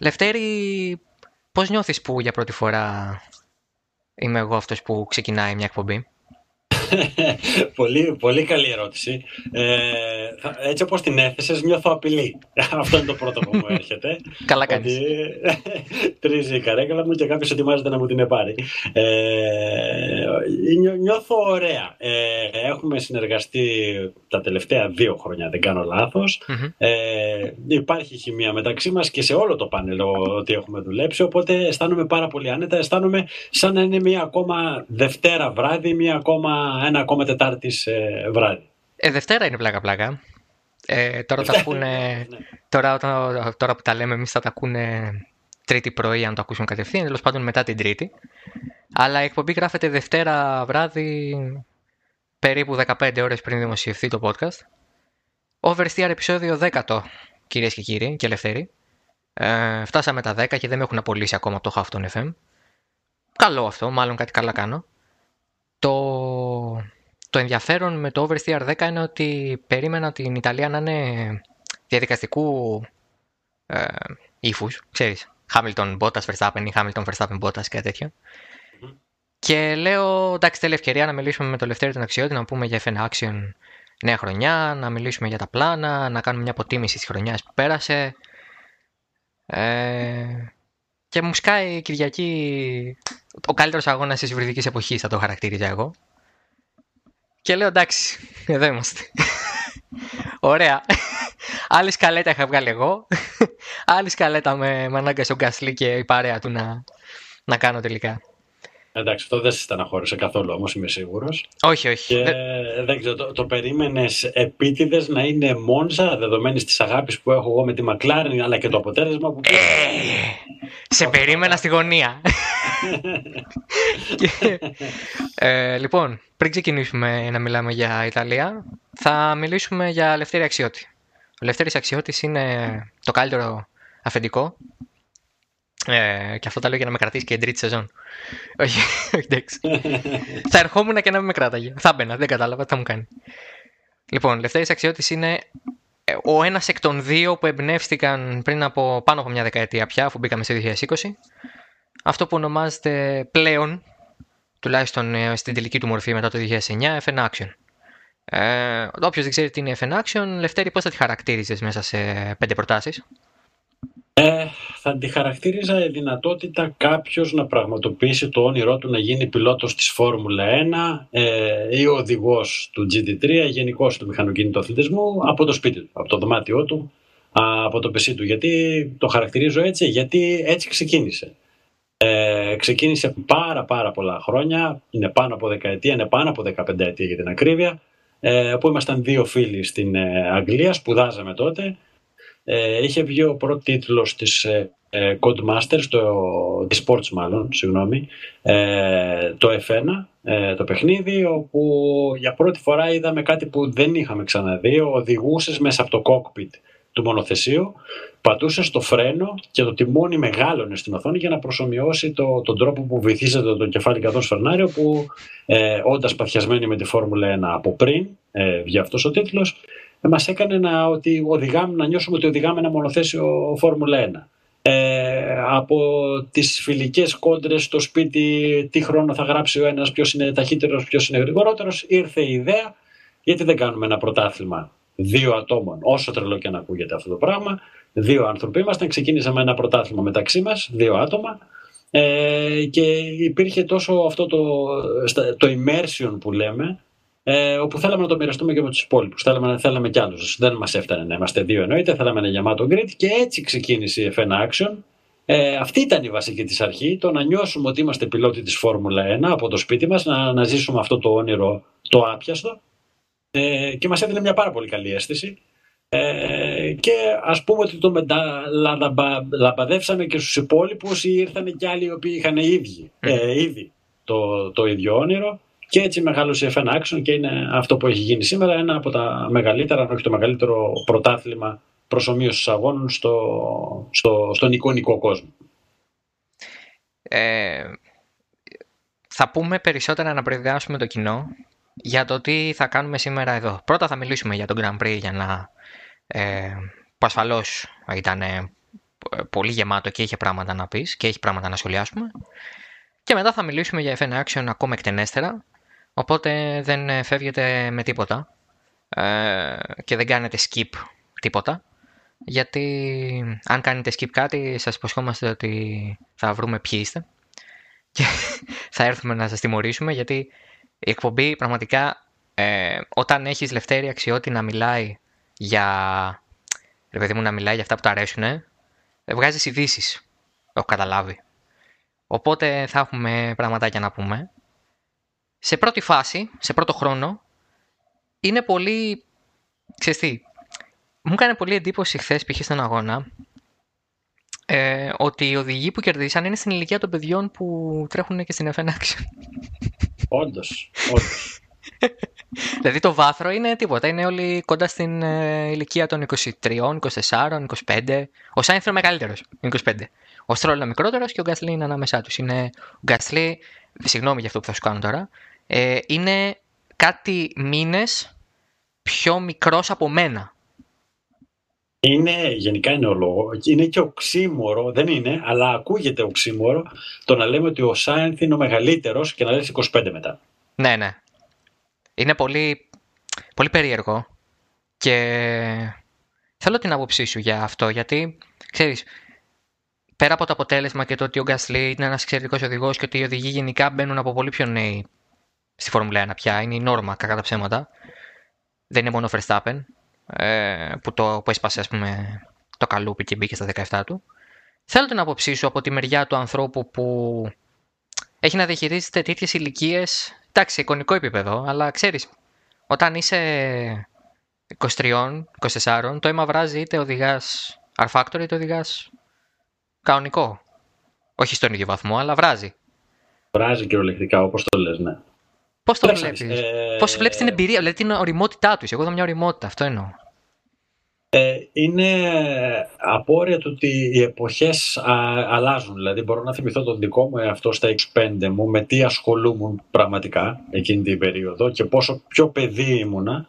Λευτέρη, πώς νιώθεις που για πρώτη φορά είμαι εγώ αυτός που ξεκινάει μια εκπομπή; Πολύ, πολύ καλή ερώτηση. Ε, έτσι όπως την έθεσες νιώθω απειλή. Αυτό είναι το πρώτο που μου έρχεται. Καλά κάνεις. Ότι τρίζει η καρέκλα μου και κάποιος ετοιμάζεται να μου την πάρει. Ε, νιώθω ωραία. Ε, έχουμε συνεργαστεί τα τελευταία δύο χρόνια, δεν κάνω Ε, υπάρχει χημεία μεταξύ μας και σε όλο το πάνελ ότι έχουμε δουλέψει, οπότε αισθάνομαι πάρα πολύ άνετα. Αισθάνομαι σαν να είναι μια ακόμα Δευτέρα βράδυ, μια ακόμα ένα ακόμα Τετάρτης ε, βράδυ. Ε, Δευτέρα είναι πλάκα-πλάκα. Ε, τώρα, τα ακούνε, ναι. τώρα, τώρα που τα λέμε εμείς θα τα ακούνε Τρίτη πρωί, αν το ακούσουν κατευθείαν, τέλος πάντων μετά την Τρίτη. Αλλά η εκπομπή γράφεται Δευτέρα βράδυ, περίπου 15 ώρες πριν δημοσιευθεί το podcast. Oversteer επεισόδιο 10 κυρίες και κύριοι και ελευθέροι. Ε, φτάσαμε τα 10 και δεν με έχουν απολύσει ακόμα από το Hafton FM. Καλό αυτό, μάλλον κάτι καλά κάνω. Το, το ενδιαφέρον με το Oversteer 10 είναι ότι περίμενα την Ιταλία να είναι διαδικαστικού ε, ύφους, ξέρεις, Hamilton Bottas Verstappen ή Hamilton Verstappen Bottas και τέτοιο. Και λέω, εντάξει, θέλει ευκαιρία να μιλήσουμε με το Λευτέρη τον Αξιώτη, να πούμε για FN Action νέα χρονιά, να μιλήσουμε για τα πλάνα, να κάνουμε μια αποτίμηση της χρονιάς που πέρασε. Ε, και μου σκάει η Κυριακή ο καλύτερος αγώνας της υβριδική εποχής, θα το χαρακτήριζα εγώ. Και λέω εντάξει, εδώ είμαστε. Ωραία. Άλλη σκαλέτα είχα βγάλει εγώ. Άλλη σκαλέτα με, με ανάγκασε ο Γκασλή και η παρέα του να, να κάνω τελικά. Εντάξει, αυτό δεν σε στεναχώρησε καθόλου όμως, είμαι σίγουρος. Όχι, όχι. Και δεν ξέρω, το, το περίμενες επίτηδες να είναι Μόνζα, δεδομένης της αγάπης που έχω εγώ με τη Μακλάριν, αλλά και το αποτέλεσμα που. Ε, σε περίμενα στη γωνία. ε, λοιπόν, πριν ξεκινήσουμε να μιλάμε για Ιταλία, θα μιλήσουμε για Λευτέρη Αξιώτη. Ο Λευτέρης Αξιώτης είναι το καλύτερο αφεντικό ε, και αυτό τα λέω για να με κρατήσει και την τρίτη σεζόν. όχι, όχι, εντάξει. θα ερχόμουν και να μην με κράταγε. Θα μπαίνα, δεν κατάλαβα τι θα μου κάνει. Λοιπόν, Λευτέρης Αξιώτης είναι ε, ο ένας εκ των δύο που εμπνεύστηκαν πριν από πάνω από μια δεκαετία πια, αφού μπήκαμε στο 2020. Αυτό που ονομάζεται πλέον, τουλάχιστον ε, στην τελική του μορφή μετά το 2009, FN Action. Ε, Όποιος δεν ξέρει τι είναι FN Action, Λευτέρη, πώς θα τη χαρακτήριζες μέσα σε πέντε προτάσεις; Ε, θα τη χαρακτήριζα η δυνατότητα κάποιος να πραγματοποιήσει το όνειρό του να γίνει πιλότος της Φόρμουλα 1 ε, ή οδηγός του GT3, γενικώ του μηχανοκίνητου αθλητισμού, από το σπίτι του, από το δωμάτιό του, από το πεσί του. Γιατί το χαρακτηρίζω έτσι, γιατί έτσι ξεκίνησε. Ε, ξεκίνησε πάρα πάρα πολλά χρόνια, είναι πάνω από δεκαετία, είναι πάνω από 15 ετία για την ακρίβεια, ε, που ήμασταν δύο φίλοι στην ε, Αγγλία, σπουδάζαμε τότε ε, είχε βγει ο πρώτος τίτλος της ε, ε, Codemasters, το, της Sports μάλλον, συγγνώμη, ε, το F1, ε, το παιχνίδι, όπου για πρώτη φορά είδαμε κάτι που δεν είχαμε ξαναδεί, οδηγούσες μέσα από το cockpit του μονοθεσίου, πατούσες στο φρένο και το τιμόνι μεγάλωνε στην οθόνη για να προσωμιώσει το, τον τρόπο που βυθίζεται το κεφάλι καθώ φερνάριο που ε, όντας παθιασμένοι με τη Φόρμουλα 1 από πριν, ε, βγει αυτός ο τίτλος, Μας έκανε να, ότι οδηγάμε, να νιώσουμε ότι οδηγάμε ένα μονοθέσιο Φόρμουλα 1. Ε, από τις φιλικές κόντρες στο σπίτι τι χρόνο θα γράψει ο ένας, ποιος είναι ταχύτερος, ποιος είναι γρηγορότερος ήρθε η ιδέα γιατί δεν κάνουμε ένα πρωτάθλημα δύο ατόμων όσο τρελό και να ακούγεται αυτό το πράγμα δύο άνθρωποι ήμασταν, ξεκίνησαμε ένα πρωτάθλημα μεταξύ μας, δύο άτομα ε, και υπήρχε τόσο αυτό το, το immersion που λέμε ε, όπου θέλαμε να το μοιραστούμε και με τους υπόλοιπους. Θέλαμε, θέλαμε κι άλλους. Δεν μας έφτανε να είμαστε δύο εννοείται, θέλαμε ένα γεμάτο grid και έτσι ξεκίνησε η F1 Action. Ε, αυτή ήταν η βασική της αρχή, το να νιώσουμε ότι είμαστε πιλότοι της Φόρμουλα 1 από το σπίτι μας, να, να ζήσουμε αυτό το όνειρο το άπιαστο. Ε, και μας έδινε μια πάρα πολύ καλή αίσθηση. Ε, και ας πούμε ότι το μετα... λαμπαδεύσαμε και στους υπόλοιπους ή ήρθαν και άλλοι οι οποίοι είχαν ίδιοι, ε, ήδη το, το ίδιο όνειρο και έτσι μεγάλωσε η F1 Action και είναι αυτό που έχει γίνει σήμερα ένα από τα μεγαλύτερα, αν όχι το μεγαλύτερο πρωτάθλημα προσωμείωσης αγώνων στο, στο, στον εικονικό κόσμο. Ε, θα πούμε περισσότερα να προειδεάσουμε το κοινό για το τι θα κάνουμε σήμερα εδώ. Πρώτα θα μιλήσουμε για τον Grand Prix για να, ε, που ασφαλώς ήταν ε, πολύ γεμάτο και είχε πράγματα να πεις και έχει πράγματα να σχολιάσουμε. Και μετά θα μιλήσουμε για FN Action ακόμα εκτενέστερα, οπότε δεν φεύγετε με τίποτα ε, και δεν κάνετε skip τίποτα. Γιατί αν κάνετε skip κάτι σας υποσχόμαστε ότι θα βρούμε ποιοι είστε και θα έρθουμε να σας τιμωρήσουμε γιατί η εκπομπή πραγματικά ε, όταν έχεις Λευτέρη Αξιώτη να μιλάει για ρε παιδί μου να μιλάει για αυτά που του αρέσουν ε, βγάζεις ειδήσεις. Έχω καταλάβει. Οπότε θα έχουμε πραγματάκια να πούμε. Σε πρώτη φάση, σε πρώτο χρόνο, είναι πολύ. Ξέρεις τι, μου έκανε πολύ εντύπωση χθες π.χ. στον αγώνα ε, ότι οι οδηγοί που κερδίσαν είναι στην ηλικία των παιδιών που τρέχουν και στην F1 Action. Όντως, όντως. δηλαδή το βάθρο είναι τίποτα. Είναι όλοι κοντά στην ε, ηλικία των 23, 24, 25. Ο Σάινθ είναι ο μεγαλύτερος, 25. Ο Στρόλ είναι μικρότερος και ο Γκάσλι είναι ανάμεσά τους. Είναι... Ο Γκάσλι, συγγνώμη για αυτό που θα σου κάνω τώρα, ε, είναι κάτι μήνες πιο μικρός από μένα. Είναι, γενικά είναι ο λόγο, είναι και οξύμορο, δεν είναι, αλλά ακούγεται οξύμορο το να λέμε ότι ο Σάινθ είναι ο μεγαλύτερος και να λες 25 μετά. Ναι, ναι. Είναι πολύ, πολύ περίεργο και θέλω την άποψή σου για αυτό, γιατί, ξέρεις, πέρα από το αποτέλεσμα και το ότι ο Γκάσλι είναι ένας εξαιρετικός οδηγός και ότι οι οδηγοί γενικά μπαίνουν από πολύ πιο νέοι στη Φόρμουλα 1 πια, είναι η νόρμα κακά τα ψέματα, δεν είναι μόνο ο Verstappen, ε, που, το, που έσπασε ας πούμε, το καλούπι και μπήκε στα 17 του. Θέλω την άποψή σου από τη μεριά του ανθρώπου που έχει να διαχειρίζεται τέτοιες ηλικίες Εντάξει, εικονικό επίπεδο, αλλά ξέρεις, όταν είσαι 23, 24, το αίμα βράζει είτε οδηγάς R-Factor είτε οδηγάς κανονικό. Όχι στον ίδιο βαθμό, αλλά βράζει. Βράζει κυριολεκτικά, όπως το λες, ναι. Πώς το βλέπεις, ε... Πώς βλέπεις την εμπειρία, δηλαδή την οριμότητά τους; Εγώ είδα μια οριμότητα, αυτό εννοώ. Ε, είναι απόρρια του ότι οι εποχές αλλάζουν. Δηλαδή μπορώ να θυμηθώ τον δικό μου εαυτό στα X5 μου με τι ασχολούμουν πραγματικά εκείνη την περίοδο και πόσο πιο παιδί ήμουνα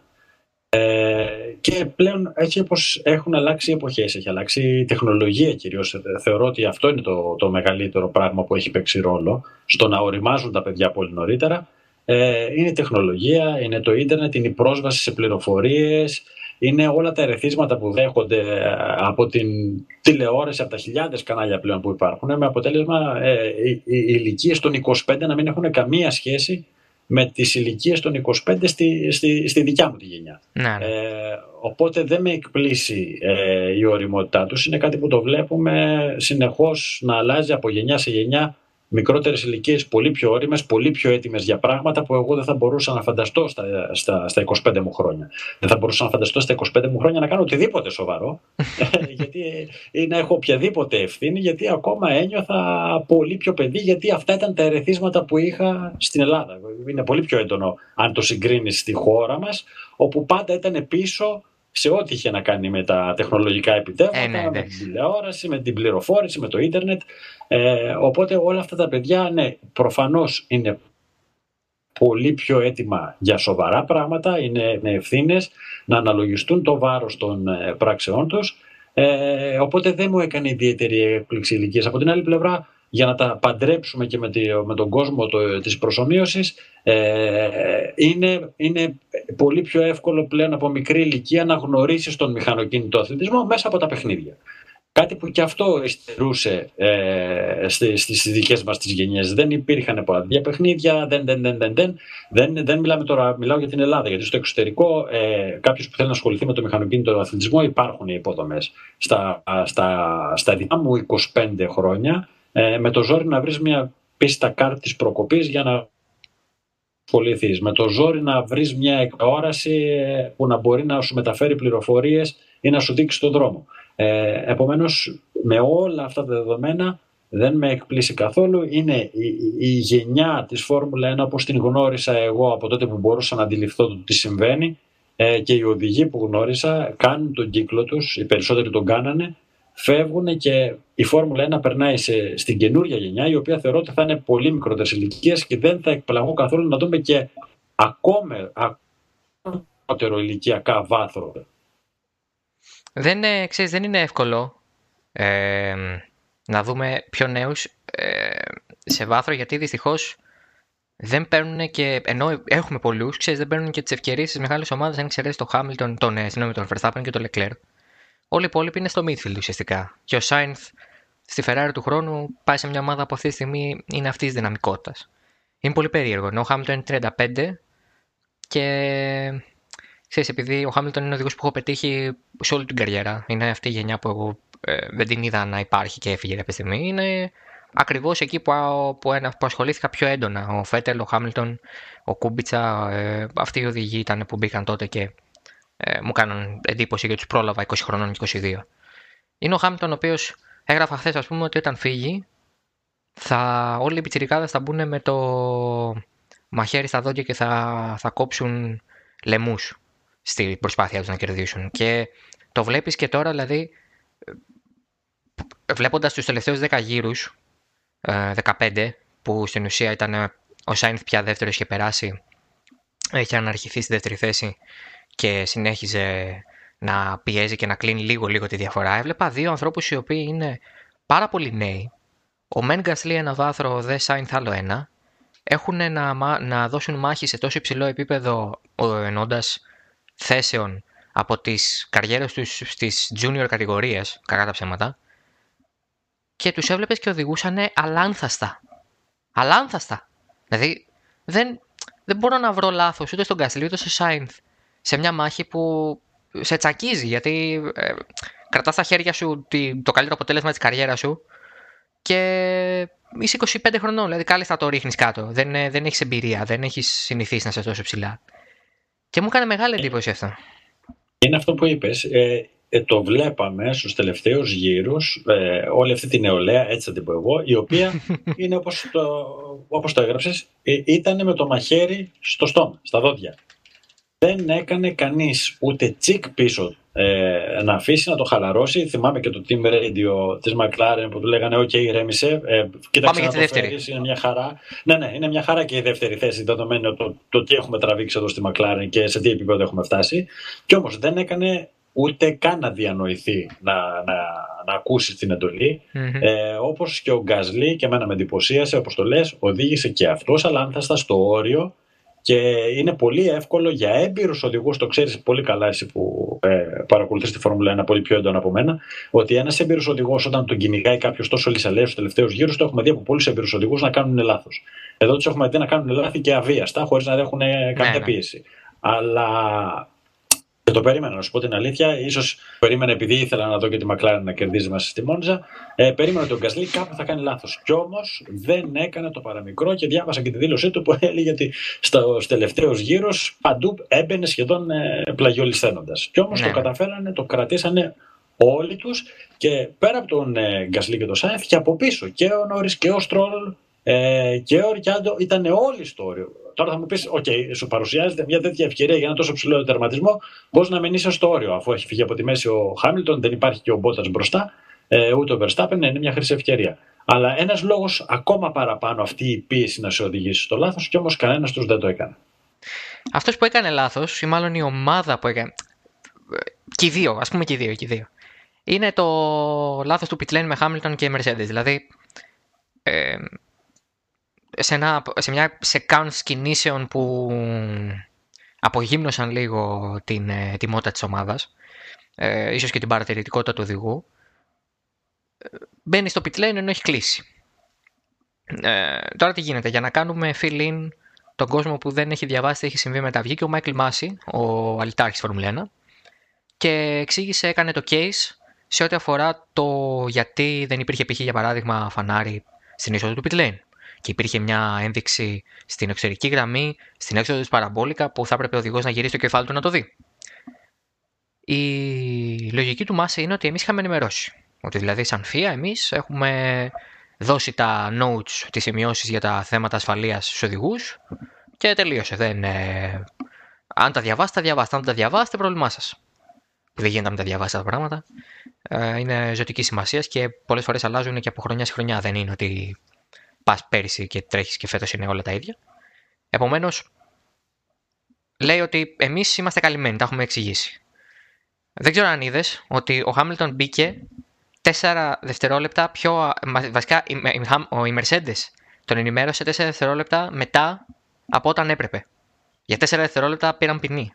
ε, και πλέον έτσι όπως έχουν αλλάξει οι εποχές, έχει αλλάξει η τεχνολογία κυρίως. Θεωρώ ότι αυτό είναι το, το μεγαλύτερο πράγμα που έχει παίξει ρόλο στο να οριμάζουν τα παιδιά πολύ νωρίτερα. Ε, είναι η τεχνολογία, είναι το ίντερνετ, είναι η πρόσβαση σε πληροφορίες, είναι όλα τα ερεθίσματα που δέχονται ε, από την τηλεόραση, από τα χιλιάδες κανάλια πλέον που υπάρχουν, με αποτέλεσμα ε, οι, οι ηλικίες των 25 να μην έχουν καμία σχέση με τις ηλικίες των 25 στη, στη, στη δικιά μου τη γενιά. Ναι, ναι. Ε, οπότε δεν με εκπλήσει ε, η οριμότητά τους. Είναι κάτι που το βλέπουμε συνεχώς να αλλάζει από γενιά σε γενιά μικρότερες ηλικίες, πολύ πιο όριμες, πολύ πιο έτοιμες για πράγματα που εγώ δεν θα μπορούσα να φανταστώ στα, στα, στα 25 μου χρόνια. Δεν θα μπορούσα να φανταστώ στα 25 μου χρόνια να κάνω οτιδήποτε σοβαρό, γιατί, ή να έχω οποιαδήποτε ευθύνη, γιατί ακόμα ένιωθα πολύ πιο παιδί, γιατί αυτά ήταν τα ερεθίσματα που είχα στην Ελλάδα. Είναι πολύ πιο έντονο αν το συγκρίνεις στη χώρα μας, όπου πάντα ήταν πίσω σε ό,τι είχε να κάνει με τα τεχνολογικά επιτεύγματα, ε, ναι, με την τηλεόραση, με την πληροφόρηση, με το ίντερνετ. Ε, οπότε όλα αυτά τα παιδιά, ναι, προφανώς είναι πολύ πιο έτοιμα για σοβαρά πράγματα, είναι ευθύνες να αναλογιστούν το βάρος των ε, πράξεών τους. Ε, οπότε δεν μου έκανε ιδιαίτερη έκπληξη ηλικίας. Από την άλλη πλευρά, για να τα παντρέψουμε και με, με τον κόσμο το, της προσωμείωσης ε, είναι, είναι πολύ πιο εύκολο πλέον από μικρή ηλικία να γνωρίσεις τον μηχανοκίνητο αθλητισμό μέσα από τα παιχνίδια. Κάτι που και αυτό υστερούσε ε, στις, στις δικές μας τις γενιές. Δεν υπήρχαν πολλά τέτοια παιχνίδια, δεν, δεν, δεν, δεν, δεν, δεν, δεν μιλάμε τώρα, μιλάω για την Ελλάδα, γιατί στο εξωτερικό ε, κάποιος που θέλει να ασχοληθεί με το μηχανοκίνητο αθλητισμό υπάρχουν οι υποδομές. Στα, στα, στα δικά μου 25 χρόνια ε, με το ζόρι να βρεις μια πίστα κάρτης προκοπής για να ασχοληθείς. Με το ζόρι να βρεις μια εκόραση ε, που να μπορεί να σου μεταφέρει πληροφορίες ή να σου δείξει τον δρόμο. Ε, επομένως, με όλα αυτά τα δεδομένα δεν με εκπλήσει καθόλου. Είναι η, η γενιά της Φόρμουλα 1 όπως την γνώρισα εγώ από τότε που μπορούσα να αντιληφθώ το τι συμβαίνει ε, και οι οδηγοί που γνώρισα κάνουν τον κύκλο τους, οι περισσότεροι τον κάνανε φεύγουν και η Φόρμουλα 1 περνάει σε, στην καινούργια γενιά, η οποία θεωρώ ότι θα είναι πολύ μικρότερες ηλικίες και δεν θα εκπλαγώ καθόλου να δούμε και ακόμα μικρότερο ηλικιακά βάθρο. Δεν, ξέρεις, δεν είναι εύκολο ε, να δούμε πιο νέους ε, σε βάθρο γιατί δυστυχώς δεν παίρνουν και ενώ έχουμε πολλούς, ξέρεις, δεν παίρνουν και τις ευκαιρίες στις μεγάλες ομάδες. Αν ξέρεις το Χάμιλτον, τον, ε, συγγνώμη, τον Verstappen και τον Leclerc. Όλοι οι υπόλοιποι είναι στο midfield ουσιαστικά. Και ο Σάινθ στη Ferrari του χρόνου πάει σε μια ομάδα που αυτή τη στιγμή είναι αυτής της δυναμικότητας. Είναι πολύ περίεργο. Ενώ ο Χάμιλτον είναι 35 και ξέρεις, επειδή ο Χάμιλτον είναι ο οδηγός που έχω πετύχει σε όλη την καριέρα, είναι αυτή η γενιά που εγώ ε, δεν την είδα να υπάρχει και έφυγε κάποια στιγμή, είναι ακριβώς εκεί που, που, που ασχολήθηκα πιο έντονα. Ο Φέτελ, ο Χάμιλτον, ο Κούμπιτσα, ε, αυτοί οι οδηγοί ήταν που μπήκαν τότε και ε, μου κάναν εντύπωση γιατί τους πρόλαβα 20 χρονών και 22. Είναι ο Χάμιλτον ο οποίος έγραφα χθες, ας πούμε, ότι όταν φύγει, θα, όλοι οι πιτσιρικάδες θα μπουν με το μαχαίρι στα δόντια και θα, θα κόψουν λαιμούς στη προσπάθεια τους να κερδίσουν. Και το βλέπεις και τώρα, δηλαδή, βλέποντας τους τελευταίους 10 γύρους, 15, που στην ουσία ήταν ο Σάινθ πια δεύτερος είχε περάσει, είχε αναρχηθεί στη δεύτερη θέση και συνέχιζε να πιέζει και να κλείνει λίγο λίγο τη διαφορά. Έβλεπα δύο ανθρώπους οι οποίοι είναι πάρα πολύ νέοι. Ο Μεν Γκασλί ένα βάθρο, δε Σάινθ άλλο ένα. Έχουν να, να δώσουν μάχη σε τόσο υψηλό επίπεδο ενώντας θέσεων από τις καριέρες τους στις junior κατηγορίες, κακά τα ψέματα, και τους έβλεπες και οδηγούσαν αλάνθαστα. Αλάνθαστα. Δηλαδή δεν, δεν μπορώ να βρω λάθος ούτε στον Γκασλί ούτε στο Σάινθ σε μια μάχη που σε τσακίζει γιατί ε, κρατάς στα χέρια σου το καλύτερο αποτέλεσμα της καριέρας σου και είσαι 25 χρονών, δηλαδή κάλλιστα το ρίχνεις κάτω. Δεν, ε, δεν έχεις εμπειρία, δεν έχεις συνηθίσει να σε τόσο ψηλά. Και μου έκανε μεγάλη εντύπωση αυτό. Είναι αυτό που είπες. Ε, ε, το βλέπαμε στους τελευταίους γύρους, ε, όλη αυτή τη νεολαία, έτσι θα την πω εγώ, η οποία είναι όπως το, όπως το έγραψες, ε, ήταν με το μαχαίρι στο στόμα, στα δόντια. Δεν έκανε κανείς ούτε τσικ πίσω ε, να αφήσει να το χαλαρώσει. Θυμάμαι και το team radio της McLaren που του λέγανε: OK, ηρέμησε. Ε, κοίταξε Πάμε να το φέρεις, είναι μια χαρά. Ναι, ναι, είναι μια χαρά και η δεύτερη θέση, δεδομένου το, το τι έχουμε τραβήξει εδώ στη McLaren και σε τι επίπεδο έχουμε φτάσει. Κι όμως δεν έκανε ούτε καν να διανοηθεί να, να, να ακούσει την εντολή. Mm-hmm. Ε, όπως και ο Γκάσλι και εμένα με εντυπωσίασε, όπως το λες, οδήγησε και αυτός, αλλά αν θα στα στο όριο και είναι πολύ εύκολο για έμπειρους οδηγούς, το ξέρεις πολύ καλά εσύ που ε, παρακολουθείς τη Φόρμουλα 1 πολύ πιο έντονα από μένα, ότι ένας έμπειρος οδηγός όταν τον κυνηγάει κάποιος τόσο λησαλέο στους τελευταίους γύρους, το έχουμε δει από πολλούς έμπειρους οδηγούς να κάνουν λάθος. Εδώ τους έχουμε δει να κάνουν λάθη και αβίαστα, χωρίς να έχουν καμία ναι, ναι. πίεση. Αλλά και το περίμενα, να σου πω την αλήθεια. σω περίμενα επειδή ήθελα να δω και τη Μακλάρεν να κερδίζει μέσα στη Μόντζα. Ε, περίμενα ότι ο Γκασλί κάπου θα κάνει λάθος. Κι όμως δεν έκανε το παραμικρό και διάβασα και τη δήλωσή του που έλεγε ότι στους τελευταίους γύρους παντού έμπαινε σχεδόν ε, πλαγιολισθένοντας. Κι όμως ναι. το καταφέρανε, το κρατήσανε όλοι τους και πέρα από τον ε, Γκασλί και τον Σάιφ και από πίσω και ο Νόρι και ο Στρόλ ε, και ο Ρικιάντο ήταν όλοι στο όριο. Τώρα θα μου πεις: OK, σου παρουσιάζεται μια τέτοια ευκαιρία για ένα τόσο ψηλό τερματισμό. Πώ να μην είσαι στο όριο, αφού έχει φύγει από τη μέση ο Χάμιλτον, δεν υπάρχει και ο Μπότας μπροστά, ε, ούτε ο Verstappen, είναι μια χρυσή ευκαιρία. Αλλά ένας λόγος ακόμα παραπάνω αυτή η πίεση να σε οδηγήσει στο λάθος, και όμως κανένας τους δεν το έκανε. Αυτός που έκανε λάθος, ή μάλλον η ομάδα που έκανε. Και οι δύο, ας πούμε και οι δύο, και οι δύο. Είναι το λάθος του Πιτλέν με Χάμιλτον και Mercedes. Δηλαδή, ε, σε, ένα, σε μια σεκάνς κινήσεων που απογύμνωσαν λίγο την ε, τιμότητα της ομάδας, ε, ίσως και την παρατηρητικότητα του οδηγού, ε, μπαίνει στο pit lane ενώ έχει κλείσει. Ε, τώρα τι γίνεται, για να κάνουμε fill-in τον κόσμο που δεν έχει διαβάσει τι έχει συμβεί μετά. Βγήκε ο Μάικλ Μάση, ο αλυτάρχης Φορμουλένα, και εξήγησε, έκανε το case σε ό,τι αφορά το γιατί δεν υπήρχε π.χ. για παράδειγμα φανάρι στην είσοδο του pit lane και υπήρχε μια ένδειξη στην εξωτερική γραμμή, στην έξοδο της παραμπόλικα, που θα έπρεπε ο οδηγός να γυρίσει το κεφάλι του να το δει. Η λογική του Μάση είναι ότι εμείς είχαμε ενημερώσει. Ότι δηλαδή, σαν ΦΙΑ, εμείς έχουμε δώσει τα notes, τις σημειώσεις για τα θέματα ασφαλείας στους οδηγούς και τελείωσε. Δεν, ε... Αν τα διαβάσετε, τα διαβάσετε. Αν δεν τα διαβάσετε, πρόβλημά σας. Δεν γίνεται να μην τα διαβάσετε τα πράγματα. Ε, είναι ζωτική σημασίας και πολλές φορές αλλάζουν και από χρονιά σε χρονιά. Δεν είναι ότι πας πέρυσι και τρέχεις και φέτος είναι όλα τα ίδια. Επομένως, λέει ότι εμείς είμαστε καλυμμένοι, τα έχουμε εξηγήσει. Δεν ξέρω αν είδες ότι ο Χάμιλτον μπήκε 4 δευτερόλεπτα πιο. Βασικά η, η, η Mercedes τον ενημέρωσε 4 δευτερόλεπτα μετά από όταν έπρεπε. Για 4 δευτερόλεπτα πήραν ποινή.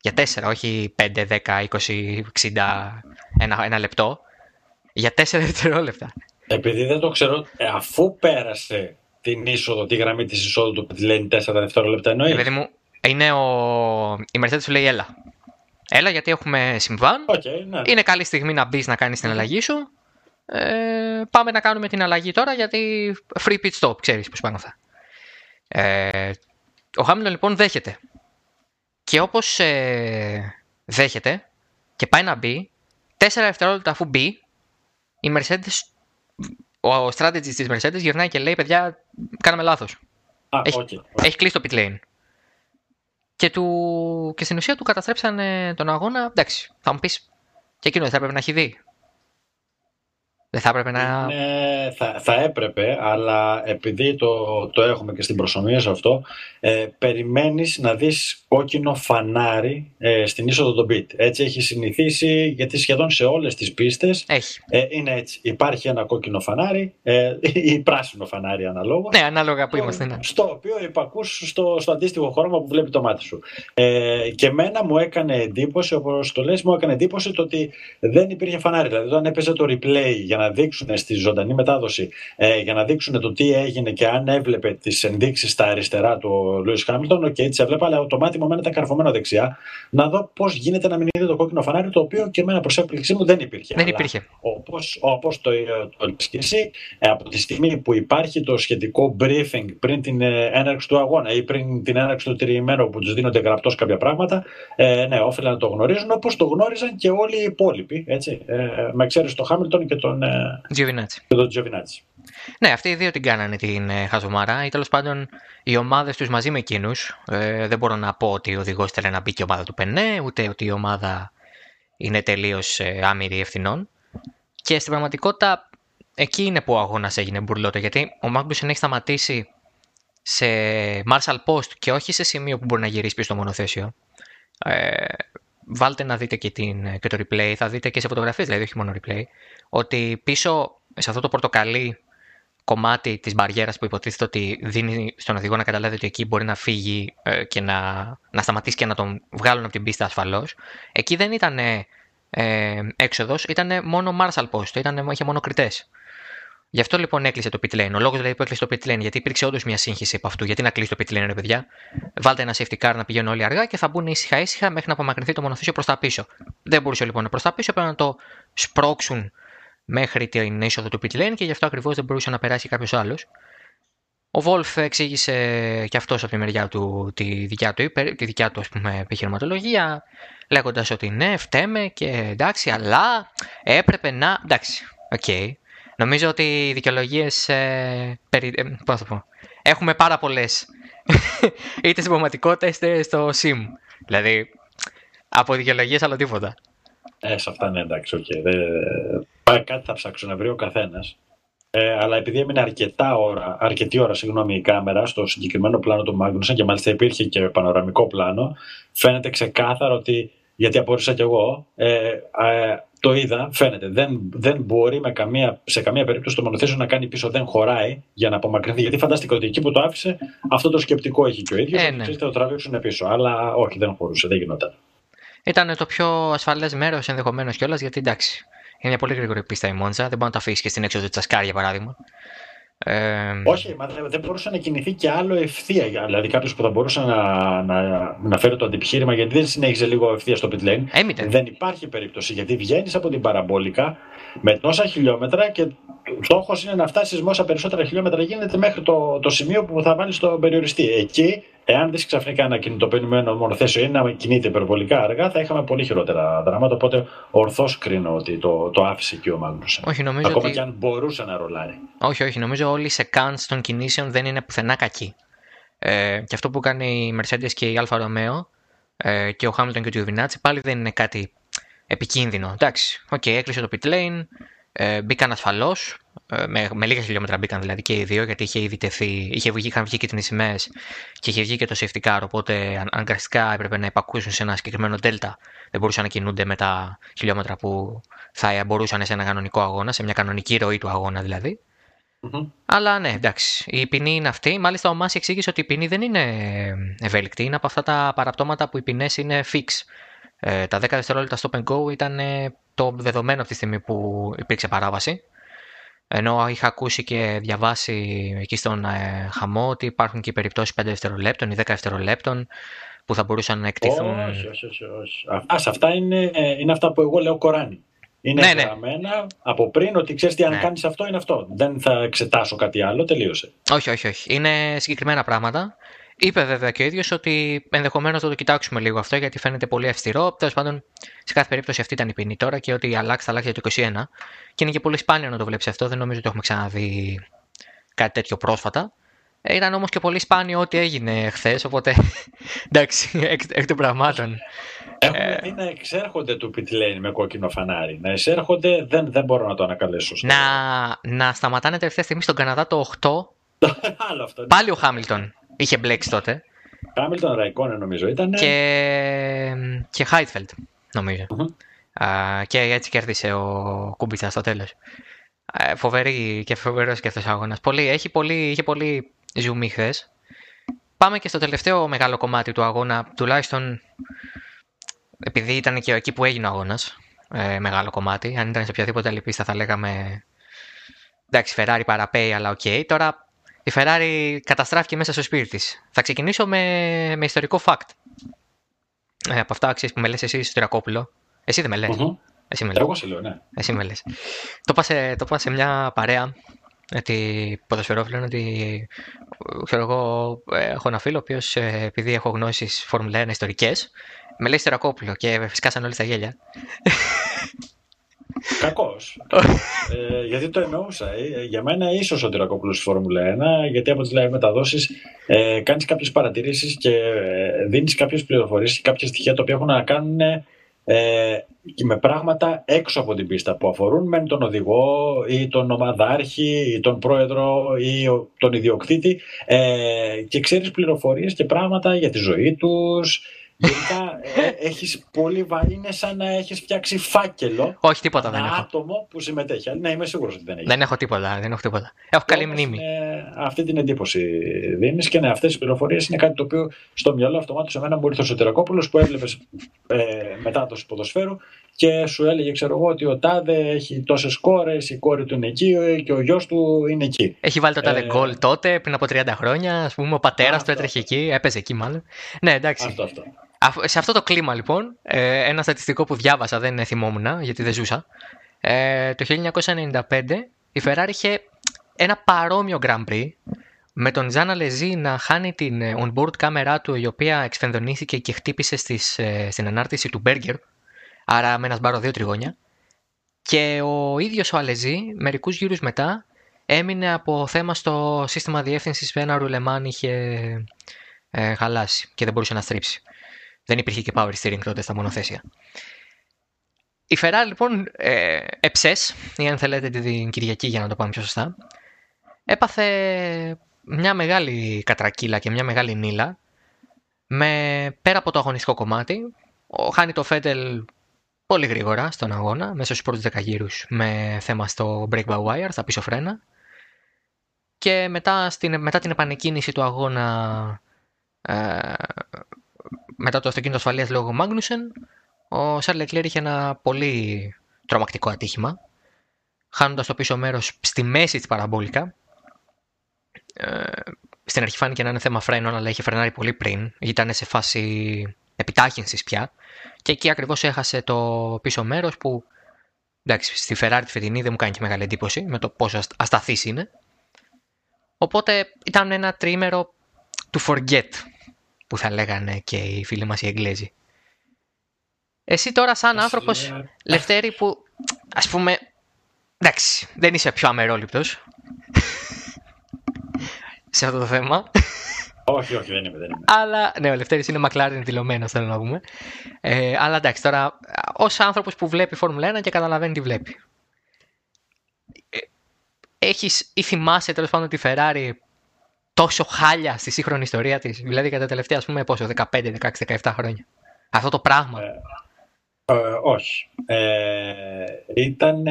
Για 4, όχι 5, 10, 20, 60, ένα, ένα λεπτό. Για 4 δευτερόλεπτα. Επειδή δεν το ξέρω, ε, αφού πέρασε την είσοδο, τη γραμμή της εισόδου του που λένε 4 δευτερόλεπτα εννοείς; Επειδή μου, είναι ο... η Mercedes σου λέει έλα. Έλα γιατί έχουμε συμβάν. Okay, ναι. Είναι καλή στιγμή να μπεις να κάνεις την αλλαγή σου. Ε, πάμε να κάνουμε την αλλαγή τώρα γιατί free pit stop, ξέρεις πώς πάνε αυτά. Ε, ο Χάμιλτον λοιπόν δέχεται. Και όπως ε, δέχεται και πάει να μπει, 4 δευτερόλεπτα αφού μπει, η Mercedes, ο strategist της Mercedes γυρνάει και λέει παιδιά κάναμε λάθος. Ah, έχει, okay. έχει κλείσει το pit lane. Και, του, και στην ουσία του καταστρέψανε τον αγώνα. Εντάξει, θα μου πεις και εκείνο δεν θα έπρεπε να έχει δει. Δεν θα έπρεπε να. Ναι, θα, θα έπρεπε, αλλά επειδή το, το έχουμε και στην προσωμία σε αυτό, ε, περιμένεις να δεις κόκκινο φανάρι ε, στην είσοδο των beat. Έτσι έχει συνηθίσει, γιατί σχεδόν σε όλες τις πίστες έχει. Ε, είναι έτσι. Υπάρχει ένα κόκκινο φανάρι ε, ή πράσινο φανάρι αναλόγως. Ναι, ανάλογα που είμαστε. Ναι. Στο οποίο υπακούς στο, στο αντίστοιχο χρώμα που βλέπει το μάτι σου. Ε, και μένα μου έκανε εντύπωση, όπως το λες, μου έκανε εντύπωση το ότι δεν υπήρχε φανάρι. Δηλαδή, όταν έπαιζε το replay για να δείξουν στη ζωντανή μετάδοση, ε, για να δείξουν το τι έγινε και αν έβλεπε τις ενδείξεις στα αριστερά του Λιούις Χάμιλτον, OK, okay, τις έβλεπα, αλλά το μάτι μου εμένα ήταν καρφωμένο δεξιά, να δω πώς γίνεται να μην είδε το κόκκινο φανάρι, το οποίο και εμένα προς έκπληξή μου δεν υπήρχε. Δεν υπήρχε. Όπως το, το και εσύ, ε, από τη στιγμή που υπάρχει το σχετικό briefing πριν την ε, έναρξη του αγώνα ή πριν την έναρξη του τριημέρου που τους δίνονται γραπτώς κάποια πράγματα, ε, ναι, όφελα να το γνωρίζουν όπως το γνώριζαν και όλοι οι υπόλοιποι. Έτσι, ε, με εξαίρεση το Χάμιλτον και τον Giovinazzi. Και τον Giovinazzi. Ναι, αυτοί οι δύο την κάνανε την ε, χαζομάρα ή τέλος πάντων οι ομάδες τους μαζί με εκείνους. Ε, δεν μπορώ να πω ότι ο οδηγό θέλει να μπει και η ομάδα του Πενέ, ούτε ότι η ομάδα είναι τελείως ε, άμυρη ευθυνών. Και στην πραγματικότητα εκεί είναι που ο αγώνας έγινε μπουρλότο. Γιατί ο Μάγκουσεν έχει σταματήσει σε Marshall Post και όχι σε σημείο που μπορεί να γυρίσει πίσω στο μονοθέσιο. Ε, βάλτε να δείτε και, την, και το replay, θα δείτε και σε φωτογραφίες, δηλαδή όχι μόνο replay, ότι πίσω σε αυτό το πορτοκαλί κομμάτι της μπαριέρας που υποτίθεται ότι δίνει στον οδηγό να καταλάβει ότι εκεί μπορεί να φύγει ε, και να, να σταματήσει και να τον βγάλουν από την πίστα ασφαλώς. Εκεί δεν ήταν ε, έξοδος, ήταν μόνο Marshall Post, ήταν, είχε μόνο κριτές. Γι' αυτό λοιπόν έκλεισε το pit lane. Ο λόγος δηλαδή που έκλεισε το pit lane, γιατί υπήρξε όντως μια σύγχυση από αυτού. Γιατί να κλείσει το pit lane, ρε παιδιά. Βάλτε ένα safety car να πηγαίνουν όλοι αργά και θα μπουν ήσυχα ήσυχα μέχρι να απομακρυνθεί το μονοθέσιο προς τα πίσω. Δεν μπορούσε λοιπόν προς τα πίσω, πρέπει να το σπρώξουν μέχρι την είσοδο του pit lane και γι' αυτό ακριβώς δεν μπορούσε να περάσει κάποιος άλλος. Ο Wolf εξήγησε και αυτός από τη μεριά του τη δικιά του, τη δικιά του ας πούμε, επιχειρηματολογία, λέγοντας ότι ναι, φταίμε και εντάξει, αλλά έπρεπε να. Εντάξει, OK. Okay. Νομίζω ότι οι δικαιολογίες. Ε, περι... ε, πώς θα πω. Έχουμε πάρα πολλές. είτε στην πραγματικότητα είτε στο sim. Δηλαδή, από δικαιολογίες άλλο τίποτα. Ε, σε αυτά είναι εντάξει, okay. Πάει κάτι θα ψάξω να βρει ο καθένας. Ε, αλλά επειδή έμεινε αρκετά ώρα, αρκετή ώρα συγγνώμη, η κάμερα στο συγκεκριμένο πλάνο του Μάγνουσεν και μάλιστα υπήρχε και πανοραμικό πλάνο, φαίνεται ξεκάθαρο ότι, γιατί απόρρισα κι εγώ, ε, ε, το είδα, φαίνεται, δεν, δεν μπορεί με καμία, σε καμία περίπτωση το μονοθέσιο να κάνει πίσω, δεν χωράει για να απομακρυνθεί. Γιατί φαντάστηκα ότι εκεί που το άφησε, αυτό το σκεπτικό έχει και ο ίδιος. Ε, ναι. θα το τραβήξουν πίσω. Αλλά όχι, δεν χωρούσε, δεν γινόταν. Ήταν το πιο ασφαλές μέρος ενδεχομένως κιόλας, γιατί εντάξει, είναι μια πολύ γρήγορη πίστα η Μόντζα. Δεν μπορεί να το αφήσει και στην έξοδο της Ασκάρ, για παράδειγμα. Ε... Όχι, μα δεν μπορούσε να κινηθεί και άλλο ευθεία. Δηλαδή κάποιος που θα μπορούσε να, να, να φέρει το αντιπιχείρημα γιατί δεν συνέχιζε λίγο ευθεία στο pit lane. Έμειτε. Δεν υπάρχει περίπτωση γιατί βγαίνεις από την παραμπόλικα με τόσα χιλιόμετρα και στόχος είναι να φτάσει με όσα περισσότερα χιλιόμετρα γίνεται μέχρι το, το σημείο που θα βάλεις τον περιοριστή. Εκεί Εάν δεις ξαφνικά ένα κινητοποιημένο μονοθέσιο ή να κινείται υπερβολικά αργά, θα είχαμε πολύ χειρότερα δράματα. Οπότε ορθώς κρίνω ότι το, το άφησε και ο Μάγνουσεν. Όχι, νομίζω Ακόμα ότι... και αν μπορούσε να ρολάρει. Όχι, όχι. Νομίζω όλοι σε καντ των κινήσεων δεν είναι πουθενά κακοί. Ε, και αυτό που κάνει η Mercedes και η Alfa Romeo ε, και ο Hamilton και ο Giovinazzi πάλι δεν είναι κάτι επικίνδυνο. Εντάξει, OK, okay, έκλεισε το pit lane, ε, μπήκαν ασφαλώς. Ε, με, με λίγα χιλιόμετρα μπήκαν δηλαδή και οι δύο, γιατί είχε ήδη τεθεί, είχε βγει, είχαν βγει και τις σημαίες και είχε βγει και το safety car. Οπότε αναγκαστικά έπρεπε να υπακούσουν σε ένα συγκεκριμένο delta. Δεν μπορούσαν να κινούνται με τα χιλιόμετρα που θα μπορούσαν σε ένα κανονικό αγώνα, σε μια κανονική ροή του αγώνα δηλαδή. Mm-hmm. Αλλά ναι, εντάξει. Η ποινή είναι αυτή. Μάλιστα, ο Μάση εξήγησε ότι η ποινή δεν είναι ευέλικτη. Είναι από αυτά τα παραπτώματα που οι ποινές είναι fix. Ε, τα 10 δευτερόλεπτα stop and go ήταν ε, το δεδομένο από τη στιγμή που υπήρξε παράβαση. Ενώ είχα ακούσει και διαβάσει εκεί στον ε, χαμό ότι υπάρχουν και περιπτώσεις 5 δευτερολέπτων ή 10 δευτερολέπτων που θα μπορούσαν να εκτίθουν. Όχι, όχι, όχι. όχι. Αυτά, αυτά είναι, ε, είναι αυτά που εγώ λέω Κοράνι. Είναι ναι, ναι. γραμμένα από πριν ότι ξέρεις τι, αν ναι. κάνεις αυτό είναι αυτό. Δεν θα εξετάσω κάτι άλλο, τελείωσε. Όχι, όχι, όχι. Είναι συγκεκριμένα πράγματα. Είπε βέβαια και ο ίδιος ότι ενδεχομένως θα το κοιτάξουμε λίγο αυτό γιατί φαίνεται πολύ αυστηρό. Τέλος πάντων, σε κάθε περίπτωση αυτή ήταν η ποινή τώρα και ότι αλλάξει θα αλλάξει το 21. Και είναι και πολύ σπάνιο να το βλέπεις αυτό. Δεν νομίζω ότι έχουμε ξαναδεί κάτι τέτοιο πρόσφατα. Ε, ήταν όμως και πολύ σπάνιο ό,τι έγινε χθες. Οπότε εντάξει, εκ, εκ των πραγμάτων. Έχουμε δει να εξέρχονται του pit με κόκκινο φανάρι. Να εισέρχονται δεν, δεν μπορώ να το ανακαλέσω. Να, να σταματάνε τελευταία στιγμή στον Καναδά το 8. Άλλο αυτό. Ναι. Πάλι ο Χάμιλτον είχε μπλέξει τότε. Χάμιλτον Ραϊκόνεν νομίζω ήταν. Και, και Χάιτφελτ νομίζω. Ε, και έτσι κέρδισε ο Κούμπιτσα στο τέλος. Ε, φοβερή και φοβερός και αυτός ο αγώνας. Έχει πολύ, είχε πολύ ζουμί χθες. Πάμε και στο τελευταίο μεγάλο κομμάτι του αγώνα, τουλάχιστον επειδή ήταν και εκεί που έγινε ο αγώνας. Ε, μεγάλο κομμάτι. Αν ήταν σε οποιαδήποτε άλλη πίστα θα λέγαμε. Εντάξει, Ferrari παραπέει, αλλά οκ. Okay. Τώρα η Ferrari καταστράφηκε μέσα στο σπίτι της. Θα ξεκινήσω με, με ιστορικό fact. Ε, από αυτά αξίες που με λες εσύ στο Τρακόπουλο. Εσύ δεν με λες. Mm-hmm. Εσύ με λες. λέω, ναι. Εσύ με λες. Το πάσε, το πάσε μια παρέα ότι ποδοσφαιρόφιλο ότι ξέρω εγώ έχω ένα φίλο ο οποίος ε, επειδή έχω γνώσεις Φόρμουλα 1 ιστορικές με λέει Στερακόπουλο και φυσικά όλοι στα γέλια. Κακός. ε, γιατί το εννοούσα. Ε, για μένα ίσως ο Τυρακόπουλο στη Φόρμουλα 1, γιατί από τις live μεταδόσεις ε, κάνεις κάποιες παρατηρήσεις και ε, δίνεις κάποιες πληροφορίες και κάποια στοιχεία τα οποία έχουν να κάνουν ε, με πράγματα έξω από την πίστα που αφορούν με τον οδηγό ή τον ομαδάρχη ή τον πρόεδρο ή τον ιδιοκτήτη ε, και ξέρεις πληροφορίες και πράγματα για τη ζωή τους, Γενικά ε, έχεις πολύ βαρύ, είναι σαν να έχεις φτιάξει φάκελο. Όχι, τίποτα δεν έχω. άτομο που συμμετέχει. Ναι, είμαι σίγουρος ότι δεν έχει. Δεν έχω τίποτα. Δεν έχω, τίποτα. έχω καλή μνήμη. αυτή την εντύπωση δίνεις και ναι, αυτές οι πληροφορίες είναι κάτι το οποίο στο μυαλό αυτομάτως σε μένα μπορεί ο Σωτερακόπουλος που έβλεπες ε, μετάδοση ποδοσφαίρου και σου έλεγε, ξέρω εγώ, ότι ο Τάδε έχει τόσες κόρες, η κόρη του είναι εκεί και ο γιος του είναι εκεί. Έχει βάλει το Τάδε ε, γκολ τότε, πριν από 30 χρόνια. Α πούμε, ο πατέρας του έτρεχε εκεί, έπαιζε εκεί μάλλον. Ναι, εντάξει. Αυτό, αυτό. Σε αυτό το κλίμα λοιπόν, ε, ένα στατιστικό που διάβασα, δεν θυμόμουν γιατί δεν ζούσα. Ε, το 1995 η Ferrari είχε ένα παρόμοιο Grand Prix με τον Ζάνα Λεζί να χάνει την ε, on-board κάμερά του η οποία εξφενδονήθηκε και χτύπησε στις, στην ανάρτηση του Μπέργκερ άρα με ένα σπάρο δύο τριγώνια και ο ίδιος ο Αλεζί μερικούς γύρους μετά έμεινε από θέμα στο σύστημα διεύθυνσης που ένα ρουλεμάν είχε ε, χαλάσει και δεν μπορούσε να στρίψει. Δεν υπήρχε και power steering τότε στα μονοθέσια. Η Ferrari λοιπόν ε, εψές, ή αν θέλετε την Κυριακή για να το πάμε πιο σωστά, έπαθε μια μεγάλη κατρακύλα και μια μεγάλη νύλα με, πέρα από το αγωνιστικό κομμάτι, ο, χάνει το Φέντελ πολύ γρήγορα στον αγώνα, μέσα στους πρώτους 10 γύρους με θέμα στο break by wire, στα πίσω φρένα και μετά, στην, μετά την επανεκκίνηση του αγώνα ε, μετά το αυτοκίνητο ασφαλείας λόγω Μάγνουσεν, ο Σαρλ Εκλέρ είχε ένα πολύ τρομακτικό ατύχημα, χάνοντας το πίσω μέρος στη μέση της παραμπόλικα. Ε, στην αρχή φάνηκε να είναι θέμα φρένων, αλλά είχε φρενάρει πολύ πριν. Ήταν σε φάση επιτάχυνσης πια. Και εκεί ακριβώς έχασε το πίσω μέρος που εντάξει, στη Ferrari τη φετινή δεν μου κάνει και μεγάλη εντύπωση με το πόσο ασταθής είναι. Οπότε ήταν ένα τρίμερο του forget που θα λέγανε και οι φίλοι μας οι Εγγλέζοι. Εσύ τώρα σαν άνθρωπος, Λευτέρη, που ας πούμε, εντάξει, δεν είσαι πιο αμερόληπτος σε αυτό το θέμα. Όχι, όχι, δεν είμαι, δεν είμαι. Αλλά, ναι, ο Λευτέρης είναι μακλάριν δηλωμένος, θέλω να πούμε. Ε, αλλά εντάξει, τώρα, ως άνθρωπος που βλέπει Φόρμουλα 1 και καταλαβαίνει τι βλέπει. Ε, έχεις ή θυμάσαι τέλος πάντων τη Ferrari τόσο χάλια στη σύγχρονη ιστορία της, δηλαδή κατά τα τελευταία ας πούμε πόσο, 15, 16, 17 χρόνια. Αυτό το πράγμα. Ε, ε, όχι. Ε, ήταν...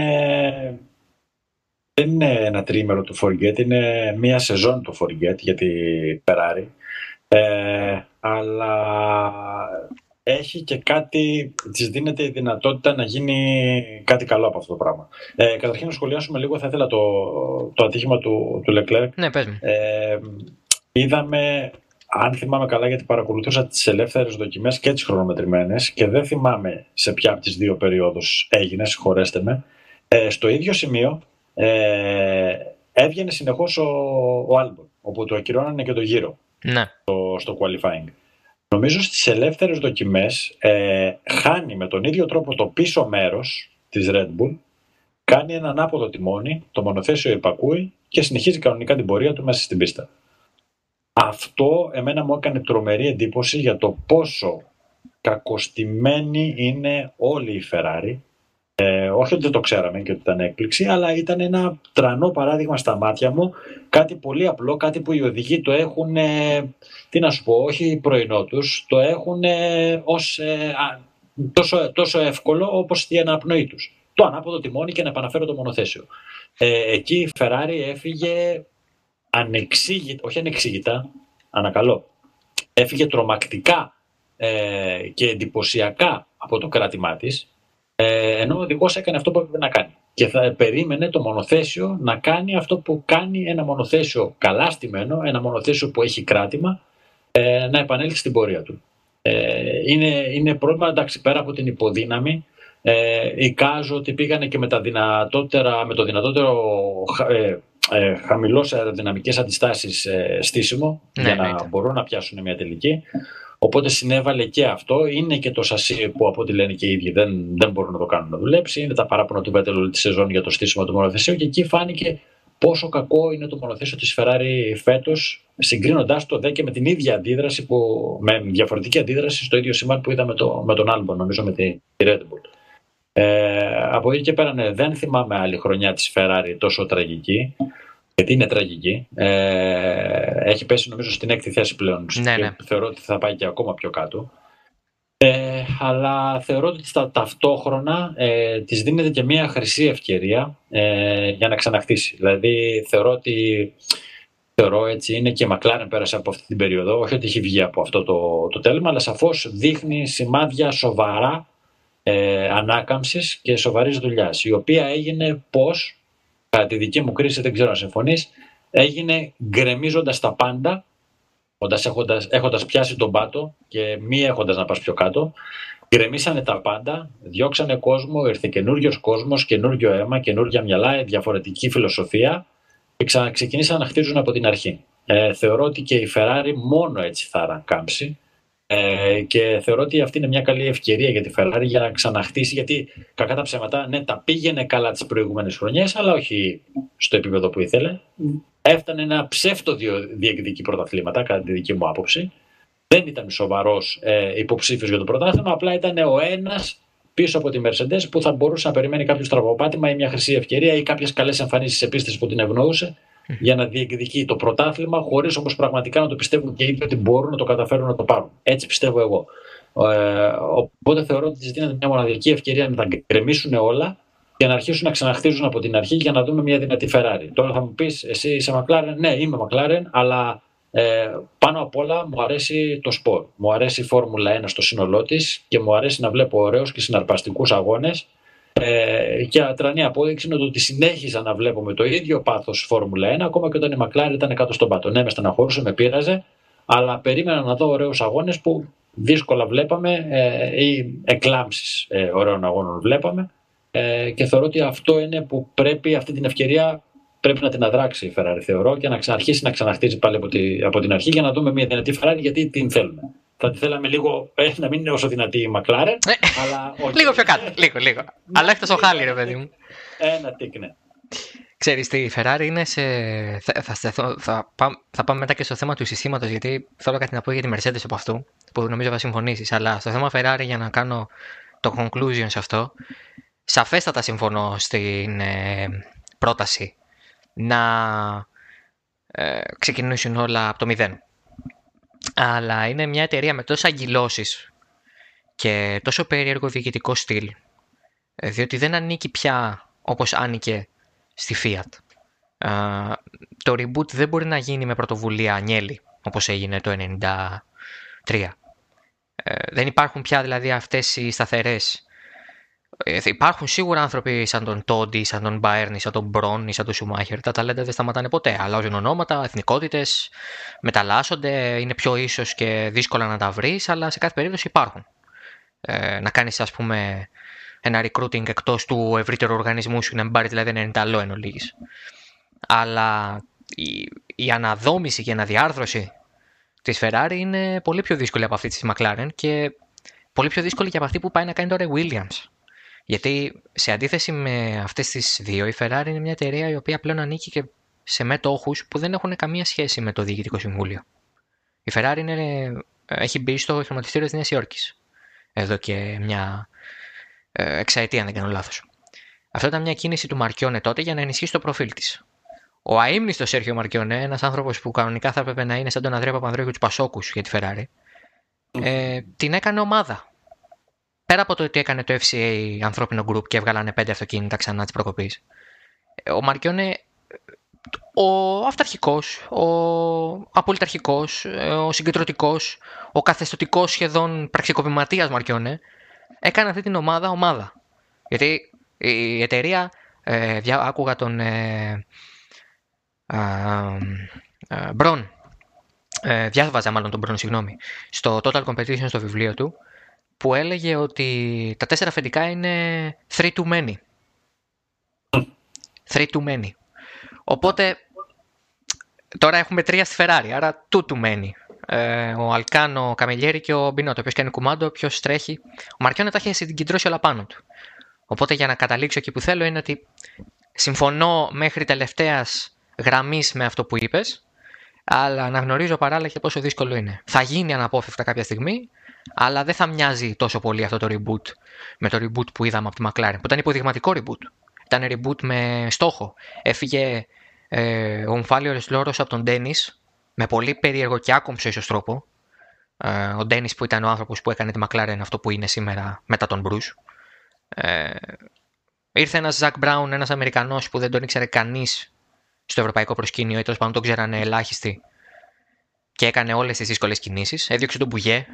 δεν είναι ένα τρίμερο του Forget, είναι μία σεζόν του Forget για τη Ferrari. Ε, αλλά έχει και κάτι, της δίνεται η δυνατότητα να γίνει κάτι καλό από αυτό το πράγμα. Ε, καταρχήν να σχολιάσουμε λίγο, θα ήθελα το, το ατύχημα του, του Leclerc. Ναι, πες μου. Ε, είδαμε, αν θυμάμαι καλά γιατί παρακολουθούσα τις ελεύθερες δοκιμές και τις χρονομετρημένες και δεν θυμάμαι σε ποια από τις δύο περιόδους έγινε, συγχωρέστε με, ε, στο ίδιο σημείο ε, έβγαινε συνεχώς ο, ο Άλμπον, όπου το ακυρώνανε και το γύρο ναι. στο, στο qualifying. Νομίζω στις ελεύθερες δοκιμές ε, χάνει με τον ίδιο τρόπο το πίσω μέρος της Red Bull, κάνει έναν ανάποδο τιμόνι, το μονοθέσιο υπακούει και συνεχίζει κανονικά την πορεία του μέσα στην πίστα. Αυτό εμένα μου έκανε τρομερή εντύπωση για το πόσο κακοστημένη είναι όλη η Ferrari ε, όχι ότι δεν το ξέραμε και ότι ήταν έκπληξη, αλλά ήταν ένα τρανό παράδειγμα στα μάτια μου. Κάτι πολύ απλό, κάτι που οι οδηγοί το έχουν, ε, τι να σου πω, όχι πρωινό τους, το έχουν ε, ως, ε, τόσο, τόσο εύκολο όπως η αναπνοή τους. Το ανάποδο τιμόνι και να επαναφέρω το μονοθέσιο. Ε, εκεί η Ferrari έφυγε ανεξήγητα, όχι ανεξήγητα, ανακαλώ, έφυγε τρομακτικά ε, και εντυπωσιακά από το κράτημά της ε, ενώ ο οδηγός έκανε αυτό που έπρεπε να κάνει. Και θα περίμενε το μονοθέσιο να κάνει αυτό που κάνει ένα μονοθέσιο καλά στημένο, ένα μονοθέσιο που έχει κράτημα, ε, να επανέλθει στην πορεία του. Ε, είναι, είναι πρόβλημα, εντάξει, πέρα από την υποδύναμη, ε, εικάζω ότι πήγανε και με, τα δυνατότερα, με το δυνατότερο ε, ε, χαμηλός αεροδυναμικές αντιστάσεις ε, στήσιμο ναι, για να μπορούν να πιάσουν μια τελική. Οπότε συνέβαλε και αυτό. Είναι και το σασί που από ό,τι λένε και οι ίδιοι δεν, δεν μπορούν να το κάνουν να δουλέψει. Είναι τα παράπονα του Βέτελ όλη της σεζόν για το στήσιμο του μονοθεσίου και εκεί φάνηκε πόσο κακό είναι το μονοθέσιο της Ferrari φέτος, συγκρίνοντάς το δε και με την ίδια αντίδραση, που, με διαφορετική αντίδραση στο ίδιο σημάδι που είδαμε το, με τον Albon, νομίζω με τη Red Bull. Ε, από εκεί και πέρα, ναι, δεν θυμάμαι άλλη χρονιά της Ferrari τόσο τραγική γιατί είναι τραγική. Ε, έχει πέσει νομίζω στην έκτη θέση πλέον. Ναι, ναι. Θεωρώ ότι θα πάει και ακόμα πιο κάτω. Ε, αλλά θεωρώ ότι στα ταυτόχρονα ε, της δίνεται και μια χρυσή ευκαιρία ε, για να ξαναχτίσει. Δηλαδή θεωρώ ότι θεωρώ έτσι είναι και η Μακλάρεν πέρασε από αυτή την περίοδο, όχι ότι έχει βγει από αυτό το, το τέλμα, αλλά σαφώς δείχνει σημάδια σοβαρά ε, ανάκαμψης και σοβαρής δουλειάς, η οποία έγινε πώς κατά τη δική μου κρίση, δεν ξέρω αν συμφωνείς, έγινε γκρεμίζοντας τα πάντα, έχοντας, έχοντας πιάσει τον πάτο και μη έχοντας να πας πιο κάτω. Γκρεμίσανε τα πάντα, διώξανε κόσμο, ήρθε καινούριος κόσμος, καινούριο αίμα, καινούργια μυαλά, διαφορετική φιλοσοφία και ξαναξεκινήσαν να χτίζουν από την αρχή. Ε, θεωρώ ότι και η Ferrari μόνο έτσι θα ανακάμψει. Ε, και θεωρώ ότι αυτή είναι μια καλή ευκαιρία για τη Ferrari για να ξαναχτίσει. Γιατί κακά τα ψέματα, ναι, τα πήγαινε καλά τις προηγούμενες χρονιές, αλλά όχι στο επίπεδο που ήθελε. Έφτανε ένα ψεύτο διεκδικεί πρωταθλήματα, κατά τη δική μου άποψη. Δεν ήταν σοβαρός ε, υποψήφιος για το πρωτάθλημα, απλά ήταν ο ένας πίσω από τη Mercedes που θα μπορούσε να περιμένει κάποιο τραγωπάτημα ή μια χρυσή ευκαιρία ή κάποιες καλές εμφανίσεις σε πίστε που την ευνοούσε για να διεκδικεί το πρωτάθλημα, χωρίς όμως πραγματικά να το πιστεύουν και οι ίδιοι ότι μπορούν να το καταφέρουν να το πάρουν. Έτσι πιστεύω εγώ. Ε, οπότε θεωρώ ότι της δίνεται μια μοναδική ευκαιρία να τα γκρεμίσουν όλα και να αρχίσουν να ξαναχτίζουν από την αρχή για να δούμε μια δυνατή Ferrari. Τώρα θα μου πεις, εσύ είσαι McLaren; Ναι, είμαι McLaren, αλλά ε, πάνω απ' όλα μου αρέσει το σπορ. Μου αρέσει η Φόρμουλα 1 στο σύνολό της και μου αρέσει να βλέπω ωραίους και συναρπαστικούς αγώνες ε, και ατρανή απόδειξη είναι ότι συνέχιζα να βλέπω με το ίδιο πάθος Φόρμουλα 1, ακόμα και όταν η Μακλάρη ήταν κάτω στον πάτο. Ναι, με στεναχωρούσε, με πείραζε, αλλά περίμενα να δω ωραίους αγώνες που δύσκολα βλέπαμε ε, ή εκλάμψεις ε, ωραίων αγώνων βλέπαμε. Ε, και θεωρώ ότι αυτό είναι που πρέπει, αυτή την ευκαιρία πρέπει να την αδράξει η Ferrari, θεωρώ, και να ξαναρχίσει να ξαναχτίζει πάλι από, τη, από την αρχή για να δούμε μια δυνατή Ferrari γιατί την θέλουμε. Θα τη θέλαμε λίγο ε, να μην είναι όσο δυνατή η Μακλάρεν. αλλά όχι. λίγο πιο κάτω. Λίγο, λίγο. αλλά έχει το χάλι, ρε παιδί μου. Ένα τίκ, ναι. Ξέρεις, η Ferrari είναι σε... Θα, θα, θα, θα, θα πάμε μετά και στο θέμα του συστήματο, γιατί θέλω κάτι να πω για τη Mercedes από αυτού, που νομίζω θα συμφωνήσεις. Αλλά στο θέμα Ferrari, για να κάνω το conclusion σε αυτό, σαφέστατα συμφωνώ στην ε, πρόταση να ε, ξεκινήσουν όλα από το μηδέν. Αλλά είναι μια εταιρεία με τόσα αγκυλώσεις και τόσο περίεργο διοικητικό στυλ, ε, διότι δεν ανήκει πια όπως άνοικε στη Fiat. το reboot δεν μπορεί να γίνει με πρωτοβουλία Ανιέλη, όπως έγινε το 1993. Ε, δεν υπάρχουν πια δηλαδή αυτές οι σταθερές ε, υπάρχουν σίγουρα άνθρωποι σαν τον Τόντι, σαν τον Μπαέρνι, σαν τον Μπρόν ή σαν τον Σουμάχερ. Τα ταλέντα δεν σταματάνε ποτέ. Αλλάζουν ονόματα, εθνικότητες, μεταλλάσσονται, είναι πιο ίσως και δύσκολα να τα βρεις, αλλά σε κάθε περίπτωση υπάρχουν. Ε, να κάνεις, ας πούμε, ένα recruiting εκτός του ευρύτερου οργανισμού σου, να μην πάρεις δηλαδή ένα ενταλό εν ολίγης. Αλλά η, η αναδόμηση και η αναδιάρθρωση της Ferrari είναι πολύ πιο δύσκολη από αυτή της McLaren και πολύ πιο δύσκολη και από αυτή που πάει να κάνει τώρα η Williams. Γιατί σε αντίθεση με αυτές τις δύο, η Ferrari είναι μια εταιρεία η οποία πλέον ανήκει και σε μέτοχου που δεν έχουν καμία σχέση με το Διοικητικό Συμβούλιο. Η Ferrari είναι, έχει μπει στο χρηματιστήριο της Νέας Υόρκης εδώ και μια ε, εξαετία, αν δεν κάνω λάθος. Αυτό ήταν μια κίνηση του Μαρκιόνε τότε για να ενισχύσει το προφίλ της. Ο αίμνητο Σέρχιο Μαρκιόνε, ένας άνθρωπος που κανονικά θα έπρεπε να είναι σαν τον Ανδρέα Παπανδρέου και τους Πασόκους για τη Ferrari, ε, την έκανε ομάδα πέρα από το ότι έκανε το FCA ανθρώπινο group και έβγαλανε πέντε αυτοκίνητα ξανά της προκοπής, ε, ο Μαρκιόνε, ο αυταρχικός, ο απολυταρχικός, ε, ο συγκεντρωτικός, ο καθεστωτικός σχεδόν πραξικοπηματίας Μαρκιόνε, έκανε αυτή την ομάδα ομάδα. Γιατί η εταιρεία, ε, άκουγα τον ε, Μπρον, ε, διάβαζα μάλλον τον Μπρον, συγγνώμη, στο Total Competition στο βιβλίο του, που έλεγε ότι τα τέσσερα αφεντικά είναι three too many. Three too many. Οπότε τώρα έχουμε τρία στη Ferrari, άρα two too many. Ε, ο Αλκάνο, ο Καμελιέρη και ο Μπινότο. Ποιο κάνει κουμάντο, ποιο τρέχει. Ο Μαρκιόνε τα έχει συγκεντρώσει όλα πάνω του. Οπότε για να καταλήξω εκεί που θέλω είναι ότι συμφωνώ μέχρι τελευταίας γραμμής με αυτό που είπες, αλλά αναγνωρίζω παράλληλα και πόσο δύσκολο είναι. Θα γίνει αναπόφευκτα κάποια στιγμή, αλλά δεν θα μοιάζει τόσο πολύ αυτό το reboot με το reboot που είδαμε από τη McLaren, που ήταν υποδειγματικό reboot. Ήταν reboot με στόχο. Έφυγε ε, ο Ομφάλιο Λόρο από τον Ντένι με πολύ περίεργο και άκομψο ίσως τρόπο. Ε, ο Ντένι που ήταν ο άνθρωπος που έκανε τη McLaren αυτό που είναι σήμερα μετά τον Bruce. Ε, ήρθε ένας Ζακ Μπράουν, ένας Αμερικανός που δεν τον ήξερε κανείς στο ευρωπαϊκό προσκήνιο ή τέλος πάντων τον ξέρανε ελάχιστοι και έκανε όλες τις δύσκολες κινήσεις. Έδιωξε τον Μπουγέ,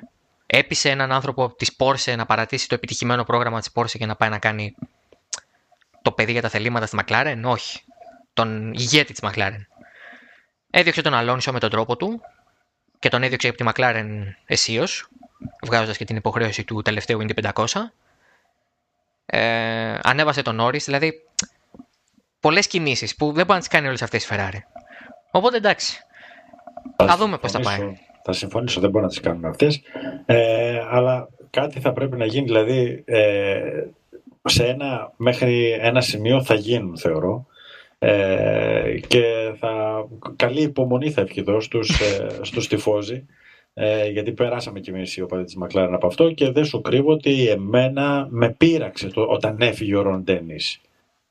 έπεισε έναν άνθρωπο της Porsche να παρατήσει το επιτυχημένο πρόγραμμα της Porsche και να πάει να κάνει το παιδί για τα θελήματα στη McLaren; Όχι. Τον ηγέτη της McLaren. Έδιωξε τον Αλόνσο με τον τρόπο του και τον έδιωξε από τη McLaren αισίως, βγάζοντας και την υποχρέωση του τελευταίου Indy 500. Ε, ανέβασε τον Όρι, δηλαδή πολλές κινήσεις που δεν μπορεί να τις κάνει όλες αυτές οι Ferrari. Οπότε εντάξει. Θα, δούμε πώς θα πάει. Θα συμφωνήσω, δεν μπορώ να τις κάνουμε αυτές. Ε, αλλά κάτι θα πρέπει να γίνει, δηλαδή ε, σε ένα, μέχρι ένα σημείο θα γίνουν, θεωρώ. Ε, και θα, καλή υπομονή θα ευχηθώ στους, ε, στους τυφώζοι ε, γιατί περάσαμε κι εμείς οι οπαδοί της Μακλάρεν από αυτό και δεν σου κρύβω ότι εμένα με πείραξε το, όταν έφυγε ο Ρον Ντένις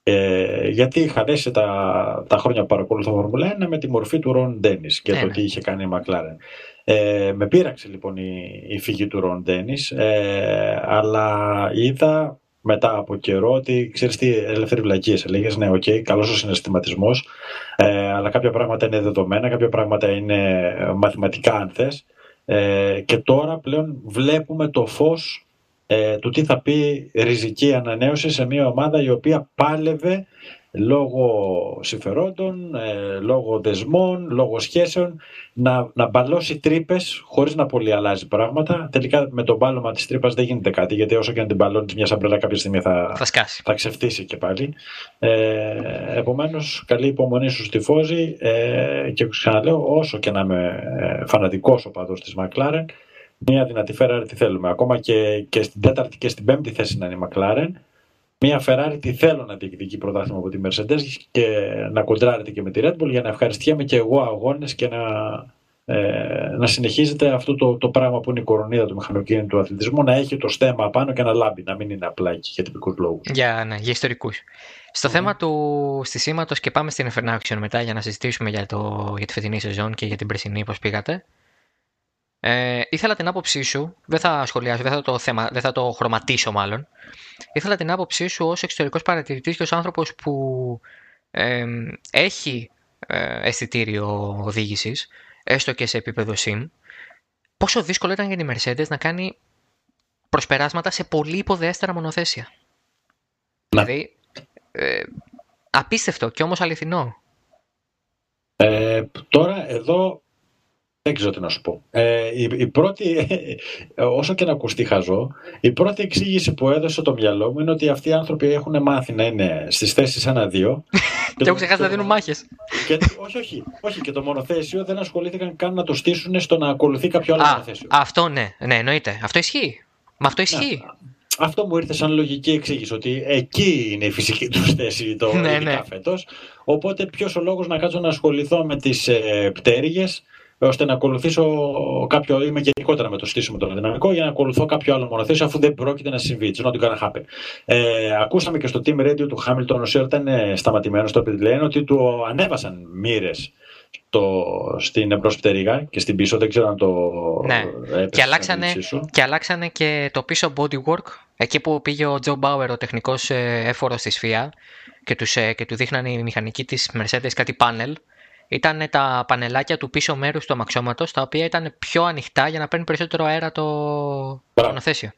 ε, γιατί είχα δέσει τα, τα χρόνια που παρακολουθώ Φορμουλά 1 με τη μορφή του Ρον Ντένις και το ναι, τι ναι. είχε κάνει η Μακλάρεν. Ε, με πείραξε λοιπόν η, η φυγή του Ρον Ντένις, ε, αλλά είδα μετά από καιρό ότι ξέρεις τι Λευτέρη βλακείες έλεγες. Ναι, OK, okay, καλός ο συναισθηματισμός, ε, αλλά κάποια πράγματα είναι δεδομένα, κάποια πράγματα είναι μαθηματικά, αν θες. Ε, και τώρα πλέον βλέπουμε το φως ε, του τι θα πει ριζική ανανέωση σε μια ομάδα η οποία πάλευε λόγω συμφερόντων, ε, λόγω δεσμών, λόγω σχέσεων, να, να μπαλώσει τρύπες χωρίς να πολύ αλλάζει πράγματα. Τελικά με τον μπάλωμα της τρύπας δεν γίνεται κάτι, γιατί όσο και αν την μπαλώνεις μια σαμπρέλα κάποια στιγμή θα, θα, σκάσει. θα ξεφτύσει και πάλι. Ε, Επομένως, καλή υπομονή στους τυφώζοι ε, και ξαναλέω, όσο και να είμαι ε, φανατικός οπαδό της Μακλάρεν, μια δυνατή Ferrari τι θέλουμε. Ακόμα και, και στην τέταρτη και στην πέμπτη θέση να είναι η McLaren. Μια Ferrari τι θέλω να διεκδικεί πρωτάθλημα από τη Mercedes και να κοντράρεται και με τη Red Bull για να ευχαριστιέμαι και εγώ αγώνες και να, ε, να συνεχίζεται αυτό το, το πράγμα που είναι η κορονίδα του μηχανοκίνητου αθλητισμού, να έχει το στέμα πάνω και να λάμπει, να μην είναι απλά εκεί για τυπικούς λόγους. Για, ναι, για ιστορικούς. Στο θέμα του στισήματο και πάμε στην F1 μετά για να συζητήσουμε για, το, για τη φετινή σεζόν και για την περσινή, πώς πήγατε. Ε, ήθελα την άποψή σου, δεν θα σχολιάσω, δεν θα το, θέμα, δεν θα το χρωματίσω μάλλον. Ήθελα την άποψή σου ως εξωτερικός παρατηρητής και ως άνθρωπος που ε, έχει ε, αισθητήριο οδήγησης, έστω και σε επίπεδο sim, πόσο δύσκολο ήταν για τη Mercedes να κάνει προσπεράσματα σε πολύ υποδέστερα μονοθέσια. Να. Δηλαδή, ε, απίστευτο και όμως αληθινό. Ε, τώρα εδώ δεν ξέρω τι να σου πω. Ε, η, η, πρώτη, όσο και να ακουστεί χαζό, η πρώτη εξήγηση που έδωσε το μυαλό μου είναι ότι αυτοί οι άνθρωποι έχουν μάθει να είναι στις θέσεις 1-2. και έχουν ξεχάσει να δίνουν μάχες. όχι, όχι, όχι. Και το μονοθέσιο δεν ασχολήθηκαν καν να το στήσουν στο να ακολουθεί κάποιο άλλο μονοθέσιο. Αυτό ναι, ναι, εννοείται. Αυτό ισχύει. Μα αυτό ισχύει. αυτό μου ήρθε σαν λογική εξήγηση, ότι εκεί είναι η φυσική τους θέση το ναι, ναι. φέτος. Οπότε ποιος ο λόγος να κάτσω να ασχοληθώ με τις ε, πτέρυγες; Ώστε να ακολουθήσω κάποιο, είμαι γενικότερα με το στήσιμο το δυναμικό, για να ακολουθώ κάποιο άλλο μονοθέσιο, αφού δεν πρόκειται να συμβεί. It's not gonna happen. Ε, ακούσαμε και στο team radio του Χάμιλτον, ο ήταν σταματημένος στο pit lane, ότι του ανέβασαν μοίρες στην εμπρόσπτερηγά και στην πίσω, δεν ξέρω αν το ναι. και αλλάξανε, και αλλάξανε και το πίσω bodywork, εκεί που πήγε ο Τζο Μπάουερ, ο τεχνικός ε, έφορος της FIA και, τους, ε, και του δείχνανε οι μηχανικοί της Mercedes κάτι πάνελ ήταν τα πανελάκια του πίσω μέρους του αμαξώματο, τα οποία ήταν πιο ανοιχτά για να παίρνει περισσότερο αέρα το μονοθέσιο.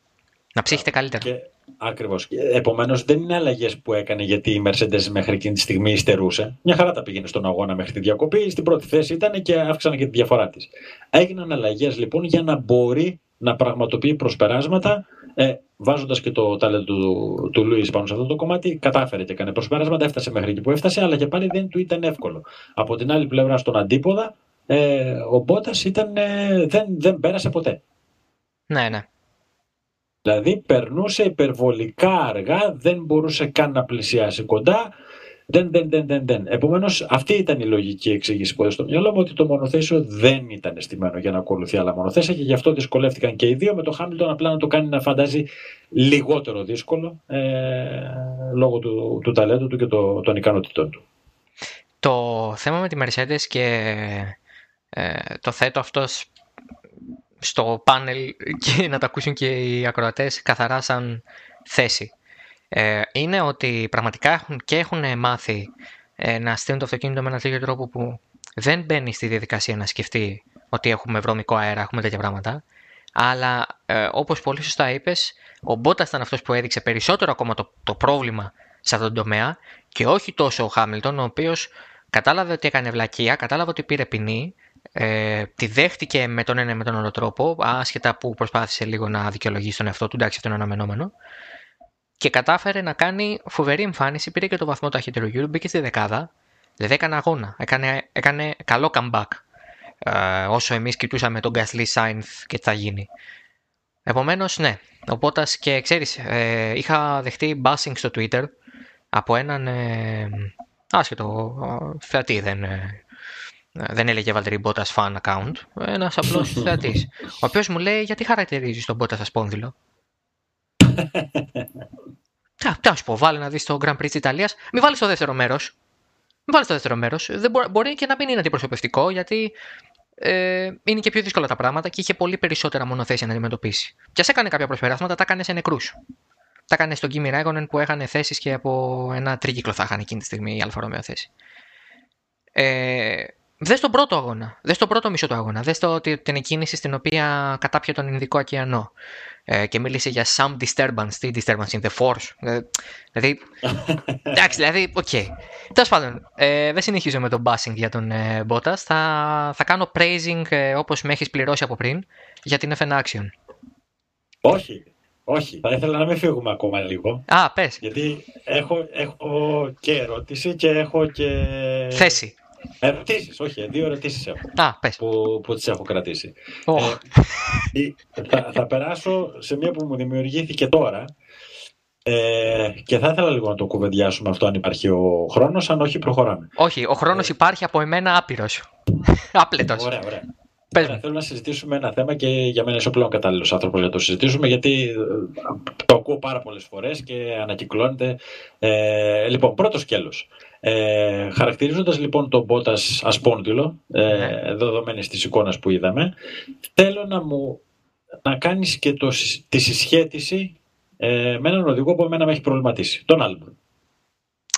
Να ψύχετε καλύτερα. Και... Ακριβώς. Επομένως, δεν είναι αλλαγές που έκανε γιατί η Mercedes μέχρι εκείνη τη στιγμή υστερούσε. Μια χαρά τα πήγαινε στον αγώνα μέχρι τη διακοπή. Στην πρώτη θέση ήταν και αύξανε και τη διαφορά της. Έγιναν αλλαγές λοιπόν για να μπορεί να πραγματοποιεί προσπεράσματα ε, Βάζοντας και το ταλέντο του, του Λουίς πάνω σε αυτό το κομμάτι, κατάφερε και έκανε προσπέρασματα, έφτασε μέχρι εκεί που έφτασε, αλλά και πάλι δεν του ήταν εύκολο. Από την άλλη πλευρά, στον αντίποδα, ε, ο Μπότας ε, δεν, δεν πέρασε ποτέ. Ναι, ναι. Δηλαδή περνούσε υπερβολικά αργά, δεν μπορούσε καν να πλησιάσει κοντά. Δεν, δεν, δεν, δεν, δεν. Επομένως, αυτή ήταν η λογική εξήγηση που έδωσε στο μυαλό μου ότι το μονοθέσιο δεν ήταν στημένο για να ακολουθεί άλλα μονοθέσια και γι' αυτό δυσκολεύτηκαν και οι δύο. Με το Χάμιλτον απλά να το κάνει να φαντάζει λιγότερο δύσκολο ε, λόγω του, του ταλέντου του και το, των ικανότητών του. Το θέμα με τη Mercedes και ε, το θέτω αυτό στο πάνελ και να το ακούσουν και οι ακροατές καθαρά σαν θέση ε, είναι ότι πραγματικά έχουν και έχουν μάθει ε, να στείλουν το αυτοκίνητο με έναν τέτοιο τρόπο που δεν μπαίνει στη διαδικασία να σκεφτεί ότι έχουμε βρώμικο αέρα, έχουμε τέτοια πράγματα. Αλλά ε, όπως πολύ σωστά είπες, ο Μπότας ήταν αυτός που έδειξε περισσότερο ακόμα το, το πρόβλημα σε αυτόν τον τομέα και όχι τόσο ο Χάμιλτον, ο οποίος κατάλαβε ότι έκανε βλακεία, κατάλαβε ότι πήρε ποινή, ε, τη δέχτηκε με τον ένα με τον άλλο τρόπο, άσχετα που προσπάθησε λίγο να δικαιολογήσει τον εαυτό του, εντάξει, αυτό είναι αναμενόμενο και κατάφερε να κάνει φοβερή εμφάνιση. Πήρε και το βαθμό του αχύτερου γύρου, μπήκε στη δεκάδα. Δηλαδή έκανε αγώνα. Έκανε, έκανε καλό comeback. Ε, όσο εμείς κοιτούσαμε τον Gasly Sainz και τι θα γίνει. Επομένως, ναι. Οπότε και ξέρεις, ε, είχα δεχτεί bashing στο Twitter από έναν ε, άσχετο θεατή. Δεν, ε, δεν έλεγε Valtteri Bottas fan account. Ένας απλός θεατής. Ο οποίος μου λέει γιατί χαρακτηρίζεις τον Bottas ασπόνδυλο. Τι να σου πω, βάλει να δεις το Grand Prix της Ιταλίας. Μην βάλεις το δεύτερο μέρος. Μην βάλεις το δεύτερο μέρος. Μπορεί, μπορεί και να μην είναι αντιπροσωπευτικό, γιατί ε, είναι και πιο δύσκολα τα πράγματα και είχε πολύ περισσότερα μονοθέσια να αντιμετωπίσει. Και ας έκανε κάποια προσπεράσματα, τα έκανε σε νεκρούς. Τα έκανε στον Κίμι Ραϊκόνεν που έχανε θέσεις και από ένα τρίκυκλο θα έχανε εκείνη τη στιγμή η Alfa Romeo θέση. Ε, Δες τον πρώτο αγώνα. Δες τον πρώτο μισό του αγώνα. Δες την εκκίνηση στην οποία κατάπιε τον Ινδικό ωκεανό. Ε, και μίλησε για some disturbance. Τι disturbance in the force. Ε, δηλαδή. εντάξει, δηλαδή, OK. Okay. Τέλος πάντων, ε, δεν συνεχίζω με τον bashing για τον ε, Bottas. Θα, θα κάνω praising ε, όπως με έχεις πληρώσει από πριν για την FN Action. Όχι. Όχι, θα ήθελα να μην φύγουμε ακόμα λίγο. Α, πες. Γιατί έχω, έχω και ερώτηση και έχω και... Θέση. Ερωτήσεις, όχι, δύο ερωτήσεις έχω. Α, πες. Που, που τις έχω κρατήσει. Ε, θα, θα περάσω σε μία που μου δημιουργήθηκε τώρα. Ε, και θα ήθελα λίγο να το κουβεντιάσουμε αυτό αν υπάρχει ο χρόνος, αν όχι προχωράμε. Όχι, ο χρόνος ε, υπάρχει από εμένα άπειρος. Άπλετος. Ωραία, ωραία. Πες θέλω να συζητήσουμε ένα θέμα και για μένα είσαι ο πλέον κατάλληλος άνθρωπος για το συζητήσουμε, γιατί ε, το ακούω πάρα πολλές φορές και ανακυκλώνεται. Ε, λοιπόν, πρώτος σκέλος. Ε, Χαρακτηρίζοντας λοιπόν τον Μπότας ασπόντιλο, ε, ναι. δεδομένης της εικόνας που είδαμε, θέλω να μου να κάνεις και το, τη συσχέτιση ε, με έναν οδηγό που εμένα με έχει προβληματίσει, τον Άλμπον.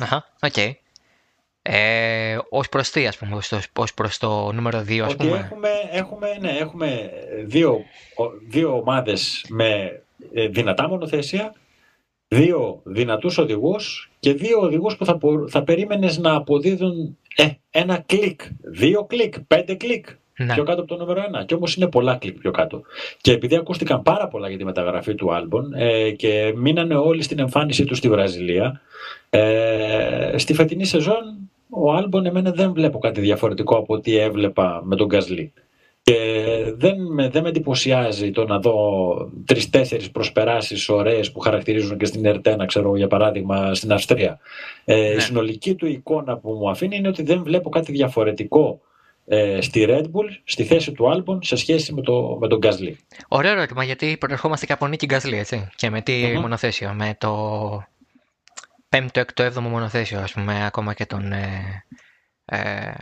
Αχα, OK. Okay. Ε, ως προς τι, ας πούμε, ως προς το νούμερο 2, ας πούμε. Έχουμε, έχουμε, ναι, έχουμε δύο, δύο ομάδες με ε, δυνατά μονοθέσια, δύο δυνατούς οδηγούς και δύο οδηγούς που θα, θα περίμενες να αποδίδουν ε, ένα κλικ, δύο κλικ, πέντε κλικ ναι. πιο κάτω από το νούμερο 1. Και όμως είναι πολλά κλικ πιο κάτω. Και επειδή ακούστηκαν πάρα πολλά για τη μεταγραφή του Άλμπον ε, και μείνανε όλοι στην εμφάνισή τους στη Βραζιλία, ε, στη φετινή σεζόν ο Άλμπον εμένα δεν βλέπω κάτι διαφορετικό από ό,τι έβλεπα με τον Γκασλί. Και δεν με, δεν με εντυπωσιάζει το να δω τρεις-τέσσερις προσπεράσεις ωραίες που χαρακτηρίζουν και στην Ερτένα, ξέρω για παράδειγμα, στην Αυστρία. Ε, Η ναι. συνολική του εικόνα που μου αφήνει είναι ότι δεν βλέπω κάτι διαφορετικό ε, στη Red Bull στη θέση του Albon σε σχέση με, το, με τον Gasly. Ωραίο ερώτημα γιατί προερχόμαστε και από νίκη Gasly έτσι και με τι mm-hmm. μονοθέσιο, με το πέμπτο, έκτο, έβδομο μονοθέσιο ας πούμε ακόμα και τον, ε, ε,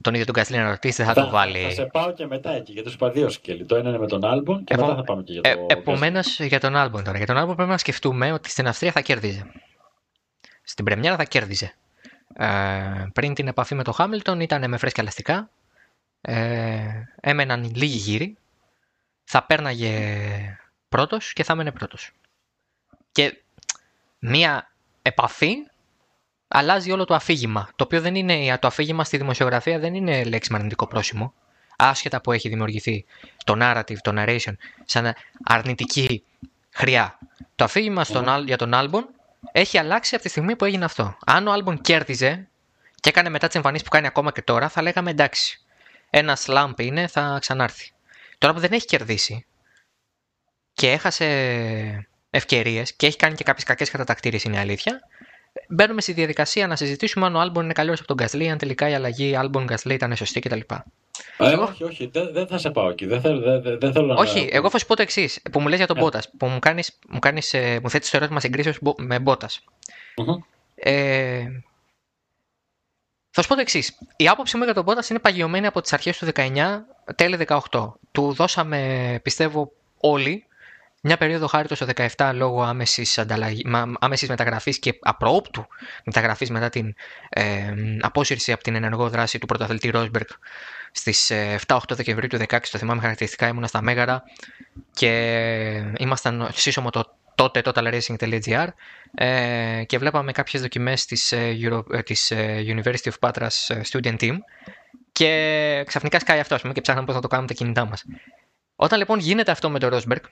τον ίδιο τον Gasly να ρωτήσει θα, θα το βάλει. Θα σε πάω και μετά εκεί γιατί σου είπα δύο σκέλη. Το ένα είναι με τον Albon και μετά θα πάμε και για τον ε, Επομένως για τον Albon τώρα. Για τον Albon πρέπει να σκεφτούμε ότι στην Αυστρία θα κέρδιζε. Στην Πρεμιέρα θα κέρδιζε. Ε, πριν την επαφή με το Χάμιλτον ήταν με φρέσκια ελαστικά. Ε, έμεναν λίγοι γύροι. Θα πέρναγε πρώτος και θα έμενε πρώτος. Και μία επαφή αλλάζει όλο το αφήγημα. Το οποίο δεν είναι, το αφήγημα στη δημοσιογραφία δεν είναι λέξη με αρνητικό πρόσημο. Άσχετα που έχει δημιουργηθεί το narrative, το narration, σαν αρνητική χρειά. Το αφήγημα στον, για τον Άλμπον έχει αλλάξει από τη στιγμή που έγινε αυτό. Αν ο Άλμπον κέρδιζε και έκανε μετά τις εμφανίσεις που κάνει ακόμα και τώρα, θα λέγαμε εντάξει. Ένα slump είναι, θα ξανάρθει. Τώρα που δεν έχει κερδίσει και έχασε ευκαιρίες και έχει κάνει και κάποιες κακές κατατακτήριες, είναι η αλήθεια. Μπαίνουμε στη διαδικασία να συζητήσουμε αν ο Άλμπον είναι καλύτερος από τον Γκασλί, αν τελικά η αλλαγή Άλμπον Γκασλί ήταν σωστή κτλ. Ε, όχι, όχι, δεν, δεν θα σε πάω εκεί. Δεν θέλω, δεν, δεν θέλω όχι, να... εγώ θα σου πω το εξής. Που μου λες για τον Μπότας, που μου, κάνεις, μου, κάνεις, ε, μου θέτεις το ερώτημα συγκρίσεω με Μπότας. Mm-hmm. Ε, θα σου πω το εξής. Η άποψή μου για τον Μπότας είναι παγιωμένη από τις αρχές του 19, τέλη 18. Του δώσαμε, πιστεύω, όλοι μια περίοδο χάρη στο 17 λόγω άμεσης, ανταλλαγή, άμεσης μεταγραφής και απροόπτου μεταγραφής μετά την ε, απόσυρση από την ενεργό δράση του πρωταθλητή Ρόσμπεργκ στις 7-8 ε, Δεκεμβρίου του 2016, το θυμάμαι χαρακτηριστικά, ήμουνα στα Μέγαρα και ήμασταν σύσσωμο το τότε totalracing.gr ε, και βλέπαμε κάποιες δοκιμές της, ε, Euro, της University of Patras Student Team και ξαφνικά σκάει αυτό πούμε, και ψάχναμε πώς θα το κάνουμε τα κινητά μας. Όταν λοιπόν γίνεται αυτό με τον Rosberg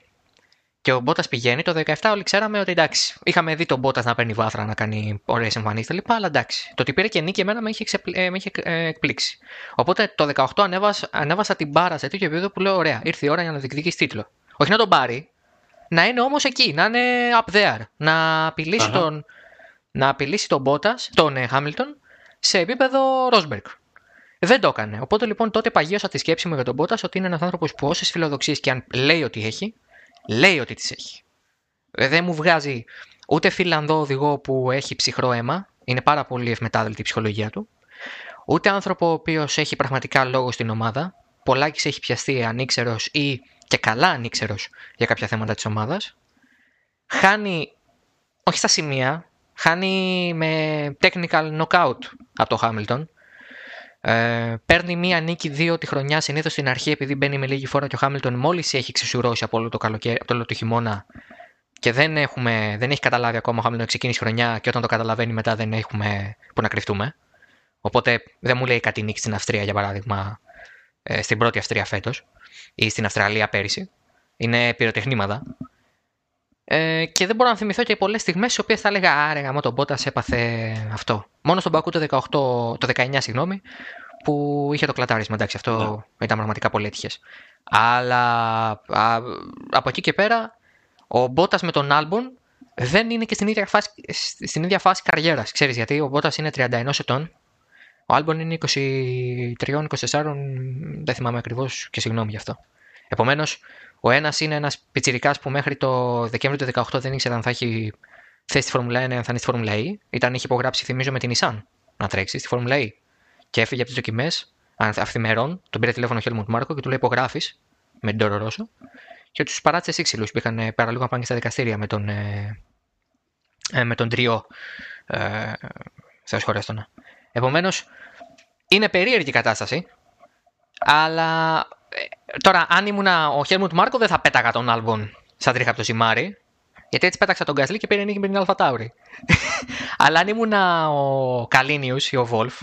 και ο Μπότας πηγαίνει, το 17 όλοι ξέραμε ότι εντάξει. Είχαμε δει τον Μπότας να παίρνει βάθρα, να κάνει ωραίες εμφανίσεις κτλ. Αλλά εντάξει. Το ότι πήρε και νίκη εμένα με είχε, ε, με είχε ε, εκπλήξει. Οπότε το 18 ανέβασα, ανέβασα την μπάρα σε τέτοιο επίπεδο που λέω: Ωραία, ήρθε η ώρα για να διεκδικήσει τίτλο. Όχι να τον πάρει, να είναι όμως εκεί, να είναι up there. Να απειλήσει τον, να απειλήσει τον Μπότας, τον Χάμιλτον, σε επίπεδο Ρόσμπεργκ. Δεν το έκανε. Οπότε λοιπόν τότε παγίωσα τη σκέψη μου για τον Μπότας ότι είναι ένας άνθρωπος που όσες φιλοδοξίες και αν λέει ότι έχει, λέει ότι τις έχει. Ε, δεν μου βγάζει ούτε Φιλανδό οδηγό που έχει ψυχρό αίμα, είναι πάρα πολύ ευμετάδελτη η ψυχολογία του, ούτε άνθρωπο ο οποίος έχει πραγματικά λόγο στην ομάδα, πολλάκις έχει πιαστεί ανήξερο ή και καλά ανήξερο για κάποια θέματα της ομάδας. Χάνει, όχι στα σημεία, χάνει με technical knockout από το Χάμιλτον. Ε, παίρνει μία νίκη δύο τη χρονιά συνήθως στην αρχή επειδή μπαίνει με λίγη φόρα και ο Χάμιλτον μόλις έχει ξεσουρώσει από όλο το, καλοκαίρι, από όλο το χειμώνα και δεν, έχουμε, δεν έχει καταλάβει ακόμα ο Χάμιλτον ξεκίνησε χρονιά και όταν το καταλαβαίνει μετά δεν έχουμε που να κρυφτούμε. Οπότε δεν μου λέει κάτι νίκη στην Αυστρία για παράδειγμα ε, στην πρώτη Αυστρία φέτος ή στην Αυστραλία πέρυσι. Είναι πυροτεχνήματα. Ε, και δεν μπορώ να θυμηθώ και πολλές στιγμές στι οποίες θα έλεγα Άρε, γαμό τον Μπότα έπαθε αυτό. Μόνο στον Πακού το, 18, το 19, συγγνώμη, που είχε το κλατάρισμα. Εντάξει, αυτό ναι. ήταν πραγματικά πολύ έτυχες. Αλλά α, από εκεί και πέρα, ο Μπότας με τον Άλμπον δεν είναι και στην ίδια φάση, στην ίδια φάση καριέρας. Ξέρεις γιατί ο Μπότας είναι 31 ετών Ο Άλμπον είναι 23-24, δεν θυμάμαι ακριβώς και συγγνώμη γι' αυτό. Επομένως, ο ένας είναι ένας πιτσυρικά που μέχρι το Δεκέμβριο του 2018 δεν ήξερε αν θα έχει θέση στη Φόρμουλα 1 αν θα είναι στη Φόρμουλα E. Ήταν, είχε υπογράψει, θυμίζω, με την Nissan να τρέξει στη Φόρμουλα E. Και έφυγε από τις δοκιμές αυθημερών, τον πήρε τηλέφωνο ο Χέλμουντ Μάρκο και του λέει υπογράφεις με την Τόρο Ρώσο. Και τους παράτησε σύξυλου που είχαν παραλίγο να πάνε στα δικαστήρια με τον, ε, ε με τον τριό. Ε, Θεός Επομένως, είναι περίεργη η κατάσταση. Αλλά ε, τώρα, αν ήμουν ο Χέλμουντ Μάρκο, δεν θα πέταγα τον Άλμπον σαν τρίχα από το ζυμάρι. Γιατί έτσι πέταξα τον Γκάσλι και πήρε νίκη με την Αλφατάουρη. Αλλά αν ήμουν ο Καλίνιους ή ο Βόλφ,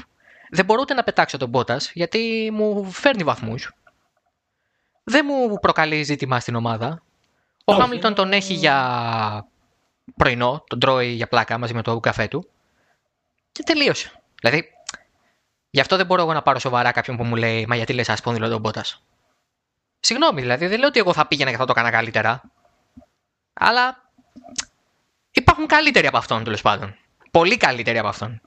δεν μπορώ ούτε να πετάξω τον Μπότας γιατί μου φέρνει βαθμούς. Δεν μου προκαλεί ζήτημα στην ομάδα. Ο Χάμιλτον τον έχει για πρωινό, τον τρώει για πλάκα μαζί με το καφέ του. Και τελείωσε. Δηλαδή, γι' αυτό δεν μπορώ εγώ να πάρω σοβαρά κάποιον που μου λέει Μα γιατί λες ασπόνδυλο τον Μπότας. Συγγνώμη, δηλαδή δεν λέω ότι εγώ θα πήγαινα και θα το έκανα καλύτερα. Αλλά υπάρχουν καλύτεροι από αυτόν τέλος πάντων. Πολύ καλύτεροι από αυτόν.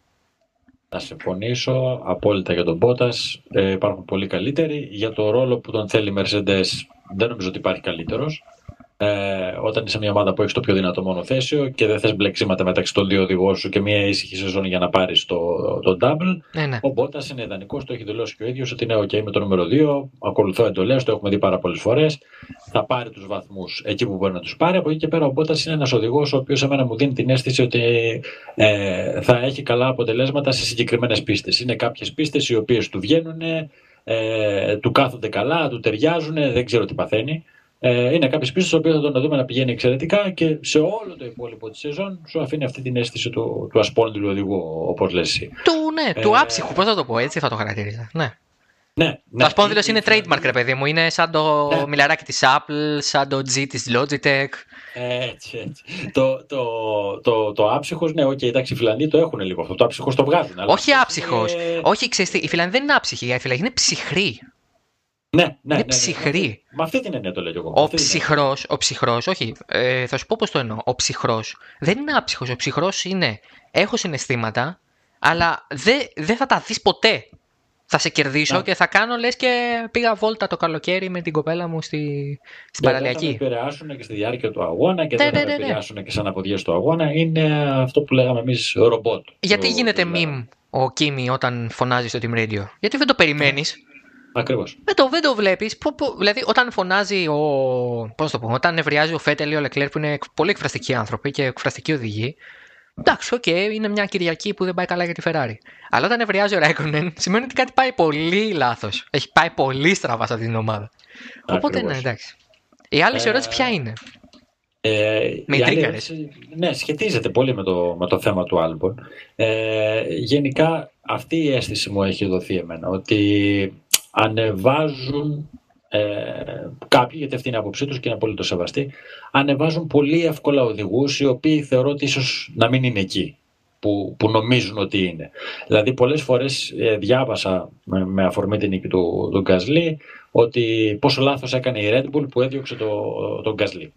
Θα συμφωνήσω απόλυτα για τον Μπότας. Ε, υπάρχουν πολύ καλύτεροι. Για το ρόλο που τον θέλει η Mercedes δεν νομίζω ότι υπάρχει καλύτερος ε, όταν είσαι μια ομάδα που έχεις το πιο δυνατό μονοθέσιο και δεν θες μπλεξίματα μεταξύ των δύο οδηγών σου και μια ήσυχη σεζόν για να πάρεις το, το double. Ναι, ναι. Ο Μπότας είναι ιδανικός, το έχει δηλώσει και ο ίδιος ότι είναι OK με το νούμερο 2. Ακολουθώ εντολές, το έχουμε δει πάρα πολλές φορές. Θα πάρει τους βαθμούς εκεί που μπορεί να τους πάρει. Από εκεί και πέρα ο Μπότας είναι ένας οδηγός ο οποίος εμένα μου δίνει την αίσθηση ότι ε, θα έχει καλά αποτελέσματα σε συγκεκριμένες πίστες. Είναι κάποιες πίστες οι οποίες του βγαίνουν, ε, του κάθονται καλά, του ταιριάζουν, δεν ξέρω τι παθαίνει. Ε, είναι κάποιε πίστε οποίε θα τον δούμε να πηγαίνει εξαιρετικά και σε όλο το υπόλοιπο της σεζόν σου αφήνει αυτή την αίσθηση του, του ασπόνδυλου οδηγού, όπως λες. Του, ναι, του ε, άψυχου, πώς θα το πω, έτσι θα το χαρακτηρίζα. Ναι. Ναι, ναι, το ασπόνδυλο είναι trademark, ρε παιδί μου. Είναι σαν το ναι. μιλαράκι της Apple, σαν το G της Logitech. Έτσι, έτσι. Το, το, το, το άψυχος, ναι, okay, εντάξει, οι Φιλανδοί το έχουν λίγο αυτό. Το άψυχος το βγάζουν. Όχι άψυχος. Όχι, ξέρεις, οι Φιλανδοί δεν είναι άψυχοι. Οι Φιλανδοί είναι ψυχροί. Ναι, ναι, είναι ναι, ψυχρή. Ναι, Με αυτή την έννοια το λέω εγώ. Ο ψυχρός, ο ψυχρός, όχι, ε, θα σου πω πώς το εννοώ. Ο ψυχρός δεν είναι άψυχος. Ο ψυχρός είναι. Έχω συναισθήματα, αλλά δεν δε θα τα δεις ποτέ. Θα σε κερδίσω και θα κάνω λες και πήγα βόλτα το καλοκαίρι με την κοπέλα μου στη, στην παραλιακή. Θα με επηρεάσουν και στη διάρκεια του αγώνα και ναι, δεν θα ναι, με επηρεάσουν και σαν αποδιέ του αγώνα. Είναι αυτό που λέγαμε εμείς ρομπότ. Γιατί γίνεται meme ο Κίμι όταν φωνάζει στο Team Radio; Γιατί δεν το περιμένεις; Ακριβώς. Δεν το, δεν το βλέπει. Δηλαδή, όταν φωνάζει ο. Πώς το πω, όταν νευριάζει ο Φέτελ ή ο Λεκλέρ που είναι πολύ εκφραστικοί άνθρωποι και εκφραστικοί οδηγοί. Εντάξει, OK, okay, είναι μια Κυριακή που δεν πάει καλά για τη Ferrari. Αλλά όταν νευριάζει ο Ράικονεν, σημαίνει ότι κάτι πάει πολύ λάθος. Έχει πάει πολύ στραβά σε αυτή την ομάδα. Οπότε, ναι, εντάξει. Η άλλη ε... ερώτηση ποια είναι; Ε, με Ναι, σχετίζεται πολύ με το, με το θέμα του Άλμπον. Ε, γενικά αυτή η αίσθηση μου έχει δοθεί εμένα, ότι ανεβάζουν ε, κάποιοι, γιατί αυτή είναι η άποψή τους και είναι πολύ το σεβαστή, ανεβάζουν πολύ εύκολα οδηγούς οι οποίοι θεωρώ ότι ίσως να μην είναι εκεί που, που νομίζουν ότι είναι. Δηλαδή πολλές φορές ε, διάβασα με, με, αφορμή την νίκη του, του Γκασλή ότι πόσο λάθος έκανε η Red Bull που έδιωξε τον το Γκασλή.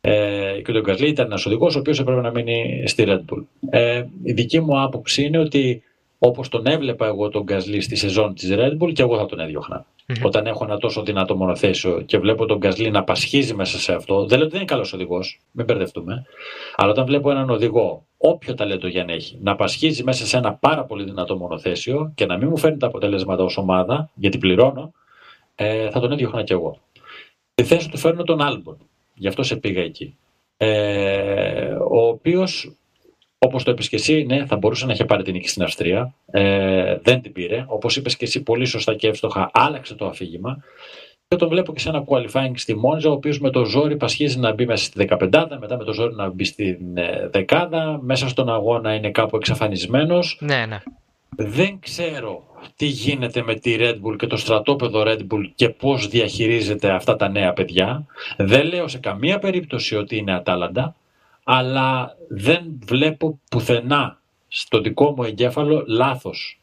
Ε, και ο Γκασλή ήταν ένας οδηγός ο οποίος έπρεπε να μείνει στη Red Bull. Ε, η δική μου άποψη είναι ότι όπως τον έβλεπα εγώ τον Γκασλή στη σεζόν της Red Bull και εγώ θα τον έδιωχνα. Mm-hmm. Όταν έχω ένα τόσο δυνατό μονοθέσιο και βλέπω τον Γκασλή να πασχίζει μέσα σε αυτό, δεν λέω ότι δεν είναι καλός οδηγός, μην μπερδευτούμε. Αλλά όταν βλέπω έναν οδηγό, όποιο ταλέντο για να έχει, να πασχίζει μέσα σε ένα πάρα πολύ δυνατό μονοθέσιο και να μην μου φέρνει τα αποτέλεσματα ως ομάδα, γιατί πληρώνω, ε, θα τον έδιωχνα κι εγώ. Στη θέση του φέρνω τον Άλμπον. Γι' αυτό σε πήγα εκεί. Ε, ο οποίος Όπως το είπες και εσύ, ναι, θα μπορούσε να είχε πάρει την νίκη στην Αυστρία. Ε, δεν την πήρε. Όπως είπες και εσύ, πολύ σωστά και εύστοχα, άλλαξε το αφήγημα. Και τον βλέπω και σε ένα qualifying στη Μόνζα, ο οποίος με το ζόρι πασχίζει να μπει μέσα στη 15, μετά με το ζόρι να μπει στην ε, δεκάδα. Μέσα στον αγώνα είναι κάπου εξαφανισμένος. Ναι, ναι. Δεν ξέρω τι γίνεται με τη Red Bull και το στρατόπεδο Red Bull και πώς διαχειρίζεται αυτά τα νέα παιδιά. Δεν λέω σε καμία περίπτωση ότι είναι ατάλλαντα αλλά δεν βλέπω πουθενά στο δικό μου εγκέφαλο λάθος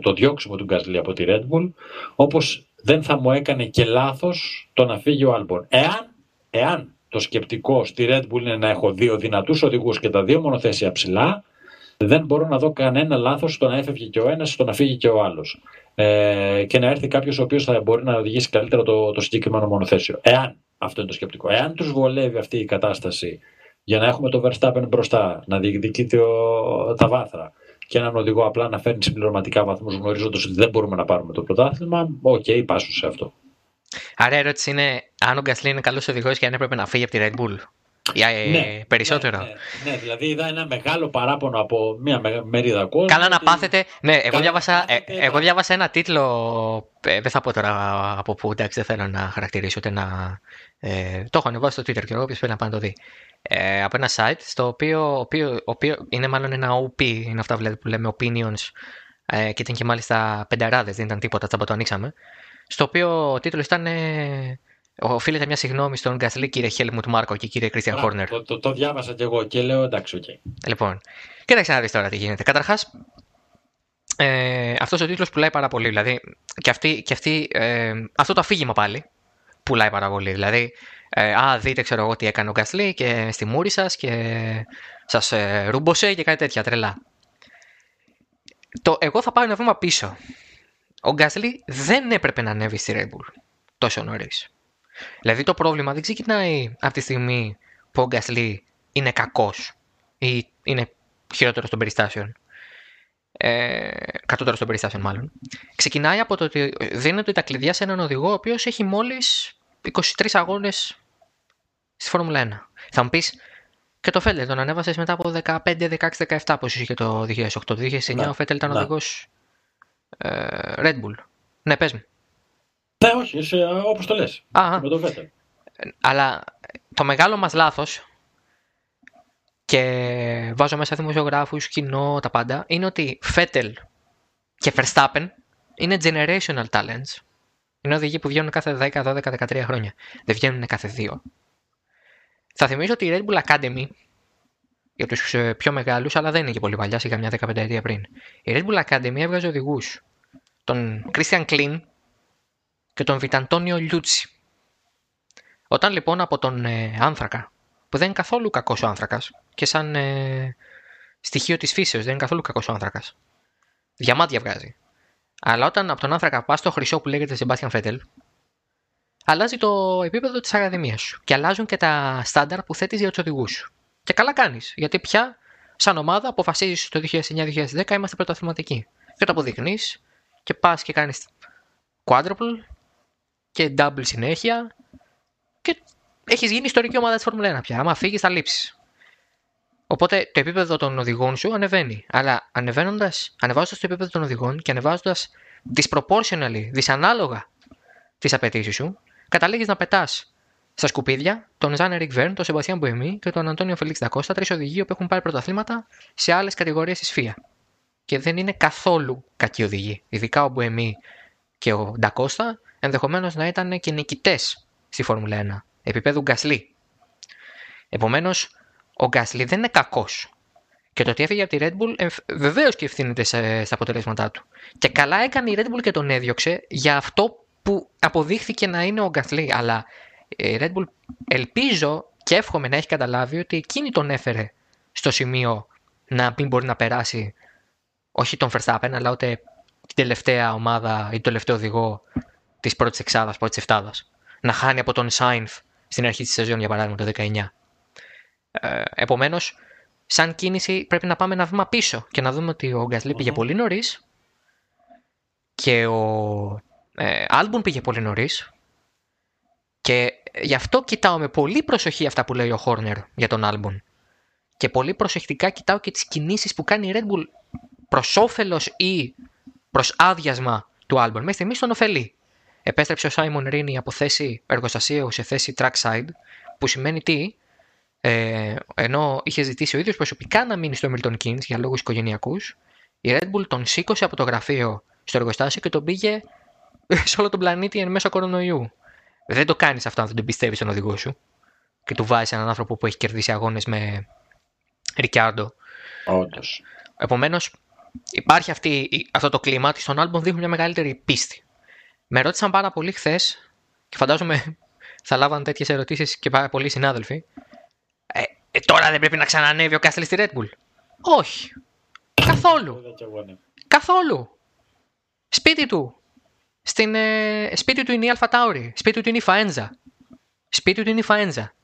το διώξιμο του Γκάσλι από τη Red Bull, όπως δεν θα μου έκανε και λάθος το να φύγει ο Άλμπορν. Εάν, εάν το σκεπτικό στη Red Bull είναι να έχω δύο δυνατούς οδηγούς και τα δύο μονοθέσια ψηλά, δεν μπορώ να δω κανένα λάθος στο να έφευγε και ο ένας, στο να φύγει και ο άλλος. Ε, και να έρθει κάποιος ο οποίος θα μπορεί να οδηγήσει καλύτερα το, το συγκεκριμένο μονοθέσιο. Εάν, αυτό είναι το σκεπτικό, εάν τους βολεύει αυτή η κατάσταση για να έχουμε το Verstappen μπροστά, να διεκδικεί τα βάθρα και έναν οδηγό απλά να φέρνει συμπληρωματικά βαθμούς γνωρίζοντας ότι δεν μπορούμε να πάρουμε το πρωτάθλημα, OK, okay, πάσο σε αυτό. Άρα η ερώτηση είναι αν ο Γκασλή είναι καλός οδηγός και αν έπρεπε να φύγει από τη Red Bull; Για ε, ναι, περισσότερο. Ναι, ναι, ναι, δηλαδή είδα ένα μεγάλο παράπονο από μια μερίδα κόσμου. Καλά να πάθετε. Ναι, εγώ διάβασα, ε, εγώ διάβασα ένα τίτλο. Ε, δεν θα πω τώρα από πού, εντάξει, δεν θέλω να χαρακτηρίσω ούτε να. Ε, το έχω ανεβάσει στο Twitter και εγώ, όποιος θέλει να πάει να το δει. Ε, από ένα site, στο οποίο, οποίο, οποίο είναι μάλλον ένα OP, είναι αυτά που λέμε opinions, ε, και ήταν και μάλιστα πενταράδες, δεν ήταν τίποτα, τσάμπα το ανοίξαμε. Στο οποίο ο τίτλος ήταν Οφείλεται μια συγγνώμη στον Γκασλή, κύριε Χέλμουτ Μάρκο και κύριε Κρίστιαν Χόρνερ. Το, το, το, διάβασα κι εγώ και λέω εντάξει, OK. Okay. Λοιπόν, κοίταξε να δεις τώρα τι γίνεται. Καταρχάς, ε, αυτός ο τίτλος πουλάει πάρα πολύ. Δηλαδή, και, αυτή, και αυτή, ε, αυτό το αφήγημα πάλι πουλάει πάρα πολύ. Δηλαδή, ε, α, δείτε, ξέρω εγώ τι έκανε ο Γκασλή και στη μούρη σας και σας ε, ρούμπωσε και κάτι τέτοια τρελά. Το, εγώ θα πάω ένα βήμα πίσω. Ο Γκάσλι δεν έπρεπε να ανέβει στη Red τόσο νωρίς. Δηλαδή το πρόβλημα δεν ξεκινάει από τη στιγμή που ο Γκάσλι είναι κακός ή είναι χειρότερος των περιστάσεων. Ε, κατώτερος των περιστάσεων, μάλλον. Ξεκινάει από το ότι δίνεται τα κλειδιά σε έναν οδηγό ο οποίος έχει μόλις 23 αγώνες στη Φόρμουλα 1. Θα μου πεις, και το Φέτελ τον ανέβασες μετά από 15, 16, 17 που είχε το 2008. Το 2009 ναι, ο Φέτελ ήταν ναι. οδηγός ε, Red Bull. Ναι, πες μου. Ναι, όχι, είσαι όπως το λες. Με το Φέτελ. Αλλά το μεγάλο μας λάθος και βάζω μέσα δημοσιογράφους, κοινό, τα πάντα, είναι ότι Φέτελ και Verstappen είναι generational talents. Είναι οδηγοί που βγαίνουν κάθε 10, 12, 13 χρόνια. Δεν βγαίνουν κάθε δύο. Θα θυμίσω ότι η Red Bull Academy, για τους ε, πιο μεγάλους, αλλά δεν είναι και πολύ παλιά, σιγά μια 15 ετία πριν. Η Red Bull Academy έβγαζε οδηγούς. Τον Christian Klein και τον Βιταντόνιο Λιούτσι. Όταν λοιπόν από τον ε, άνθρακα, που δεν είναι καθόλου κακός ο άνθρακας, και σαν ε, στοιχείο της φύσεως δεν είναι καθόλου κακός ο άνθρακας. Διαμάντια βγάζει. Αλλά όταν από τον άνθρακα πας στο χρυσό που λέγεται Sebastian Vettel, αλλάζει το επίπεδο της Ακαδημίας σου και αλλάζουν και τα στάνταρ που θέτεις για τους οδηγούς σου. Και καλά κάνεις, γιατί πια σαν ομάδα αποφασίζεις το 2009-2010 είμαστε πρωταθληματικοί. Και το αποδεικνύεις και πας και κάνεις quadruple και double συνέχεια και έχεις γίνει ιστορική ομάδα της Φόρμουλα 1 πια. Άμα φύγεις, θα λείψεις. Οπότε το επίπεδο των οδηγών σου ανεβαίνει. Αλλά ανεβαίνοντας, ανεβάζοντας το επίπεδο των οδηγών και ανεβάζοντας disproportionally, δυσανάλογα τις απαιτήσεις σου, καταλήγεις να πετάς στα σκουπίδια τον Ζαν Ερικ Βέρν, τον Σεμπαστιάν Μποεμή και τον Αντώνιο Φελίξ Δακώστα, τρεις οδηγοί που έχουν πάρει πρωταθλήματα σε άλλες κατηγορίες της ΦΙΑ. Και δεν είναι καθόλου κακοί οδηγοί. Ειδικά ο Μποεμή και ο Ντακώστα ενδεχομένως να ήταν και νικητές στη Φόρμουλα 1, επίπεδου Γκασλή. Επομένως, ο Γκάσλι δεν είναι κακός. Και το ότι έφυγε από τη Red Bull βεβαίως και ευθύνεται στα αποτελέσματά του. Και καλά έκανε η Red Bull και τον έδιωξε για αυτό που αποδείχθηκε να είναι ο Γκάσλι. Αλλά η Red Bull ελπίζω και εύχομαι να έχει καταλάβει ότι εκείνη τον έφερε στο σημείο να μην μπορεί να περάσει όχι τον Verstappen, αλλά ούτε την τελευταία ομάδα ή τον τελευταίο οδηγό της πρώτης εξάδας, πρώτης εφτάδας. Να χάνει από τον Σάινφ στην αρχή της σεζόν, για παράδειγμα, το 19. Ε, Επομένως, σαν κίνηση πρέπει να πάμε ένα βήμα πίσω και να δούμε ότι ο γκασλι πήγε πολύ νωρίς και ο ε, Άλμπουν πήγε πολύ νωρίς. Και γι' αυτό κοιτάω με πολύ προσοχή αυτά που λέει ο Χόρνερ για τον Άλμπουν. Και πολύ προσεκτικά κοιτάω και τις κινήσεις που κάνει η Red Bull προς όφελος ή προς άδειασμα του Άλμπουν. Μέχρι στιγμής τον ωφελεί. Επέστρεψε ο Σάιμον Ρίνι από θέση εργοστασίου σε θέση trackside, που σημαίνει τι, ε, ενώ είχε ζητήσει ο ίδιος προσωπικά να μείνει στο Milton Keynes για λόγους οικογενειακούς, η Red Bull τον σήκωσε από το γραφείο στο εργοστάσιο και τον πήγε σε όλο τον πλανήτη εν μέσω κορονοϊού. Δεν το κάνεις αυτό αν δεν τον πιστεύεις στον οδηγό σου και του βάζεις έναν άνθρωπο που έχει κερδίσει αγώνες με Ρικιάρντο. Όντως. Επομένως, υπάρχει αυτή, αυτό το κλίμα ότι στον Άλμπον δείχνει μια μεγαλύτερη πίστη. Με ρώτησαν πάρα πολύ χθες και φαντάζομαι θα λάβαν τέτοιες ερωτήσεις και πάρα πολλοί συνάδελφοι. Ε, τώρα δεν πρέπει να ξανανεύει ο Κάστελ στη Red Bull. Όχι. Καθόλου. Είδα κι εγώ, ναι. Καθόλου. Σπίτι του. Στην, ε, σπίτι του είναι η Αλφα Τάουρι. Σπίτι του είναι η Φαένζα. Σπίτι του είναι η Φαένζα.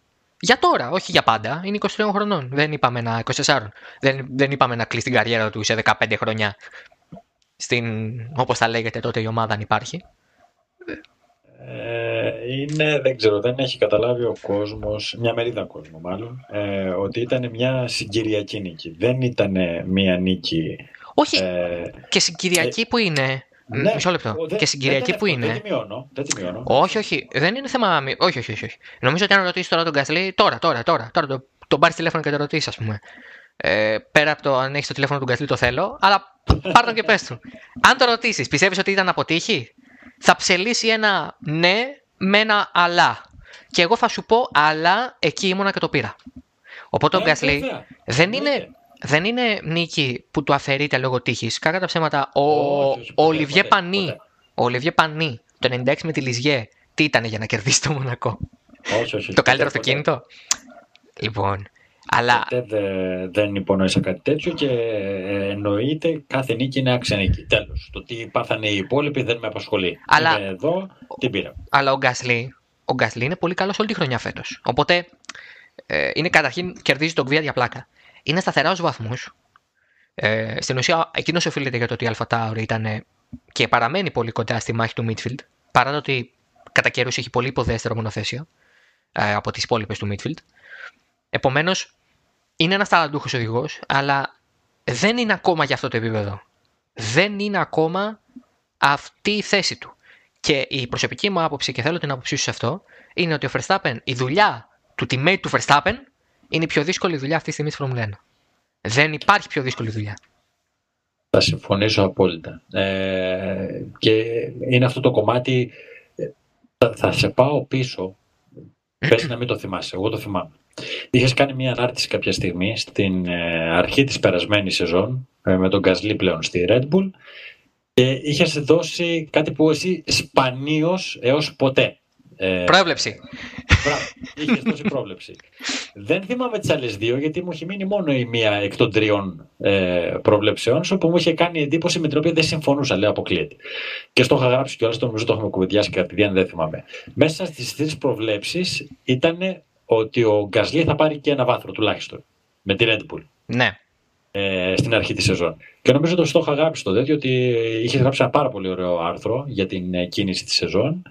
Για τώρα, όχι για πάντα. Είναι 23 χρονών. Δεν είπαμε να 24. Δεν, δεν είπαμε να κλείσει την καριέρα του σε 15 χρόνια. Στην, όπως θα λέγεται τότε η ομάδα αν υπάρχει. Ε, είναι, δεν ξέρω, δεν έχει καταλάβει ο κόσμος, μια μερίδα κόσμου μάλλον, ε, ότι ήταν μια συγκυριακή νίκη. Δεν ήταν μια νίκη... Όχι, Ε, και συγκυριακή που είναι; Ναι, Μισό λεπτό. ο- δεν- και συγκυριακή δεν που είναι. είναι; Δεν τη μειώνω. Δεν τη μειώνω. Όχι, όχι. Δεν είναι θέμα. μη- Όχι, όχι, όχι. όχι. Νομίζω ότι αν ρωτήσεις τώρα τον Γκάσλι, τώρα, τώρα, τώρα, τώρα το, τον πάρεις τηλέφωνο και το ρωτήσεις, ας πούμε. Ε, πέρα από το αν έχεις το τηλέφωνο του Γκάσλι, το θέλω, αλλά πάρ τον και πες του. Αν το ρωτήσεις, πιστεύεις ότι ήταν αποτύχει, θα ψελίσει ένα ναι με ένα αλλά. Και εγώ θα σου πω, αλλά εκεί ήμουνα και το πήρα. Οπότε ο Ε, Γκάσλι βέβαια. δεν Εννοείται. είναι, δεν είναι νίκη που του αφαιρείται λόγω τύχης. Κάκα τα ψέματα. Ο, Όχι, όχι, ο ποτέ, Ολιβιέ ποτέ, Πανί, ποτέ. ο Ολιβιέ Πανί, το 96 με τη Λιζιέ, τι ήταν για να κερδίσει το Μονακό; Όχι, όχι, το καλύτερο ποτέ, αυτοκίνητο; Λοιπόν, αλλά Ποτέ δεν, δεν υπονοήσα κάτι τέτοιο και ε, εννοείται κάθε νίκη είναι άξια νίκη. Τέλος. Το τι πάθανε οι υπόλοιποι δεν με απασχολεί. Αλλά- Είμαι εδώ, την πήρα. Αλλά ο Γκάσλι, ο Γκάσλι είναι πολύ καλός όλη τη χρονιά φέτος. Οπότε ε, είναι καταρχήν κερδίζει τον Κβία για πλάκα. Είναι σταθερά ως βαθμούς. Ε, στην ουσία, εκείνος οφείλεται για το ότι η Αλφα Τάουρι ήταν ε, και παραμένει πολύ κοντά στη μάχη του Midfield. Παρά το ότι κατά καιρούς έχει πολύ υποδέστερο μονοθέσιο ε, από τις υπόλοιπες του Midfield. Επομένως, είναι ένας ταλαντούχος οδηγός, αλλά δεν είναι ακόμα για αυτό το επίπεδο. Δεν είναι ακόμα αυτή η θέση του. Και η προσωπική μου άποψη, και θέλω την άποψή σου σε αυτό, είναι ότι ο Verstappen, η δουλειά του teammate του Verstappen είναι η πιο δύσκολη δουλειά αυτή τη στιγμή στη Formula 1. Δεν υπάρχει πιο δύσκολη δουλειά. Θα συμφωνήσω απόλυτα. Ε, και είναι αυτό το κομμάτι. ε, Θα, θα σε πάω πίσω. Πες να μην το θυμάσαι. Εγώ το θυμάμαι. Είχες κάνει μια ανάρτηση κάποια στιγμή στην ε, αρχή της περασμένης σεζόν ε, με τον Γκασλί πλέον στη Red Bull και είχες δώσει κάτι που εσύ σπανίως έως ποτέ. Ε, Πρόβλεψη. Μπράβο, είχες δώσει πρόβλεψη. Δεν θυμάμαι τις άλλες δύο, γιατί μου έχει μείνει μόνο η μία εκ των τριών ε, προβλέψεων σου που μου είχε κάνει εντύπωση με την οποία δεν συμφωνούσα, λέω αποκλείεται. Και στο είχα γράψει κιόλας, το νομίζω το έχουμε κουβεντιάσει κατηδίαν, δεν θυμάμαι. Μέσα στις τρεις προβλέψεις ήταν ότι ο Γκασλί θα πάρει και ένα βάθρο τουλάχιστον με τη Red Bull Ναι. ε, στην αρχή της σεζόν. Και νομίζω ότι το είχα γράψει το τέτοιο ότι είχε γράψει ένα πάρα πολύ ωραίο άρθρο για την ε, κίνηση της σεζόν.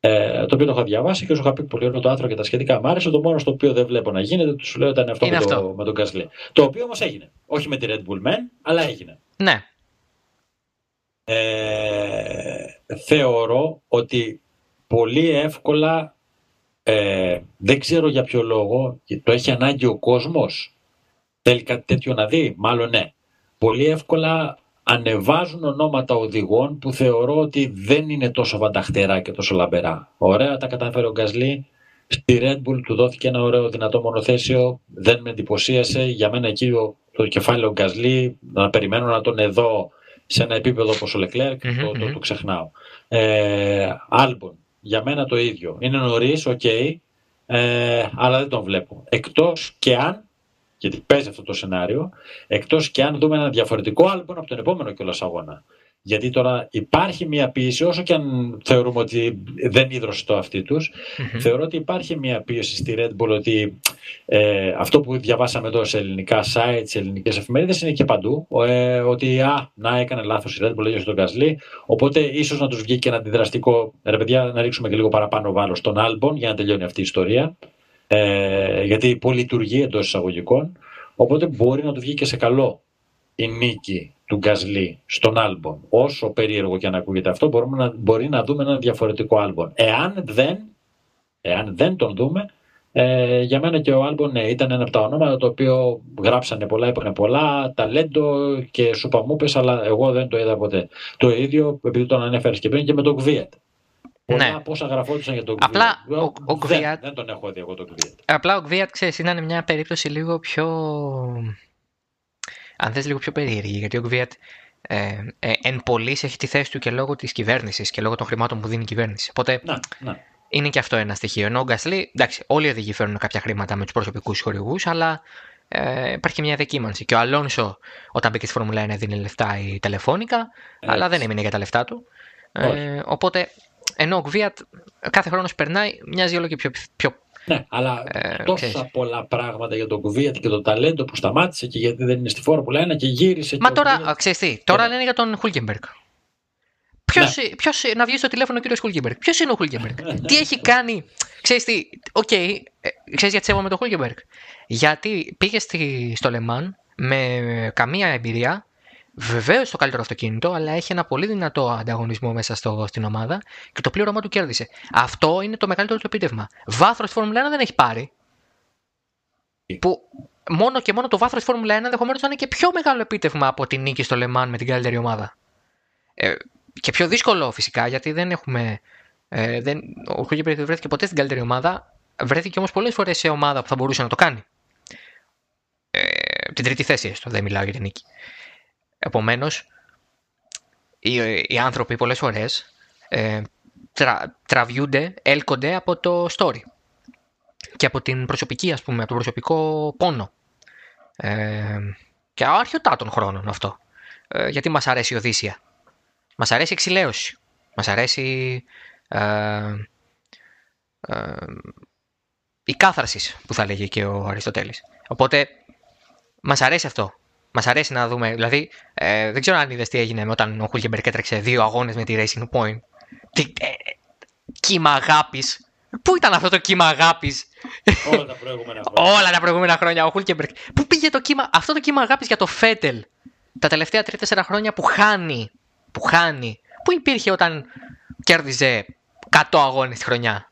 Ε, το οποίο το είχα διαβάσει και σου είχα πει πολύ ωραίο το άρθρο και τα σχετικά. Μ' άρεσε το μόνο στο οποίο δεν βλέπω να γίνεται, τους σου λέω ήταν αυτό, Είναι με, αυτό. Το, με τον Γκασλί. Το οποίο όμως έγινε. Όχι με τη Red Bull Men, αλλά έγινε. Ναι. Ε, θεωρώ ότι πολύ εύκολα ε, δεν ξέρω για ποιο λόγο το έχει ανάγκη ο κόσμος θέλει κάτι τέτοιο να δει; Μάλλον ναι πολύ εύκολα ανεβάζουν ονόματα οδηγών που θεωρώ ότι δεν είναι τόσο βανταχτερά και τόσο λαμπερά ωραία τα κατάφερε ο Γκασλή στη Red Bull του δόθηκε ένα ωραίο δυνατό μονοθέσιο δεν με εντυπωσίασε για μένα εκεί ο- το κεφάλαιο Γκασλή να περιμένω να τον εδώ σε ένα επίπεδο όπως ο Leclerc, Μμμ, το, το, μμμ. το ξεχνάω. Ε, Άλμπον, για μένα το ίδιο. Είναι νωρίς, οκ, ε, αλλά δεν τον βλέπω. Εκτός και αν, γιατί παίζει αυτό το σενάριο, εκτός και αν δούμε ένα διαφορετικό Άλμπον από τον επόμενο κιόλας αγώνα. Γιατί τώρα υπάρχει μια πίεση, όσο και αν θεωρούμε ότι δεν ίδρωσε το αυτί τους, Μμμ. Θεωρώ ότι υπάρχει μια πίεση στη Red Bull ότι ε, αυτό που διαβάσαμε εδώ σε ελληνικά site, σε ελληνικές εφημερίδες είναι και παντού. Ε, ότι α, να έκανε λάθος η Red Bull, έγινε στον Γκασλή. Οπότε ίσως να τους βγει και ένα αντιδραστικό, ρε παιδιά, να ρίξουμε και λίγο παραπάνω βάλο στον Albon για να τελειώνει αυτή η ιστορία. Ε, γιατί πολυλειτουργεί εντός εισαγωγικών. Οπότε μπορεί να του βγει και σε καλό η νίκη του Γκασλή στον Άλμπον. Όσο περίεργο και αν ακούγεται αυτό, μπορούμε να, μπορεί να δούμε ένα διαφορετικό Άλμπον. Εάν δεν, εάν δεν τον δούμε, ε, για μένα και ο Άλμπον ναι, ήταν ένα από τα ονόματα το οποίο γράψανε πολλά, είπανε πολλά, ταλέντο και σου 'πα μου 'πες, αλλά εγώ δεν το είδα ποτέ. Το ίδιο, επειδή τον ανέφερες και πριν, και με τον Κβίετ. Πολλά Ναι. πόσα γραφόντουσαν για τον Απλά Κβίετ. ο- ο δεν, Κβίετ- δεν τον έχω δει εγώ τον Κβίετ. Απλά ο Γκβίατ, ξέρεις, ήταν μια περίπτωση λίγο πιο... Αν θες λίγο πιο περίεργη, γιατί ο Γκβίατ ε, ε, εν πολλής έχει τη θέση του και λόγω της κυβέρνησης και λόγω των χρημάτων που δίνει η κυβέρνηση. Οπότε Να, να. είναι και αυτό ένα στοιχείο. Ενώ ο Γκασλή, εντάξει, όλοι οι οδηγοί φέρνουν κάποια χρήματα με τους προσωπικούς χορηγούς, αλλά ε, υπάρχει μια δεκίμανση. Και ο Αλόνσο, όταν μπήκε στη Φόρμουλα 1, έδινε λεφτά η Telefónica, αλλά δεν έμεινε για τα λεφτά του. Ε, οπότε, ενώ ο Γκβίατ κάθε χρόνος περνάει, μοιάζει όλο και πιο, πιο ναι, αλλά ε, τόσα ξέρεις. πολλά πράγματα για τον Κουβίατ και το ταλέντο που σταμάτησε και γιατί δεν είναι στη Φόρμουλα 1 και γύρισε. Μα τώρα, ξέρεις τι, τώρα ναι. λένε για τον Χούλκεμπεργκ. Ποιος ναι. Ποιος, να βγει στο τηλέφωνο ο κύριος Χούλκεμπεργκ. Ποιος είναι ο Χούλκεμπεργκ. τι έχει κάνει. Ξέρεις τι, OK, okay, ε, ξέρεις γιατί σέβομαι τον Χούλκεμπεργκ. Γιατί πήγε στη, στο Λεμάν με καμία εμπειρία. Βεβαίως το καλύτερο αυτοκίνητο, αλλά έχει ένα πολύ δυνατό ανταγωνισμό μέσα στο, στην ομάδα και το πλήρωμα του κέρδισε. Αυτό είναι το μεγαλύτερο του επίτευγμα. Βάθρος τη Φόρμουλα 1 δεν έχει πάρει. Που μόνο και μόνο το βάθρος τη Φόρμουλα 1 ενδεχομένως να είναι και πιο μεγάλο επίτευγμα από την νίκη στο Λεμάν με την καλύτερη ομάδα. Ε, και πιο δύσκολο φυσικά γιατί δεν έχουμε. Ε, δεν, ο Χούγκερ δεν βρέθηκε ποτέ στην καλύτερη ομάδα. Βρέθηκε όμως πολλές φορές σε ομάδα που θα μπορούσε να το κάνει. Ε, την τρίτη θέση έστω, δεν μιλάω για την νίκη. Επομένως, οι, οι άνθρωποι πολλές φορές ε, τρα, τραβιούνται, έλκονται από το story και από την προσωπική, ας πούμε, από τον προσωπικό πόνο. Ε, και αρχιωτά των χρόνων αυτό. Ε, γιατί μας αρέσει η Οδύσσια. Μας αρέσει η εξηλαίωση. Μας αρέσει ε, ε, η κάθαρσης που θα λέγει και ο Αριστοτέλης. Οπότε μας αρέσει αυτό. Μας αρέσει να δούμε. Δηλαδή, ε, δεν ξέρω αν είδες τι έγινε όταν ο Χούλκεμπερκ έτρεξε δύο αγώνες με τη Racing Point. Τι, ε, κύμα αγάπης. Πού ήταν αυτό το κύμα αγάπης; Όλα τα προηγούμενα χρόνια. Όλα τα προηγούμενα χρόνια. Ο Χούλκεμπερκ. Πού πήγε το κύμα, αυτό το κύμα αγάπης για το Φέτελ; Τα τελευταία 3-4 χρόνια που χάνει που χάνει, που υπήρχε όταν κέρδιζε 100 αγώνες τη χρονιά;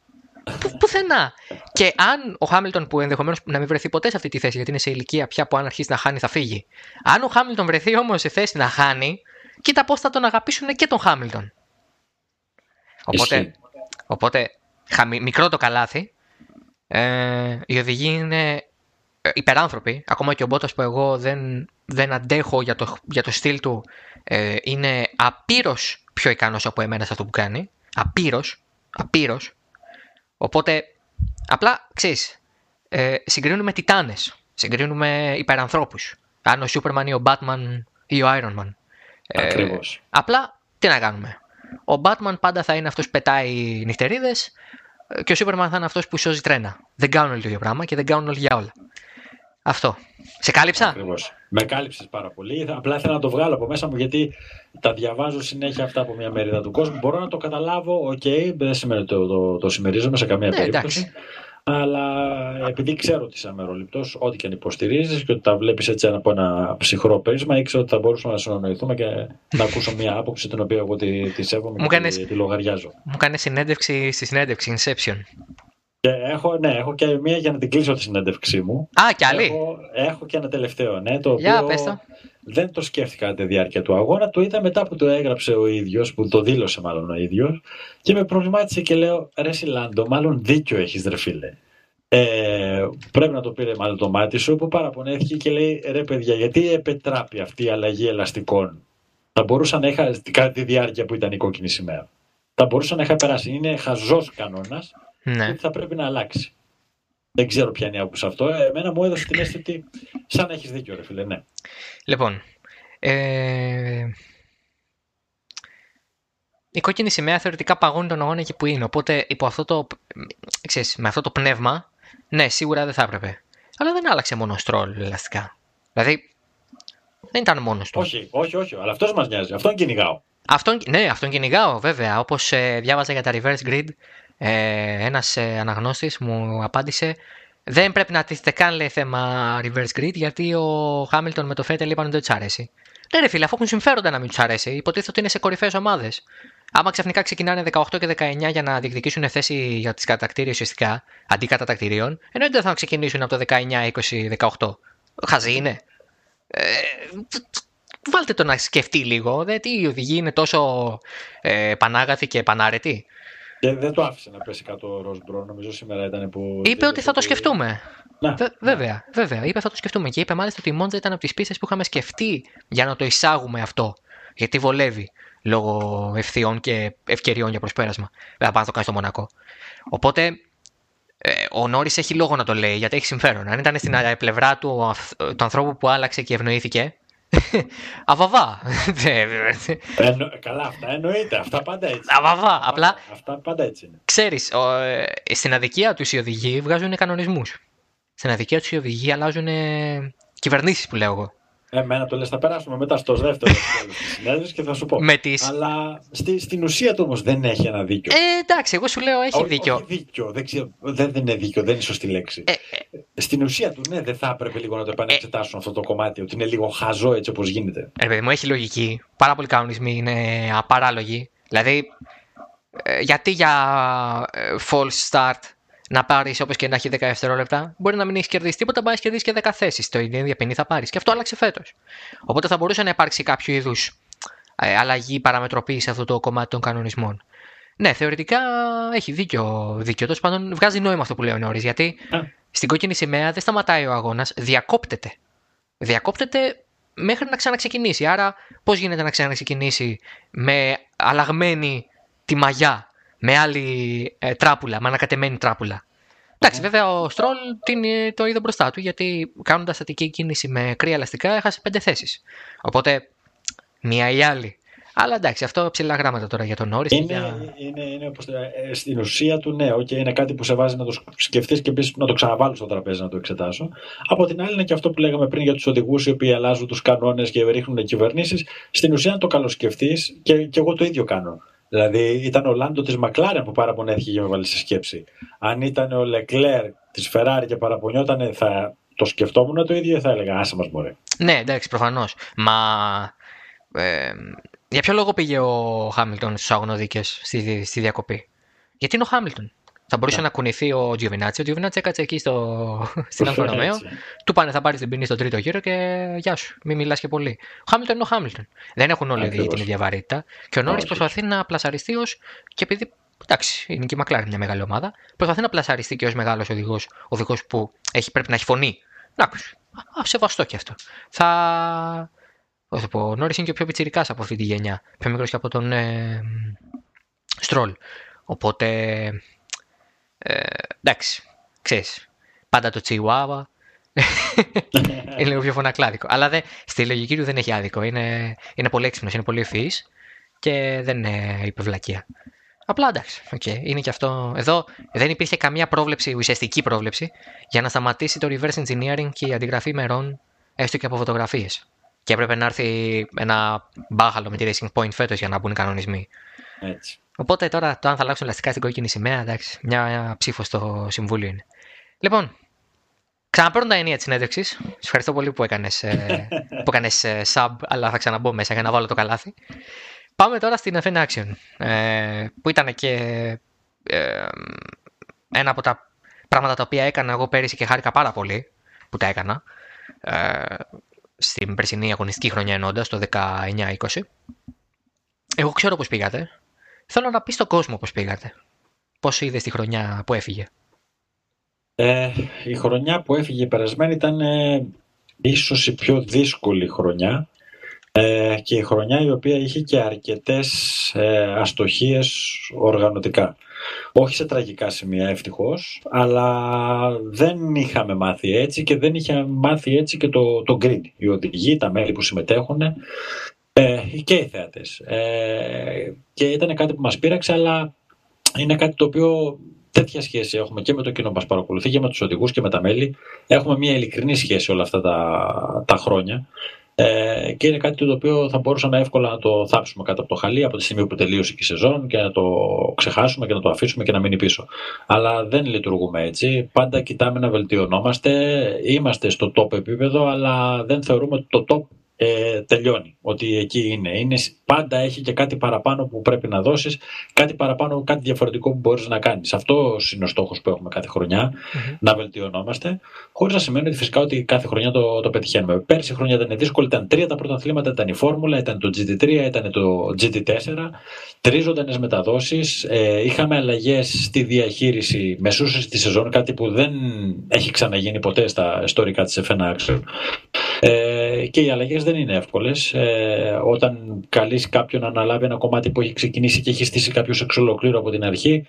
Που, πουθενά. Και αν ο Χάμιλτον, που ενδεχομένως να μην βρεθεί ποτέ σε αυτή τη θέση, γιατί είναι σε ηλικία πια που αν αρχίσει να χάνει θα φύγει. Αν ο Χάμιλτον βρεθεί όμως σε θέση να χάνει, κοίτα πώς θα τον αγαπήσουν και τον Χάμιλτον. Οπότε, οπότε μικρό το καλάθι. Ε, οι οδηγοί είναι ε, υπεράνθρωποι. Ακόμα και ο Μπότα που εγώ δεν, δεν αντέχω για το, για το στυλ του ε, είναι απείρως πιο ικανός από εμένα σε αυτό που κάνει. Απείρως, απείρως. Οπότε, απλά, ξέρεις, ε, συγκρίνουμε τιτάνες, συγκρίνουμε υπερανθρώπους. Αν ο Σούπερμαν ή ο Batman ή ο Iron Man. Ε, Ακριβώς. Απλά, τι να κάνουμε. Ο Batman πάντα θα είναι αυτός που πετάει νυχτερίδες και ο Σούπερμαν θα είναι αυτός που σώζει τρένα. Δεν κάνουν όλοι το ίδιο πράγμα και δεν κάνουν όλοι για όλα. Αυτό. Σε κάλυψα; Ακριβώς. Με κάλυψες πάρα πολύ. Απλά ήθελα να το βγάλω από μέσα μου γιατί τα διαβάζω συνέχεια αυτά από μια μερίδα του κόσμου. Μπορώ να το καταλάβω, OK, okay, δεν σημαίνει ότι το, το, το συμμερίζομαι σε καμία ναι, περίπτωση. Εντάξει. Αλλά επειδή ξέρω ότι είσαι αμεροληπτός, ό,τι και αν υποστηρίζεις και ότι τα βλέπεις έτσι από ένα ψυχρό πρίσμα, ήξερα ότι θα μπορούσαμε να συνεννοηθούμε και να ακούσω μια άποψη την οποία εγώ τη, τη σέβομαι και κάνεις, τη λογαριάζω. Μου κάνεις συνέντευξη στη συνέντευξη Inception. Και έχω, ναι, έχω και μία για να την κλείσω τη συνέντευξή μου. Α, κι άλλη. Έχω, έχω και ένα τελευταίο, ναι, το οποίο το. δεν το σκέφτηκα τη διάρκεια του αγώνα. Το είδα μετά που το έγραψε ο ίδιος, που το δήλωσε μάλλον ο ίδιος, και με προβλημάτισε και λέω: Ρε Σιλάντο, μάλλον δίκιο έχεις, ρε φίλε. Ε, πρέπει να το πήρε μάλλον το μάτι σου, που παραπονέθηκε και λέει: Ρε παιδιά, γιατί επετράπει αυτή η αλλαγή ελαστικών; Θα μπορούσα να είχα κατά τη διάρκεια που ήταν η κόκκινη σημαία. Θα μπορούσα να είχα περάσει. Είναι χαζός κανόνας ναι. ότι θα πρέπει να αλλάξει. Δεν ξέρω ποια είναι η άποψη αυτό. Ε, εμένα μου έδωσε την αίσθηση ότι σαν να έχεις δίκιο, ρε φίλε. Ναι. Λοιπόν, ε... η κόκκινη σημαία θεωρητικά παγώνει τον αγώνα εκεί που είναι. Οπότε υπό αυτό το, ξέρεις, με αυτό το πνεύμα, ναι, σίγουρα δεν θα έπρεπε. Αλλά δεν άλλαξε μόνο ο Στρόλ ελαστικά. Δηλαδή, δεν ήταν μόνο του. Όχι, όχι, όχι. Αλλά αυτός μας νοιάζει. Αυτόν κυνηγάω. Αυτόν, ναι, αυτόν κυνηγάω, βέβαια. Όπως ε, διάβαζα για τα reverse grid, ε, ένας ε, αναγνώστης μου απάντησε δεν πρέπει να τίθεται καν λέει θέμα reverse grid γιατί ο Χάμιλτον με το Φέτελ είπαν ότι δεν τους αρέσει. Ναι, ρε φίλε, αφού έχουν συμφέροντα να μην τους αρέσει, υποτίθεται ότι είναι σε κορυφαίες ομάδες. Άμα ξαφνικά ξεκινάνε 18 και 19 για να διεκδικήσουν θέση για τις κατακτήρια ουσιαστικά, αντί κατατακτηρίων, εννοείται δεν θα ξεκινήσουν από το 19, 20, 18. Χαζί είναι. Ε, βάλτε το να σκεφτεί λίγο. Δε, τι η οδηγή είναι τόσο ε, πανάγαθη και πανάρετη. Και δεν το άφησε να πέσει κάτω ο Ροσμπρό. Νομίζω σήμερα ήταν που. Είπε ότι θα το σκεφτούμε. Να, βέβαια, βέβαια. Είπε θα το σκεφτούμε. Και είπε μάλιστα ότι η Μόντζα ήταν από τις πίστες που είχαμε σκεφτεί για να το εισάγουμε αυτό. Γιατί βολεύει λόγω ευθειών και ευκαιριών για προσπέρασμα. Δεν θα να το κάνεις στο Μονακό. Οπότε ε, ο Νόρις έχει λόγο να το λέει γιατί έχει συμφέρον. Αν ήταν στην πλευρά του, του ανθρώπου που άλλαξε και ευνοήθηκε, Αβαβά. Εννο... Καλά, αυτά εννοείται. Αυτά πάντα έτσι. Αβαβά. Απλά. Αυτά πάντα έτσι είναι. Ξέρεις, ε, στην αδικία τους οι οδηγοί βγάζουν κανονισμούς. Στην αδικία τους οι οδηγοί αλλάζουν κυβερνήσεις που λέω εγώ. Εμένα το λες, θα περάσουμε μετά στο δεύτερο της και θα σου πω. Με τις... Αλλά στη, στην ουσία του όμως δεν έχει ένα δίκιο. Ε, εντάξει, εγώ σου λέω έχει Ό, δίκιο. Όχι δίκιο, δεν, ξέρω, δεν, δεν είναι δίκιο, δεν είναι σωστή λέξη. Ε, ε, στην ουσία του, ναι, δεν θα έπρεπε λίγο να το επανεξετάσουν ε, αυτό το κομμάτι, ότι είναι λίγο χαζό έτσι όπως γίνεται. Ε, παιδί μου, έχει λογική. Πάρα πολλοί κανονισμοί είναι απαράλογοι. Δηλαδή, ε, γιατί για ε, false start να πάρεις όπως και να έχει 10 δευτερόλεπτα. Μπορεί να μην έχεις κερδίσει τίποτα, μπορεί να κερδίσει και 10 θέσεις. Το ίδια ποινή θα πάρεις. Και αυτό άλλαξε φέτος. Οπότε θα μπορούσε να υπάρξει κάποιο είδους ε, αλλαγή, παραμετροποίηση σε αυτό το κομμάτι των κανονισμών. Ναι, θεωρητικά έχει δίκιο. δίκιο. Τέλος πάντων, βγάζει νόημα αυτό που λέει ο Νόρι. Γιατί στην κόκκινη σημαία δεν σταματάει ο αγώνας, διακόπτεται. Διακόπτεται μέχρι να ξαναξεκινήσει. Άρα, πώς γίνεται να ξαναξεκινήσει με αλλαγμένη τη μαγιά με άλλη ε, τράπουλα, με ανακατεμένη τράπουλα. Εντάξει, βέβαια ο Στρόλ το είδε μπροστά του γιατί κάνοντας στατική κίνηση με κρύα ελαστικά έχασε πέντε θέσεις. Οπότε μία ή άλλη. Αλλά εντάξει, αυτό ψηλά γράμματα τώρα για τον Νόρι. Είναι, για... είναι, είναι όπως, ε, στην ουσία του, ναι, okay, είναι κάτι που σε βάζει να το σκεφτείς και επίση να το ξαναβάλει στο τραπέζι να το εξετάσω. Από την άλλη, είναι και αυτό που λέγαμε πριν για τους οδηγούς οι οποίοι αλλάζουν τους κανόνες και ρίχνουν κυβερνήσεις. Στην ουσία, να το καλοσκεφτείς και, και εγώ το ίδιο κάνω. Δηλαδή ήταν ο Λάντο της Μακλάρεν που παραπονέθηκε και με βάλει σε σκέψη. Αν ήταν ο Λεκλέρ της Φεράρι και παραπονιόταν, θα το σκεφτόμουν το ίδιο ή θα έλεγα Άσε μας μπορεί. Ναι, εντάξει, προφανώς. Μα. Ε, για ποιο λόγο πήγε ο Χάμιλτον στους αγωνοδίκες στη, στη διακοπή; Γιατί είναι ο Χάμιλτον. Θα μπορούσε yeah. Ναι. να κουνηθεί ο Τζιοβινάτσι. Ο Τζιοβινάτσι έκατσε εκεί στο... στην Alfa Romeo. Του πάνε, θα πάρει την ποινή στον τρίτο γύρο και γεια σου. Μην μιλάς και πολύ. Ο Χάμιλτον είναι ο Χάμιλτον. Δεν έχουν όλοι yeah, την ίδια βαρύτητα. Και ο Νόρις προσπαθεί να πλασαριστεί ω. και επειδή. Εντάξει, είναι και η Μακλάρη μια μεγάλη ομάδα. Προσπαθεί να πλασαριστεί και ως μεγάλος οδηγός, οδηγός που έχει, πρέπει να έχει φωνή. Να σεβαστό κι αυτό. Θα. Όχι, ο Νόρις είναι και ο πιο πιτσυρικά από αυτή τη γενιά. Πιο μικρός και από τον ε, Στρόλ. Οπότε ε, εντάξει, ξέρεις, πάντα το τσιουάβα είναι λίγο πιο φωνακλάδικο. Αλλά δε, στη λογική του δεν έχει άδικο. Είναι, είναι πολύ έξυπνος, είναι πολύ ευφυής και δεν είναι υπευλακία. Απλά εντάξει, okay, είναι και αυτό. Εδώ δεν υπήρχε καμία πρόβλεψη, ουσιαστική πρόβλεψη, για να σταματήσει το reverse engineering και η αντιγραφή μερών έστω και από φωτογραφίες. Και έπρεπε να έρθει ένα μπάχαλο με τη Racing Point φέτος για να μπουν οι κανονισμοί. Έτσι. Οπότε τώρα το αν θα αλλάξουν ελαστικά στην κόκκινη σημαία, εντάξει, μια ψήφο στο συμβούλιο είναι. Λοιπόν, ξαναπαίρνω τα ενία της συνέντευξης. Σας ευχαριστώ πολύ που έκανες που έκανες, ε, sub, αλλά θα ξαναμπω μέσα για να βάλω το καλάθι. Πάμε τώρα στην FN Action, ε, που ήταν και ε, ένα από τα πράγματα τα οποία έκανα εγώ πέρυσι και χάρηκα πάρα πολύ που τα έκανα στην περσινή αγωνιστική χρονιά ενώντα το 19-20. Εγώ ξέρω πώς πήγατε. Θέλω να πεις στον κόσμο πώς πήγατε. Πώς είδες τη χρονιά που έφυγε. Ε, η χρονιά που έφυγε η περασμένη ήταν ε, ίσως η πιο δύσκολη χρονιά ε, και η χρονιά η οποία είχε και αρκετές ε, αστοχίες οργανωτικά. Όχι σε τραγικά σημεία ευτυχώς, αλλά δεν είχαμε μάθει έτσι και δεν είχε μάθει έτσι και το, το grid. Οι οδηγοί, τα μέλη που συμμετέχουν ε, και οι θεατές. Ε, και ήταν κάτι που μας πείραξε, αλλά είναι κάτι το οποίο τέτοια σχέση έχουμε και με το κοινό μας παρακολουθεί και με τους οδηγούς και με τα μέλη. Έχουμε μια ειλικρινή σχέση όλα αυτά τα, τα χρόνια. Ε, και είναι κάτι το οποίο θα μπορούσαμε εύκολα να το θάψουμε κάτω από το χαλί από τη στιγμή που τελείωσε και η σεζόν και να το ξεχάσουμε και να το αφήσουμε και να μείνει πίσω. Αλλά δεν λειτουργούμε έτσι. Πάντα κοιτάμε να βελτιωνόμαστε. Είμαστε στο top επίπεδο, αλλά δεν θεωρούμε ότι το top ε, τελειώνει. Ότι εκεί είναι. είναι. Πάντα έχει και κάτι παραπάνω που πρέπει να δώσεις, κάτι παραπάνω, κάτι διαφορετικό που μπορείς να κάνεις. Αυτός είναι ο στόχος που έχουμε κάθε να βελτιωνόμαστε, χωρίς να σημαίνει ότι φυσικά ότι κάθε χρονιά το, το πετυχαίνουμε. Πέρσι χρονιά ήταν δύσκολη, ήταν τρία τα πρωταθλήματα, ήταν η Φόρμουλα, ήταν το GT3, ήταν το GT4, τρει ζωντανέ μεταδόσεις. Ε, είχαμε αλλαγές στη διαχείριση μεσούσε τη σεζόν, κάτι που δεν έχει ξαναγίνει ποτέ στα ιστορικά της F1 Ε, και οι αλλαγές δεν είναι εύκολες. Ε, όταν καλείς κάποιον να αναλάβει ένα κομμάτι που έχει ξεκινήσει και έχει στήσει κάποιος εξ ολοκλήρου από την αρχή,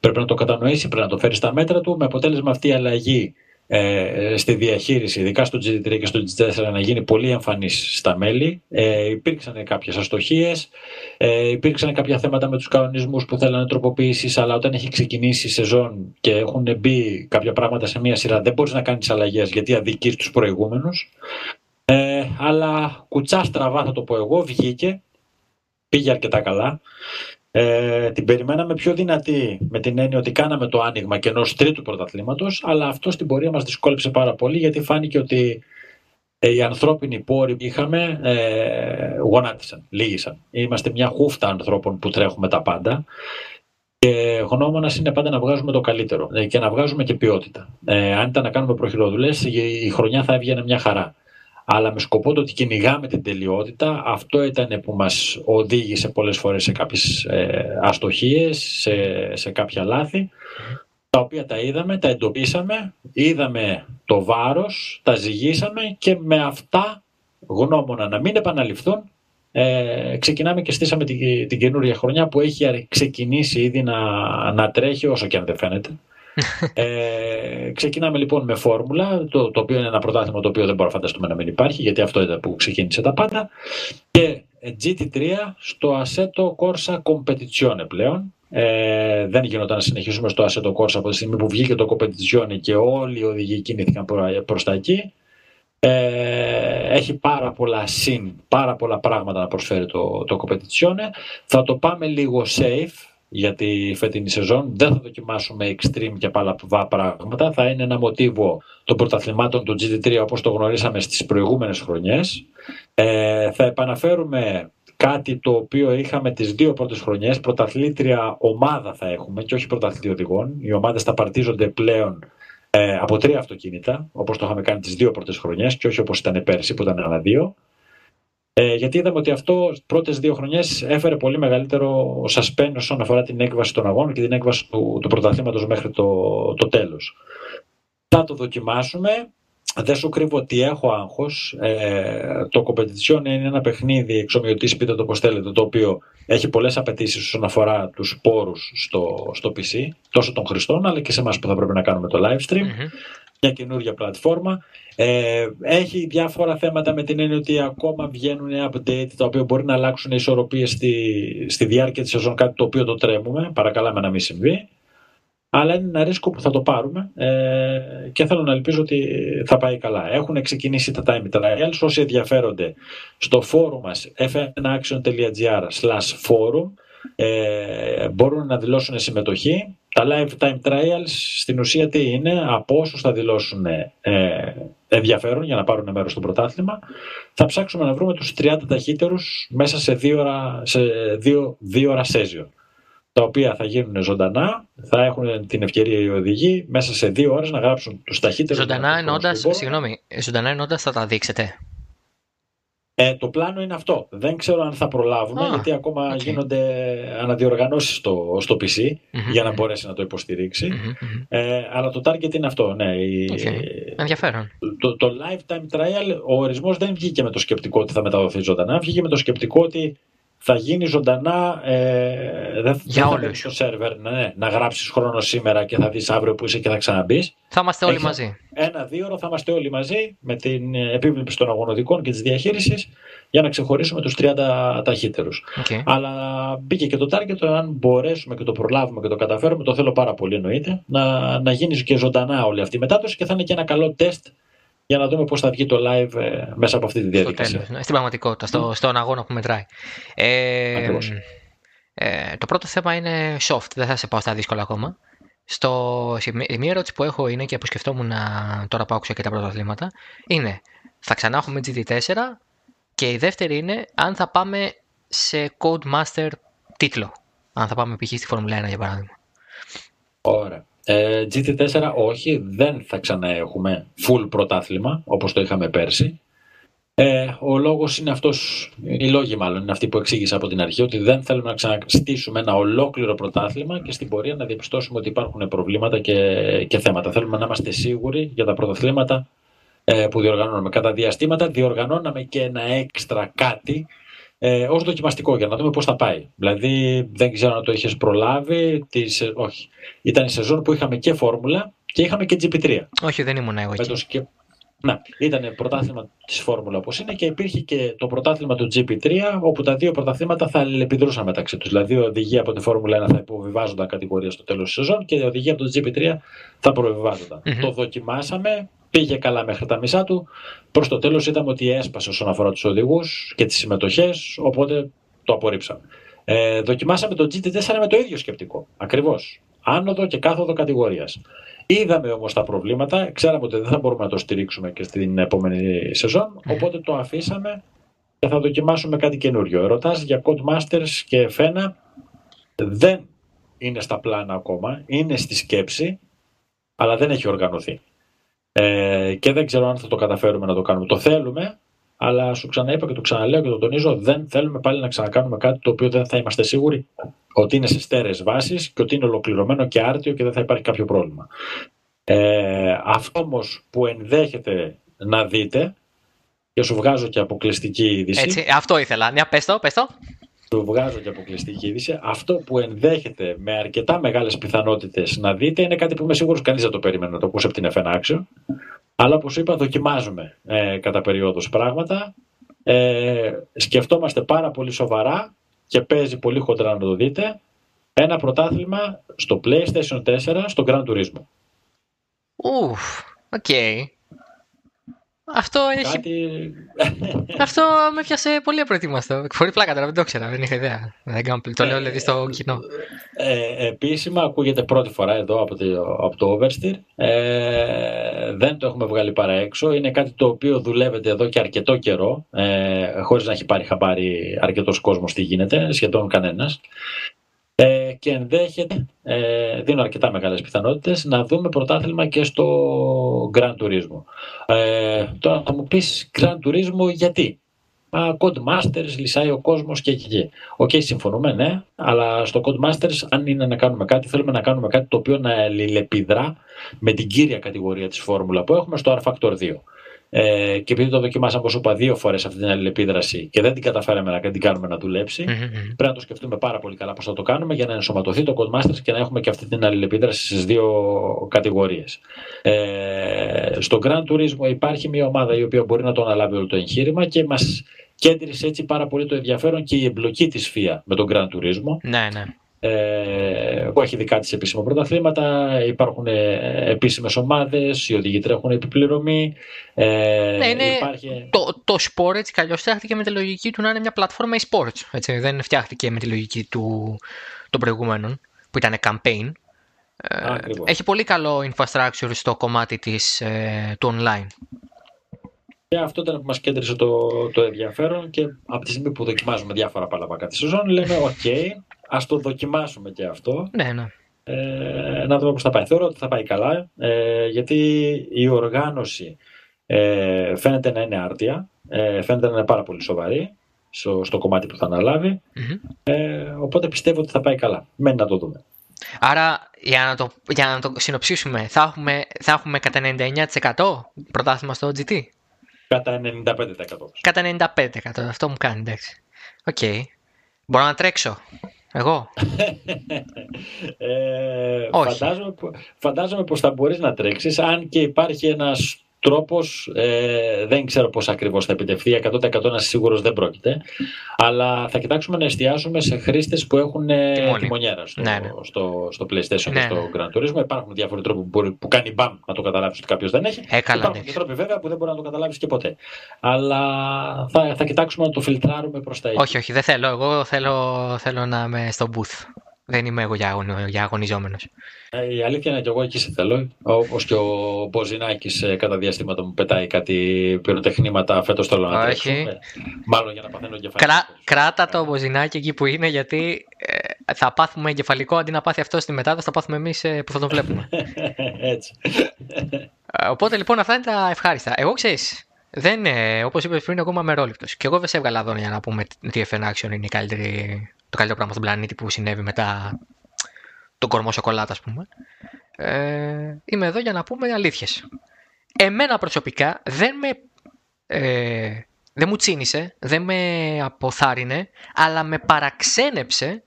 πρέπει να το κατανοήσει, πρέπει να το φέρεις στα μέτρα του, με αποτέλεσμα αυτή η αλλαγή ε, στη διαχείριση, ειδικά στο GT3 και στο GT4 να γίνει πολύ εμφανής στα μέλη. Ε, υπήρξαν κάποιες αστοχίες, ε, υπήρξαν κάποια θέματα με τους κανονισμούς που θέλανε τροποποίησεις, αλλά όταν έχει ξεκινήσει η σεζόν και έχουν μπει κάποια πράγματα σε μία σειρά, δεν μπορείς να κάνεις αλλαγές γιατί αδικείς τους προηγούμενους. Ε, αλλά κουτσά στραβά θα το πω εγώ, βγήκε, πήγε αρκετά καλά. Ε, την περιμέναμε πιο δυνατή με την έννοια ότι κάναμε το άνοιγμα και ενός τρίτου πρωταθλήματος, αλλά αυτό στην πορεία μας δυσκόλεψε πάρα πολύ γιατί φάνηκε ότι ε, οι ανθρώπινοι πόροι που είχαμε ε, γονάτισαν, λύγησαν. Είμαστε μια χούφτα ανθρώπων που τρέχουμε τα πάντα και γνώμονα είναι πάντα να βγάζουμε το καλύτερο ε, και να βγάζουμε και ποιότητα. Ε, αν ήταν να κάνουμε προχειροδουλέ, η χρονιά θα έβγαινε μια χαρά αλλά με σκοπό το ότι κυνηγάμε την τελειότητα, αυτό ήταν που μας οδήγησε πολλές φορές σε κάποιες ε, αστοχίες, σε, σε κάποια λάθη, τα οποία τα είδαμε, τα εντοπίσαμε, είδαμε το βάρος, τα ζυγίσαμε και με αυτά γνώμονα να μην επαναληφθούν, ε, ξεκινάμε και στήσαμε την, την καινούργια χρονιά που έχει ξεκινήσει ήδη να, να τρέχει όσο και αν δεν φαίνεται ε, ξεκινάμε λοιπόν με φόρμουλα, το, το οποίο είναι ένα πρωτάθλημα το οποίο δεν μπορώ να φανταστούμε να μην υπάρχει, γιατί αυτό ήταν που ξεκίνησε τα πάντα. Και GT3 στο Assetto Corsa Competizione πλέον. Ε, δεν γινόταν να συνεχίσουμε στο Assetto Corsa από τη στιγμή που βγήκε το Competizione και όλοι οι οδηγοί κινήθηκαν προς τα εκεί. Ε, έχει πάρα πολλά συν, πάρα πολλά πράγματα να προσφέρει το, το Competizione. Θα το πάμε λίγο safe, για τη φετινή σεζόν. Δεν θα δοκιμάσουμε extreme και παλαβά πράγματα. Θα είναι ένα μοτίβο των πρωταθλημάτων του GT3 όπως το γνωρίσαμε στις προηγούμενες χρονιές. Ε, θα επαναφέρουμε κάτι το οποίο είχαμε τις δύο πρώτες χρονιές. Πρωταθλήτρια ομάδα θα έχουμε και όχι πρωταθλήτρια οδηγών. Οι ομάδες θα παρτίζονται πλέον ε, από τρία αυτοκίνητα, όπως το είχαμε κάνει τις δύο πρώτες χρονιές και όχι όπως ήταν πέρσι που ήταν ένα δύο. Ε, γιατί είδαμε ότι αυτό πρώτες δύο χρονιές έφερε πολύ μεγαλύτερο suspense όσον αφορά την έκβαση των αγώνων και την έκβαση του, του πρωταθλήματος μέχρι το, το τέλος. Θα το δοκιμάσουμε. Δεν σου κρύβω ότι έχω άγχος. Ε, το competition είναι ένα παιχνίδι εξομοιωτής, πείτε το πώς θέλετε, το οποίο έχει πολλές απαιτήσεις όσον αφορά τους πόρους στο, στο PC, τόσο των χρηστών, αλλά και σε εμάς που θα πρέπει να κάνουμε το live stream. Μια καινούργια πλατφόρμα. Ε, έχει διάφορα θέματα με την έννοια ότι ακόμα βγαίνουν update τα οποία μπορεί να αλλάξουν ισορροπίες στη, στη διάρκεια της σεζόν, κάτι το οποίο το τρέμουμε. Παρακαλάμε να μην συμβεί. Αλλά είναι ένα ρίσκο που θα το πάρουμε ε, και θέλω να ελπίζω ότι θα πάει καλά. Έχουν ξεκινήσει τα time trials. Όσοι ενδιαφέρονται στο φόρουμ μας f1action.gr slash forum ε, μπορούν να δηλώσουν συμμετοχή. Τα live time trials στην ουσία τι είναι, από όσους θα δηλώσουν ε, ενδιαφέρον για να πάρουν μέρος στο πρωτάθλημα, θα ψάξουμε να βρούμε τους 30 ταχύτερους μέσα σε δύο ώρα, σε δύο, δύο ώρα σέζιο τα οποία θα γίνουν ζωντανά, θα έχουν την ευκαιρία οι οδηγοί μέσα σε δύο ώρες να γράψουν τους ταχύτερους. Ζωντανά ενώντας, συγγνώμη, ζωντανά ενώντας θα τα δείξετε. Ε, το πλάνο είναι αυτό. Δεν ξέρω αν θα προλάβουμε, γιατί ακόμα γίνονται αναδιοργανώσεις στο, στο PC για να μπορέσει να το υποστηριξει Ε, αλλά το target είναι αυτό. Ναι, okay. Ενδιαφέρον. Το, το lifetime trial, ο ορισμός δεν βγήκε με το σκεπτικό ότι θα μεταδοθεί ζωντανά, βγήκε με το σκεπτικό ότι θα γίνει ζωντανά. Ε, δεν για θα μπει στο σερβερ ναι, να γράψεις χρόνο σήμερα και θα δεις αύριο που είσαι και θα ξαναμπείς. Θα είμαστε όλοι μαζί. Ένα-δύο ώρα θα είμαστε όλοι μαζί με την επίβλεψη των αγωνοδικών και της διαχείρισης για να ξεχωρίσουμε τους 30 ταχύτερους. Okay. Αλλά μπήκε και το target, αν μπορέσουμε και το προλάβουμε και το καταφέρουμε, το θέλω πάρα πολύ εννοείται, να, να γίνεις και ζωντανά όλη αυτή η μετάδοση και θα είναι και ένα καλό τεστ για να δούμε πώς θα βγει το live ε, μέσα από αυτή τη διαδικασία. Στο στην πραγματικότητα, στο, στον αγώνα που μετράει. Ε, ε, το πρώτο θέμα είναι soft, δεν θα σε πάω στα δύσκολα ακόμα. Στο, η μία ερώτηση που έχω είναι και που σκεφτόμουν τώρα που άκουσα και τα πρωταθλήματα είναι θα ξανά έχουμε GT4 και η δεύτερη είναι αν θα πάμε σε Codemaster τίτλο. Αν θα πάμε π.χ. στη Φόρμουλα 1 για παράδειγμα. Ωραία. Ε, GT4 όχι, δεν θα ξαναέχουμε full πρωτάθλημα όπως το είχαμε πέρσι. Ε, ο λόγος είναι αυτός, οι λόγοι μάλλον είναι αυτοί που εξήγησα από την αρχή, ότι δεν θέλουμε να ξαναστήσουμε ένα ολόκληρο πρωτάθλημα και στην πορεία να διαπιστώσουμε ότι υπάρχουν προβλήματα και, και θέματα. Θέλουμε να είμαστε σίγουροι για τα πρωταθλήματα ε, που διοργανώναμε. Κατά διαστήματα διοργανώναμε και ένα έξτρα κάτι ε, ως δοκιμαστικό για να δούμε πώς θα πάει. Δηλαδή δεν ξέρω αν το είχες προλάβει, τις, όχι. Ήταν η σεζόν που είχαμε και φόρμουλα και είχαμε και GP3. Όχι, δεν ήμουν εγώ εκεί. Να, ήταν πρωτάθλημα της Φόρμουλα όπως είναι και υπήρχε και το πρωτάθλημα του GP3, όπου τα δύο πρωταθλήματα θα αλληλεπιδρούσαν μεταξύ τους. Δηλαδή, οι οδηγοί από τη Φόρμουλα 1 θα υποβιβάζονταν κατηγορία στο τέλος της σεζόν και οι οδηγοί από το GP3 θα προβιβάζονταν. Mm-hmm. Το δοκιμάσαμε, πήγε καλά μέχρι τα μισά του. Προς το τέλος είδαμε ότι έσπασε όσον αφορά τους οδηγούς και τις συμμετοχές, οπότε το απορρίψαμε. Ε, δοκιμάσαμε το GT4 με το ίδιο σκεπτικό. Ακριβώς. Άνοδο και κάθοδο κατηγορίας. Είδαμε όμως τα προβλήματα, ξέραμε ότι δεν θα μπορούμε να το στηρίξουμε και στην επόμενη σεζόν, οπότε το αφήσαμε και θα δοκιμάσουμε κάτι καινούριο. Ρωτάς για Codemasters και Φένα, δεν είναι στα πλάνα ακόμα, είναι στη σκέψη, αλλά δεν έχει οργανωθεί. Ε, και δεν ξέρω αν θα το καταφέρουμε να το κάνουμε. Το θέλουμε, αλλά σου ξαναείπα και το ξαναλέω και το τονίζω, δεν θέλουμε πάλι να ξανακάνουμε κάτι το οποίο δεν θα είμαστε σίγουροι ότι είναι σε στέρεες βάσεις και ότι είναι ολοκληρωμένο και άρτιο και δεν θα υπάρχει κάποιο πρόβλημα. Ε, αυτό όμως που ενδέχεται να δείτε και σου βγάζω και αποκλειστική είδηση. Έτσι, αυτό ήθελα. Μια πες το, πες το. Σου βγάζω και αποκλειστική είδηση. Αυτό που ενδέχεται με αρκετά μεγάλες πιθανότητες να δείτε είναι κάτι που είμαι σίγουρος κανείς δεν το περίμενε να το ακούσει από την F1 Action. Αλλά όπως είπα δοκιμάζουμε ε, κατά περίοδους πράγματα. Ε, σκεφτόμαστε πάρα πολύ σοβαρά και παίζει πολύ χοντρά να το δείτε. Ένα πρωτάθλημα στο PlayStation 4 στο Gran Turismo. Ουφ, οκ. Αυτό έχει. Αυτό με πιάσε πολύ απροετοίμαστο. Χωρίς πλάκα τώρα, δεν το ήξερα, δεν είχα ιδέα. Δεν κάνω... Το λέω δηλαδή στο κοινό. Ε, επίσημα ακούγεται πρώτη φορά εδώ από το, από το Oversteer. Ε, δεν το έχουμε βγάλει παρά έξω. Είναι κάτι το οποίο δουλεύεται εδώ και αρκετό καιρό, ε, χωρίς να έχει πάρει χαμπάρι αρκετός κόσμος τι γίνεται, σχεδόν κανένας. Ε, και ενδέχεται, ε, δίνω αρκετά μεγάλες πιθανότητες, να δούμε πρωτάθλημα και στο Gran Turismo. Ε, τώρα θα μου πεις Gran Turismo γιατί; Codemasters, λυσάει ο κόσμος και εκεί. OK, okay, συμφωνούμε, ναι, αλλά στο Codemasters αν είναι να κάνουμε κάτι, θέλουμε να κάνουμε κάτι το οποίο να αλληλεπιδρά με την κύρια κατηγορία της φόρμουλα που έχουμε στο rFactor 2. Ε, και επειδή το δοκιμάσαμε, όπως είπα, δύο φορές αυτή την αλληλεπίδραση και δεν την καταφέραμε να την κάνουμε να δουλέψει πρέπει να το σκεφτούμε πάρα πολύ καλά πώς θα το κάνουμε για να ενσωματωθεί το Codemasters και να έχουμε και αυτή την αλληλεπίδραση στις δύο κατηγορίες. Ε, στο Grand Turismo υπάρχει μια ομάδα η οποία μπορεί να το αναλάβει όλο το εγχείρημα και μας κέντρισε έτσι πάρα πολύ το ενδιαφέρον και η εμπλοκή της FIA με τον Grand Turismo. Ναι, ναι ε, που έχει δικά της επίσημα πρωταθλήματα, υπάρχουν ε, επίσημες ομάδες, οι οδηγοί τρέχουν επιπληρωμή. Ε, ναι, είναι υπάρχει... το, το sport έτσι καλώς φτιάχτηκε με τη λογική του να είναι μια πλατφόρμα e-sports. Έτσι, δεν φτιάχτηκε με τη λογική του, των προηγούμενων που ήταν campaign. Ε, έχει πολύ καλό infrastructure στο κομμάτι της, ε, του online. Και αυτό ήταν που μας κέντρισε το, το ενδιαφέρον και από τη στιγμή που δοκιμάζουμε διάφορα παλαβάκα τη σεζόν λέμε ok, ας το δοκιμάσουμε και αυτό. Ναι, ναι. Ε, να δούμε πώς θα πάει. Θεωρώ ότι θα πάει καλά, ε, γιατί η οργάνωση ε, φαίνεται να είναι άρτια, ε, φαίνεται να είναι πάρα πολύ σοβαρή στο, στο κομμάτι που θα αναλάβει ε, οπότε πιστεύω ότι θα πάει καλά. Μένει να το δούμε. Άρα, για να το, για να το συνοψίσουμε, θα έχουμε, θα έχουμε κατά 99% πρωτάθλημα στο GT. Κατά 95%. Κατά 95%. Αυτό μου κάνει, εντάξει. OK. Okay. Μπορώ να τρέξω; Εγώ; ε, Όχι. Φαντάζομαι, φαντάζομαι πως θα μπορείς να τρέξεις αν και υπάρχει ένας τρόπος. Ε, δεν ξέρω πώς ακριβώς θα επιτευχθεί. 100% να είσαι σίγουρος δεν πρόκειται. Αλλά θα κοιτάξουμε να εστιάσουμε σε χρήστες που έχουν ε, τιμονιέρα στο, ναι, ναι. στο, στο PlayStation ναι, και στο ναι. Gran Turismo. Υπάρχουν διάφοροι τρόποι που, μπορεί, που κάνει μπαμ να το καταλάβεις ότι κάποιος δεν έχει. Ε, Υπάρχουν και τρόποι βέβαια που δεν μπορεί να το καταλάβεις και ποτέ. Αλλά θα, θα κοιτάξουμε να το φιλτράρουμε προς τα εκεί. Όχι, όχι, δεν θέλω. Εγώ θέλω, θέλω να είμαι στο booth. Δεν είμαι εγώ για, για αγωνιζόμενος. Ε, η αλήθεια είναι και εγώ εκεί σε θέλω. Όπως και ο Μποζινάκης ε, κατά διαστήματα μου πετάει κάτι πυροτεχνήματα φέτος θέλω να τρέξω. Ε, μάλλον για να παθαίνω εγκεφαλικό. Κρά, κράτα το Μποζινάκη εκεί που είναι, γιατί θα πάθουμε εγκεφαλικό αντί να πάθει αυτός στη μετάδοση, θα πάθουμε εμείς που θα το βλέπουμε. Έτσι. Οπότε λοιπόν αυτά είναι τα ευχάριστα. Εγώ ξέρεις, δεν, όπως είπες πριν, εγώ είμαι αμερόληπτος. Και εγώ δεν σε έβγαλα εδώ για να πούμε ότι η FN Action είναι η καλύτερη το καλύτερο πράγμα στον πλανήτη που συνέβη μετά τον κορμό σοκολάτα, ας πούμε. Ε, είμαι εδώ για να πούμε αλήθειες. Εμένα προσωπικά δεν με... Ε, δεν μου τσίνησε, δεν με αποθάρρυνε, αλλά με παραξένεψε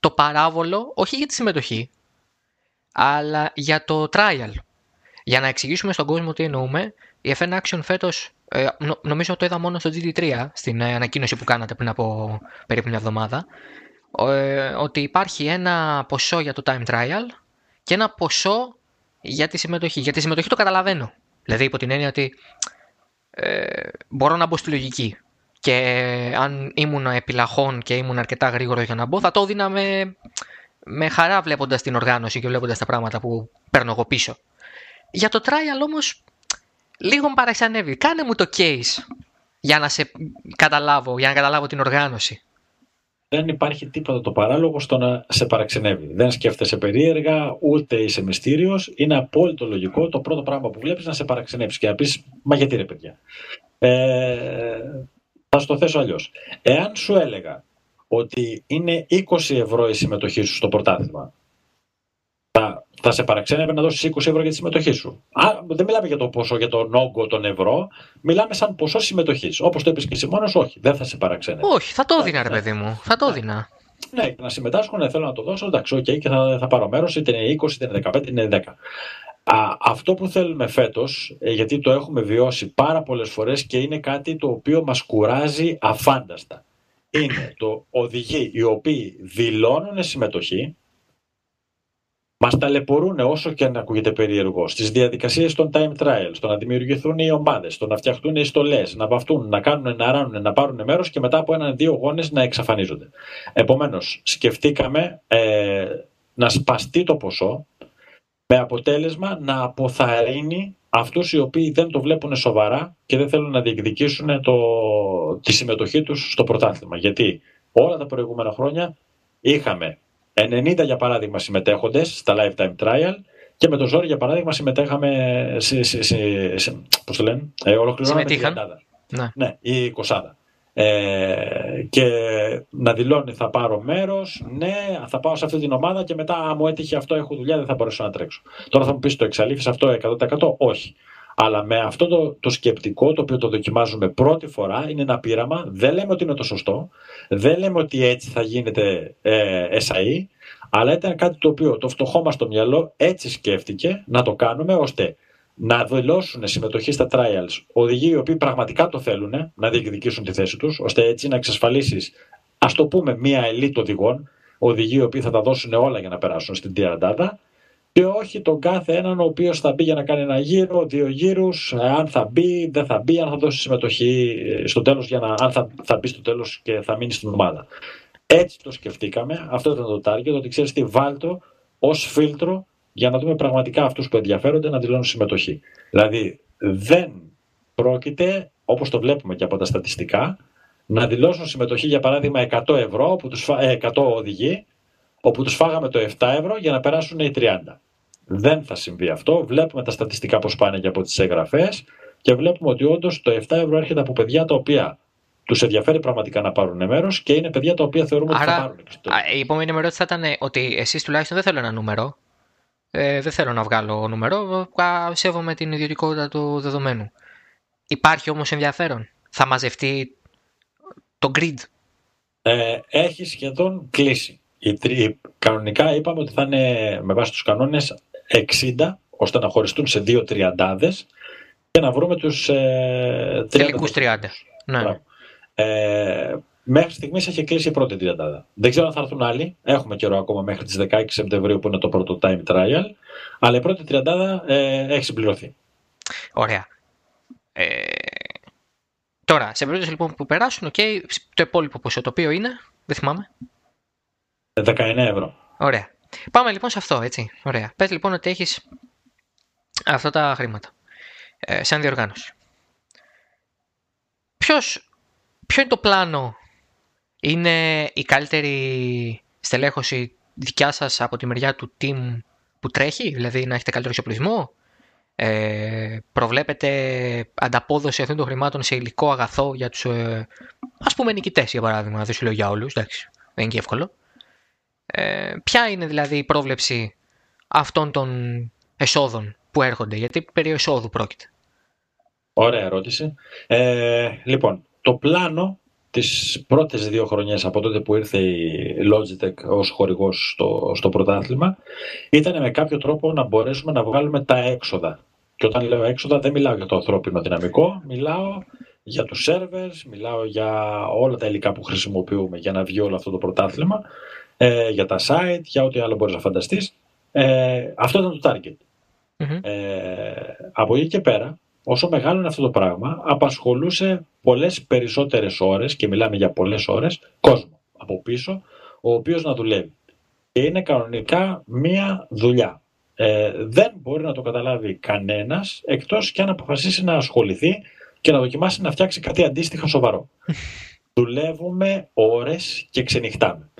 το παράβολο, όχι για τη συμμετοχή, αλλά για το trial. Για να εξηγήσουμε στον κόσμο τι εννοούμε, η FN Action φέτος, ε, νομίζω το είδα μόνο στο GT3, στην ε, ανακοίνωση που κάνατε πριν από περίπου μια εβδομάδα, ε, ότι υπάρχει ένα ποσό για το time trial και ένα ποσό για τη συμμετοχή. Για τη συμμετοχή το καταλαβαίνω. Δηλαδή υπό την έννοια ότι ε, μπορώ να μπω στη λογική. Και αν ήμουν επιλαχών και ήμουν αρκετά γρήγορο για να μπω, θα το έδινα με, με χαρά βλέποντας την οργάνωση και βλέποντας τα πράγματα που παίρνω εγώ πίσω. Για το trial όμως, λίγο παραξενεύει. Κάνε μου το case για να σε καταλάβω, για να καταλάβω την οργάνωση δεν υπάρχει τίποτα το παράλογο στο να σε παραξενεύει. Δεν σκέφτεσαι περίεργα, ούτε είσαι μυστήριος. Είναι απόλυτο λογικό το πρώτο πράγμα που βλέπεις να σε παραξενεύσει και να πεις Μα γιατί ρε παιδιά. Ε, θα σου το θέσω αλλιώς. Εάν σου έλεγα ότι είναι 20 ευρώ η συμμετοχή σου στο πρωτάθλημα, θα, θα σε παραξένευε να δώσεις 20 ευρώ για τη συμμετοχή σου. Α, δεν μιλάμε για το ποσό, για τον όγκο των ευρώ, μιλάμε σαν ποσό συμμετοχής. Όπως το είπες και εσύ μόνος, όχι, δεν θα σε παραξένευε. Όχι, θα το έδινα, ρε παιδί μου. Θα το έδινα. Ναι, να συμμετάσχω, να θέλω να το δώσω, εντάξει, okay, και θα, θα πάρω μέρος, είτε είναι 20, είτε είναι 15, είτε είναι 10. Α, αυτό που θέλουμε φέτος, ε, γιατί το έχουμε βιώσει πάρα πολλές φορές και είναι κάτι το οποίο μας κουράζει αφάνταστα. Είναι το οδηγοί οι οποίοι δηλώνουν συμμετοχή, Μας ταλαιπωρούν όσο και αν ακούγεται περίεργο στις διαδικασίες των time trials, στο να δημιουργηθούν οι ομάδες, στο να φτιαχτούν οι στολές, να βαφτούν, να κάνουν, να ράνουν, να πάρουν μέρος και μετά από έναν-δύο γόνες να εξαφανίζονται. Επομένως, σκεφτήκαμε ε, να σπαστεί το ποσό με αποτέλεσμα να αποθαρρύνει αυτούς οι οποίοι δεν το βλέπουν σοβαρά και δεν θέλουν να διεκδικήσουν το, τη συμμετοχή τους στο πρωτάθλημα. Γιατί όλα τα προηγούμενα χρόνια είχαμε 90 για παράδειγμα συμμετέχοντες στα lifetime trial και με το ζόρι για παράδειγμα συμμετέχαμε σε, σε, σε, σε πώς το λένε, ε, ολοκληρώναμε την Ναι. ναι, η κοσάδα. Ε, και να δηλώνει θα πάρω μέρος, ναι, θα πάω σε αυτή την ομάδα και μετά, μου έτυχε αυτό, έχω δουλειά, δεν θα μπορέσω να τρέξω. Τώρα θα μου πεις το εξαλείφεις αυτό 100%. Όχι. Αλλά με αυτό το, το σκεπτικό το οποίο το δοκιμάζουμε πρώτη φορά είναι ένα πείραμα. Δεν λέμε ότι είναι το σωστό. Δεν λέμε ότι έτσι θα γίνεται ε, SAE. Αλλά ήταν κάτι το οποίο το φτωχό μας το μυαλό έτσι σκέφτηκε να το κάνουμε ώστε να δηλώσουν συμμετοχή στα trials οδηγοί οι οποίοι πραγματικά το θέλουν να διεκδικήσουν τη θέση τους, ώστε έτσι να εξασφαλίσεις, ας το πούμε, μία ελίτ οδηγών, οδηγοί οι οποίοι θα τα δώσουν όλα για να περάσουν στην τριαντάδα και όχι τον κάθε έναν ο οποίος θα μπει για να κάνει ένα γύρο, δύο γύρους, αν θα μπει, δεν θα μπει, αν θα δώσει συμμετοχή στο τέλος, για να, αν θα, θα μπει στο τέλος και θα μείνει στην ομάδα. Έτσι το σκεφτήκαμε, αυτό ήταν το target, ότι ξέρεις τι, βάλτο ως φίλτρο για να δούμε πραγματικά αυτούς που ενδιαφέρονται να δηλώνουν συμμετοχή. Δηλαδή, δεν πρόκειται, όπως το βλέπουμε και από τα στατιστικά, να δηλώσουν συμμετοχή για παράδειγμα 100 ευρώ, όπου τους, 100 ε, οδηγοί, όπου τους φάγαμε το 7 ευρώ για να περάσουν οι 30. Δεν θα συμβεί αυτό. Βλέπουμε τα στατιστικά πώς πάνε και από τις εγγραφές και βλέπουμε ότι όντως το 7 ευρώ έρχεται από παιδιά τα οποία τους ενδιαφέρει πραγματικά να πάρουν μέρος και είναι παιδιά τα οποία θεωρούμε Άρα, ότι θα πάρουν. Η επόμενη ερώτηση θα ήταν ότι εσείς τουλάχιστον δεν θέλω ένα νούμερο. Ε, δεν θέλω να βγάλω νούμερο. Σέβομαι την ιδιωτικότητα του δεδομένου. Υπάρχει όμως ενδιαφέρον. Θα μαζευτεί το grid. Ε, έχει σχεδόν κλείσει. Η, κανονικά είπαμε ότι θα είναι με βάση τους κανόνες 60 ώστε να χωριστούν σε δύο τριαντάδες και να βρούμε τους ε, 30. Τελικούς 30. Ναι. Ε, μέχρι στιγμής έχει κλείσει η πρώτη τριαντάδα. Δεν ξέρω αν θα έρθουν άλλοι. Έχουμε καιρό ακόμα μέχρι τις 16 Σεπτεμβρίου που είναι το πρώτο time trial. Αλλά η πρώτη τριαντάδα ε, έχει συμπληρωθεί. Ωραία. Ε, τώρα, σε περίπτωση λοιπόν που περάσουν, okay, το υπόλοιπο ποσό το οποίο είναι, δεν θυμάμαι. 19 ευρώ. Ωραία. Πάμε λοιπόν σε αυτό, έτσι. Ωραία. Πες λοιπόν ότι έχεις αυτά τα χρήματα ε, σαν διοργάνωση. Ποιος, ποιο είναι το πλάνο, είναι η καλύτερη στελέχωση δικιά σας από τη μεριά του team που τρέχει, δηλαδή να έχετε καλύτερο εξοπλισμό, ε, προβλέπετε ανταπόδοση αυτών των χρημάτων σε υλικό αγαθό για τους ε, ας πούμε νικητές για παράδειγμα, δεν σου λέω για όλους, εντάξει, δεν είναι και εύκολο. Ε, ποια είναι δηλαδή η πρόβλεψη αυτών των εσόδων που έρχονται, γιατί περί εσόδου πρόκειται; Ωραία ερώτηση. Ε, λοιπόν, το πλάνο τις πρώτες δύο χρονιές από τότε που ήρθε η Logitech ως χορηγός στο, στο πρωτάθλημα ήταν με κάποιο τρόπο να μπορέσουμε να βγάλουμε τα έξοδα. Και όταν λέω έξοδα δεν μιλάω για το ανθρώπινο δυναμικό, μιλάω για τους servers, μιλάω για όλα τα υλικά που χρησιμοποιούμε για να βγει όλο αυτό το πρωτάθλημα, ε, για τα site, για ό,τι άλλο μπορείς να φανταστείς. Ε, αυτό ήταν το target. Ε, από εκεί και πέρα, όσο μεγάλο είναι αυτό το πράγμα, απασχολούσε πολλές περισσότερες ώρες, και μιλάμε για πολλές ώρες, κόσμο από πίσω, ο οποίος να δουλεύει. Και είναι κανονικά μία δουλειά. Ε, δεν μπορεί να το καταλάβει κανένας, εκτός και αν αποφασίσει να ασχοληθεί και να δοκιμάσει να φτιάξει κάτι αντίστοιχα σοβαρό. Δουλεύουμε ώρες και ξενυχτάμε.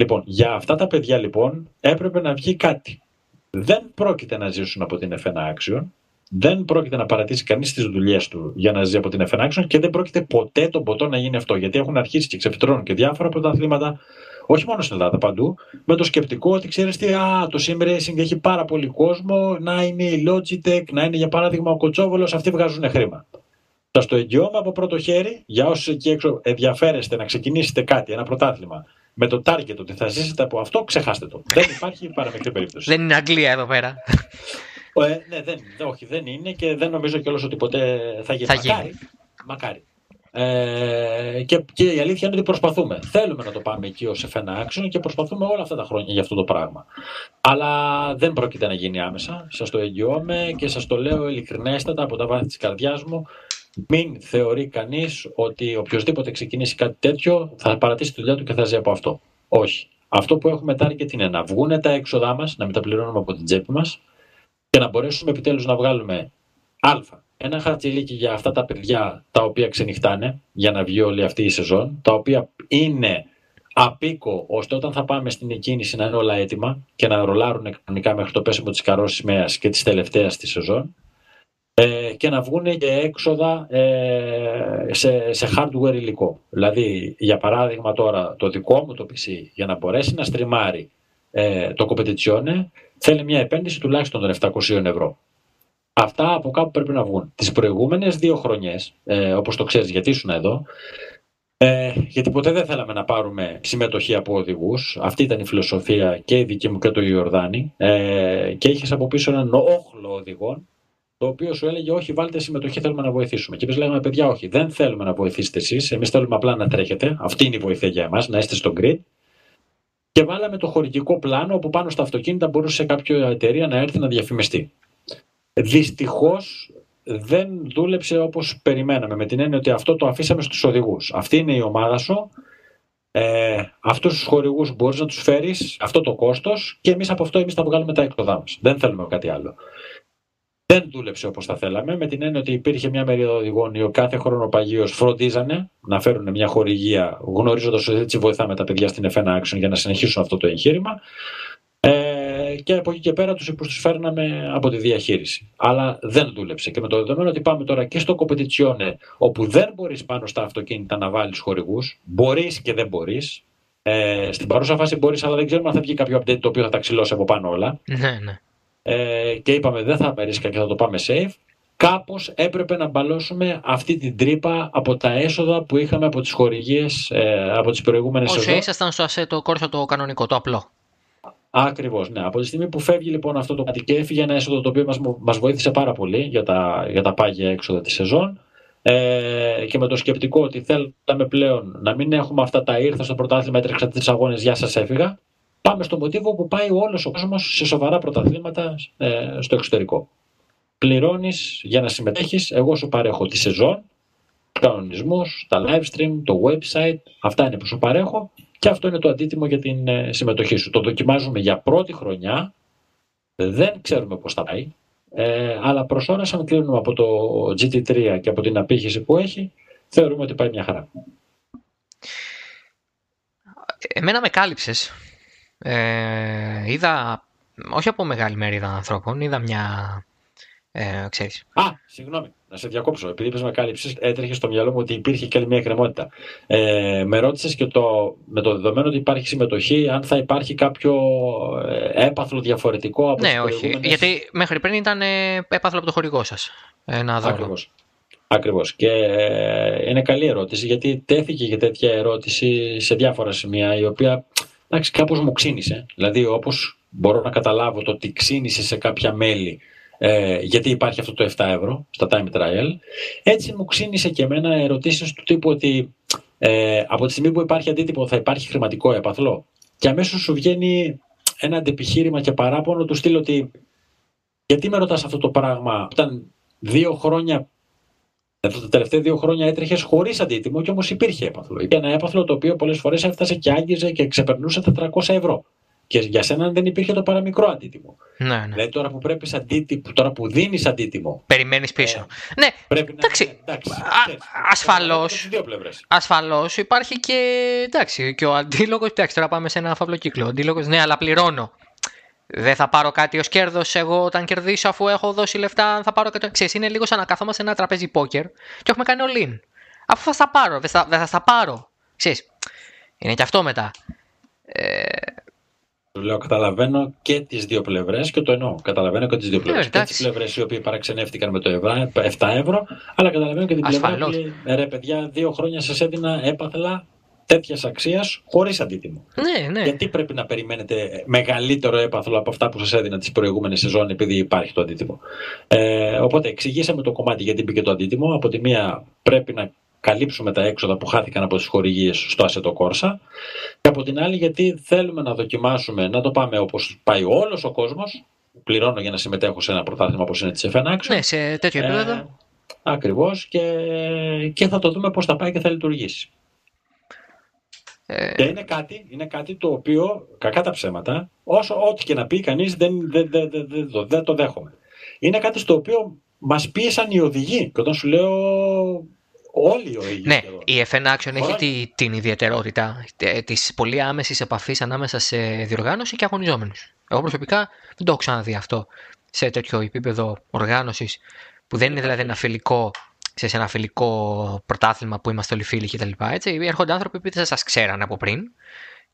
Λοιπόν, για αυτά τα παιδιά λοιπόν έπρεπε να βγει κάτι. Δεν πρόκειται να ζήσουν από την F1 Action, δεν πρόκειται να παρατήσει κανείς τις δουλειές του για να ζει από την F1 Action και δεν πρόκειται ποτέ τον ποτό να γίνει αυτό. Γιατί έχουν αρχίσει και ξεφυτρώνουν και διάφορα πρωταθλήματα, όχι μόνο στην Ελλάδα, παντού, με το σκεπτικό ότι ξέρεις τι, α, το sim racing έχει πάρα πολύ κόσμο, να είναι η Logitech, να είναι για παράδειγμα ο Κοτσόβολος, αυτοί βγάζουν χρήμα. Σας το εγγυώμαι από πρώτο χέρι, για όσους εκεί έξω ενδιαφέρεστε να ξεκινήσετε κάτι, ένα πρωτάθλημα, με το target ότι θα ζήσετε από αυτό, ξεχάστε το. δεν υπάρχει παραμικρή περίπτωση. Δεν είναι Αγγλία εδώ πέρα. Ε, ναι, δεν, όχι, δεν είναι και δεν νομίζω κιόλας ότι ποτέ θα γίνει. Θα μακάρι. μακάρι. Ε, και, και η αλήθεια είναι ότι προσπαθούμε. Θέλουμε να το πάμε εκεί ως F1 Action και προσπαθούμε όλα αυτά τα χρόνια για αυτό το πράγμα. Αλλά δεν πρόκειται να γίνει άμεσα. Σας το εγγυώμαι και σας το λέω ειλικρινέστατα από τα βάθη της καρδιάς μου. Μην θεωρεί κανείς ότι οποιοδήποτε ξεκινήσει κάτι τέτοιο θα παρατήσει τη δουλειά του και θα ζει από αυτό. Όχι. Αυτό που έχουμε target είναι να βγουν τα έξοδά μας, να μην τα πληρώνουμε από την τσέπη μας και να μπορέσουμε επιτέλους να βγάλουμε α, ένα χαρτζηλίκι για αυτά τα παιδιά τα οποία ξενυχτάνε για να βγει όλη αυτή η σεζόν, τα οποία είναι απίκο ώστε όταν θα πάμε στην εκκίνηση να είναι όλα έτοιμα και να ρολάρουν κανονικά μέχρι το πέσιμο της καρόσης και της τελευταίας της σεζόν ε, και να βγουν και έξοδα ε, σε, σε hardware υλικό. Δηλαδή, για παράδειγμα τώρα, το δικό μου το PC για να μπορέσει να στριμάρει ε, το competizione θέλει μια επένδυση τουλάχιστον των 700 ευρώ. Αυτά από κάπου πρέπει να βγουν. Τις προηγούμενες δύο χρονιές, ε, όπως το ξέρεις, γιατί ήσουν εδώ, ε, γιατί ποτέ δεν θέλαμε να πάρουμε συμμετοχή από οδηγούς. Αυτή ήταν η φιλοσοφία και η δική μου και του Ιορδάνη. Ε, και είχες από πίσω έναν όχλο οδηγών, το οποίο σου έλεγε: Όχι, βάλτε συμμετοχή, θέλουμε να βοηθήσουμε. Και εμεί λέγαμε: Παιδιά, όχι, δεν θέλουμε να βοηθήσετε εσείς. Εμείς θέλουμε απλά να τρέχετε. Αυτή είναι η βοήθεια για εμάς, να είστε στο grid και βάλαμε το χορηγικό πλάνο όπου πάνω στα αυτοκίνητα μπορούσε κάποια εταιρεία να έρθει να διαφημιστεί. Δυστυχώς δεν δούλεψε όπως περιμέναμε με την έννοια ότι αυτό το αφήσαμε στους οδηγούς. Αυτή είναι η ομάδα σου, ε, αυτούς τους χορηγούς μπορείς να τους φέρεις αυτό το κόστος και εμείς από αυτό εμείς θα βγάλουμε τα έξοδά μας. Δεν θέλουμε κάτι άλλο δεν δούλεψε όπως θα θέλαμε, με την έννοια ότι υπήρχε μια μερίδα οδηγών οι κάθε χρόνο παγίω φροντίζανε να φέρουν μια χορηγία, γνωρίζοντας ότι έτσι βοηθάμε τα παιδιά στην F1 Action για να συνεχίσουν αυτό το εγχείρημα. Ε, και από εκεί και πέρα τους φέρναμε από τη διαχείριση. Αλλά δεν δούλεψε. Και με το δεδομένο ότι πάμε τώρα και στο competizione, όπου δεν μπορείς πάνω στα αυτοκίνητα να βάλεις χορηγούς, μπορείς και δεν μπορείς. Ε, στην παρούσα φάση μπορείς, αλλά δεν ξέρουμε αν θα βγει κάποιο update το οποίο θα τα ξυλώσει από πάνω όλα. Ναι, ναι ε, και είπαμε δεν θα πάμε ρίσκα και θα το πάμε safe, κάπως έπρεπε να μπαλώσουμε αυτή την τρύπα από τα έσοδα που είχαμε από τις χορηγίες ε, από τις προηγούμενες σεζόν. Όσο ήσασταν στο ασέτο κόρσο το κανονικό, το απλό. Ακριβώς, ναι. Από τη στιγμή που φεύγει λοιπόν αυτό το κάτι και έφυγε ένα έσοδο το οποίο μας, μας βοήθησε πάρα πολύ για τα, για τα πάγια έξοδα της σεζόν ε, και με το σκεπτικό ότι θέλαμε πλέον να μην έχουμε αυτά τα ήρθα στο πρωτάθλημα, έτρεξα τις αγώνες, γεια σας έφυγα πάμε στο μοτίβο που πάει όλος ο κόσμος σε σοβαρά πρωταθλήματα ε, στο εξωτερικό. Πληρώνεις για να συμμετέχεις, εγώ σου παρέχω τη σεζόν, του κανονισμούς, τα live stream, το website, αυτά είναι που σου παρέχω και αυτό είναι το αντίτιμο για την ε, συμμετοχή σου. Το δοκιμάζουμε για πρώτη χρονιά, δεν ξέρουμε πώς θα πάει, ε, αλλά προς ώρα αν κλείνουμε από το GT3 και από την απήχηση που έχει, θεωρούμε ότι πάει μια χαρά. Εμένα με κάλυψες ε, είδα, όχι από μεγάλη μερίδα ανθρώπων, είδα μια, ε, ξέρεις. Α, συγγνώμη, να σε διακόψω. Επειδή είπες με κάλυψη, έτρεχε στο μυαλό μου ότι υπήρχε και άλλη μια εκκρεμότητα. Ε, με ρώτησες και το, με το δεδομένο ότι υπάρχει συμμετοχή, αν θα υπάρχει κάποιο ε, έπαθλο διαφορετικό από Ναι, όχι. Γιατί μέχρι πριν ήταν ε, έπαθλο από το χορηγό σας. Ένα δώρο. Ακριβώς. Και ε, είναι καλή ερώτηση γιατί τέθηκε και τέτοια ερώτηση σε διάφορα σημεία η οποία εντάξει, κάπως μου ξύνησε. Δηλαδή όπως μπορώ να καταλάβω το ότι ξύνησε σε κάποια μέλη ε, γιατί υπάρχει αυτό το 7 ευρώ στα time trial. Έτσι μου ξύνησε και εμένα ερωτήσεις του τύπου ότι ε, από τη στιγμή που υπάρχει αντίτυπο θα υπάρχει χρηματικό έπαθλο; Και αμέσως σου βγαίνει ένα αντεπιχείρημα και παράπονο του στείλω ότι γιατί με ρωτάς αυτό το πράγμα όταν δύο χρόνια τα τελευταία δύο χρόνια έτρεχε χωρίς αντίτιμο και όμως υπήρχε έπαθλο. Υπήρχε ένα έπαθλο το οποίο πολλές φορές έφτασε και άγγιζε και ξεπερνούσε 400 ευρώ. Και για σένα δεν υπήρχε το παραμικρό αντίτιμο. Ναι, ναι. Δηλαδή τώρα που πρέπει αντίτιμο, τώρα που δίνεις αντίτιμο. Περιμένεις πίσω. Ε, ναι, πρέπει εντάξει. Να, εντάξει Ασφαλώ. Ασφαλώς υπάρχει και. Εντάξει, και ο αντίλογο. Εντάξει, τώρα πάμε σε ένα φαύλο κύκλο. Ο αντίλογο, ναι, αλλά πληρώνω. Δεν θα πάρω κάτι ως κέρδος εγώ όταν κερδίσω αφού έχω δώσει λεφτά. Θα πάρω κάτι. Ξέρεις, είναι λίγο σαν να κάθομαστε σε ένα τραπέζι πόκερ και έχουμε κάνει all Αφού θα στα πάρω, δεν θα, δεν θα στα πάρω. Ξέρεις, είναι και αυτό μετά. Ε... Λέω, καταλαβαίνω και τις δύο πλευρές και το εννοώ. Καταλαβαίνω και τις δύο πλευρές. και τις πλευρές οι οποίοι παραξενεύτηκαν με το 7 ευρώ, αλλά καταλαβαίνω και την πλευρά που λέει, ρε παιδιά, δύο χρόνια σας έδινα έπαθλα τέτοιας αξίας χωρίς αντίτιμο. Ναι, ναι. Γιατί πρέπει να περιμένετε μεγαλύτερο έπαθλο από αυτά που σας έδινα τις προηγούμενες σεζόν επειδή υπάρχει το αντίτιμο. Ε, οπότε εξηγήσαμε το κομμάτι γιατί μπήκε το αντίτιμο. Από τη μία πρέπει να καλύψουμε τα έξοδα που χάθηκαν από τις χορηγίες στο Assetto Corsa. Και από την άλλη γιατί θέλουμε να δοκιμάσουμε, να το πάμε όπως πάει όλος ο κόσμος. Πληρώνω για να συμμετέχω σε ένα πρωτάθλημα όπως είναι της FN Ναι, σε τέτοιο επίπεδο. Ε, Ακριβώς και, και θα το δούμε πώς θα πάει και θα λειτουργήσει. Ε... Και είναι κάτι, είναι κάτι το οποίο, κακά τα ψέματα, όσο ό,τι και να πει κανείς δεν, δεν, δεν, δεν, δεν το δέχομαι. Είναι κάτι στο οποίο μας πίεσαν οι οδηγοί. Και όταν σου λέω όλοι οι οδηγοί. Ναι, η FN Action έχει τη, την ιδιαιτερότητα ε, της πολύ άμεσης επαφής ανάμεσα σε διοργάνωση και αγωνιζόμενους. Εγώ προσωπικά δεν το έχω ξαναδεί αυτό σε τέτοιο επίπεδο οργάνωσης, που δεν είναι δηλαδή ένα φιλικό σε ένα φιλικό πρωτάθλημα που είμαστε όλοι φίλοι κτλ. Έτσι, έρχονται άνθρωποι που δεν σας ξέραν από πριν.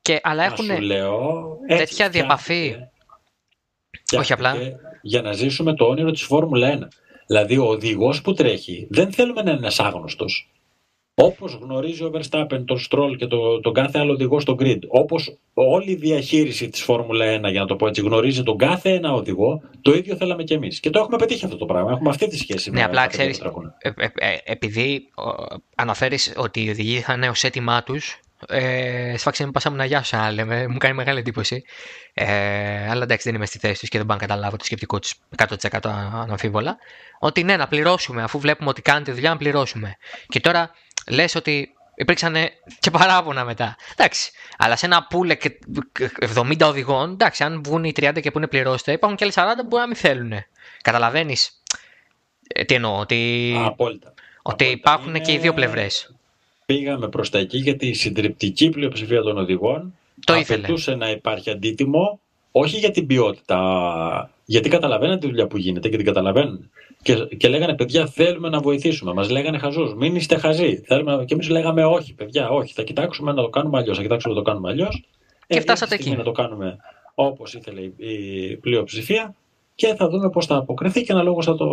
Και, αλλά έχουν λέω, τέτοια διαπαφή. Όχι απλά. Για να ζήσουμε το όνειρο της Φόρμουλα 1. Δηλαδή, ο οδηγός που τρέχει δεν θέλουμε να είναι ένας άγνωστος. Όπως γνωρίζει ο Verstappen τον Stroll και τον, τον κάθε άλλο οδηγό στο grid, όπως όλη η διαχείριση της Φόρμουλα 1, για να το πω έτσι, γνωρίζει τον κάθε ένα οδηγό, το ίδιο θέλαμε κι εμείς. Και το έχουμε πετύχει αυτό το πράγμα. Έχουμε αυτή τη σχέση ναι, με απλά ξέρεις, ε, ε, ε, επειδή αναφέρεις ότι οι οδηγοί είχαν ως έτοιμά τους, ε, σφάξε με πάσα μου να γεια σου, λέμε. Μου κάνει μεγάλη εντύπωση. Ε, αλλά εντάξει, δεν είμαι στη θέση τους και δεν πάω να καταλάβω το σκεπτικό τους 100% αναμφίβολα. Ότι ναι, να πληρώσουμε, αφού βλέπουμε ότι κάνετε δουλειά, να πληρώσουμε. Και τώρα λες ότι υπήρξαν και παράπονα μετά. Εντάξει. Αλλά σε ένα πουλε 70 οδηγών, εντάξει, αν βγουν οι 30 και που είναι πληρώστε, υπάρχουν και άλλοι 40 που μπορεί να μην θέλουν. Καταλαβαίνεις. Ε, τι εννοώ, ότι. Απόλυτα. Ότι υπάρχουν και οι δύο πλευρές. Πήγαμε προς τα εκεί γιατί η συντριπτική πλειοψηφία των οδηγών το απαιτούσε να υπάρχει αντίτιμο, όχι για την ποιότητα, γιατί καταλαβαίνουν τη δουλειά που γίνεται και την καταλαβαίνουν. Και, και λέγανε, παιδιά, θέλουμε να βοηθήσουμε. Μας λέγανε χαζούς. Μην είστε χαζοί. Θέλουμε... Και εμείς λέγαμε, όχι, παιδιά, όχι. Θα κοιτάξουμε να το κάνουμε αλλιώς. Θα κοιτάξουμε να το κάνουμε αλλιώς. Και ε, φτάσατε εκεί. Να το κάνουμε όπως ήθελε η πλειοψηφία και θα δούμε πώς θα αποκριθεί και αναλόγως θα το,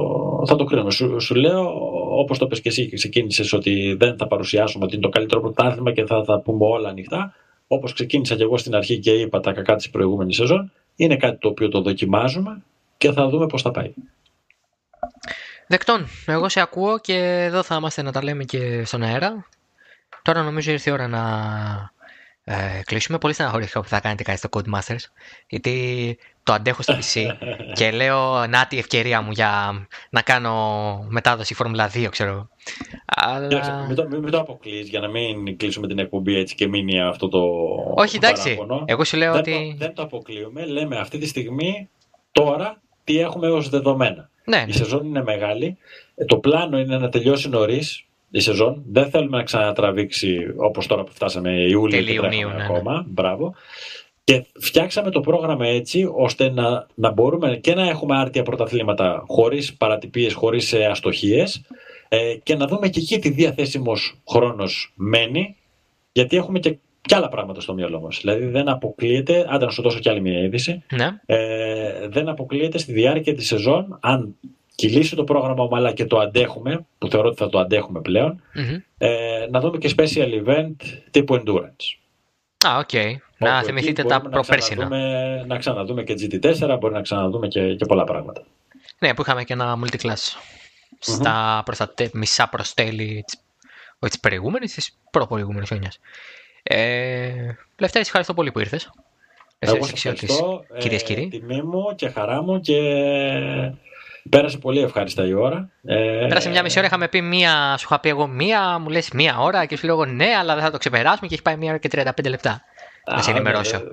θα το κρίνουμε. Σου, σου λέω, όπως το πες και εσύ και ξεκίνησες, ότι δεν θα παρουσιάσουμε ότι είναι το καλύτερο πρωτάθλημα και θα τα πούμε όλα ανοιχτά. Όπως ξεκίνησα και εγώ στην αρχή και είπα τα κακά της προηγούμενης σεζόν, είναι κάτι το οποίο το δοκιμάζουμε και θα δούμε πώς θα πάει. Δεκτών. Εγώ σε ακούω και εδώ θα είμαστε να τα λέμε και στον αέρα. Τώρα νομίζω ήρθε η ώρα να ε, κλείσουμε. Πολύ στεναχωρήθηκα που θα κάνετε κάτι στο Codemasters. Γιατί το αντέχω στο PC και λέω να τη ευκαιρία μου για να κάνω μετάδοση Φόρμουλα 2, ξέρω. Αλλά... Μην το, μην το αποκλείς για να μην κλείσουμε την εκπομπή έτσι και μείνει αυτό το Όχι, εντάξει. Εγώ σου λέω δεν ότι... Το, δεν το αποκλείουμε. Λέμε αυτή τη στιγμή, τώρα, τι έχουμε ως δεδομένα. Ναι, Η σεζόν είναι μεγάλη. Ε, το πλάνο είναι να τελειώσει νωρίς η σεζόν. Δεν θέλουμε να ξανατραβήξει όπως τώρα που φτάσαμε Ιούλιο και τρέχουμε ναι, ακόμα. Ναι. Μπράβο. Και φτιάξαμε το πρόγραμμα έτσι ώστε να, να μπορούμε και να έχουμε άρτια πρωταθλήματα χωρίς παρατυπίες, χωρίς ε, αστοχίες ε, και να δούμε και εκεί τι διαθέσιμος χρόνος μένει. Γιατί έχουμε και και άλλα πράγματα στο μυαλό μας. Δηλαδή δεν αποκλείεται, άντε να σου δώσω κι άλλη μια είδηση, ναι. ε, δεν αποκλείεται στη διάρκεια της σεζόν, αν κυλήσει το πρόγραμμα ομαλά και το αντέχουμε, που θεωρώ ότι θα το αντέχουμε ε, να δούμε και special event τύπου endurance. Α, οκ. Okay. Να θυμηθείτε τα προπέρσινα. Να, να ξαναδούμε και GT4, μπορεί να ξαναδούμε και, και πολλά πράγματα. Ναι, που είχαμε και ένα multiclass στα προς τα μισά προς τέλη όχι της προηγούμενης, της προπροηγούμενης χρονιάς. Ε, Λευτέρη, ευχαριστώ πολύ που ήρθες. Εγώ σας ευχαριστώ. Ε, κύριοι. Τιμή μου και χαρά μου και πέρασε πολύ ευχάριστα η ώρα. Ε, πέρασε μια μισή ώρα, είχαμε πει μία, σου είχα πει εγώ μία, μου λες μία ώρα και σου λέω ναι, αλλά δεν θα το ξεπεράσουμε και έχει πάει μία ώρα και 35 λεπτά. Να σε ενημερώσω. Ναι,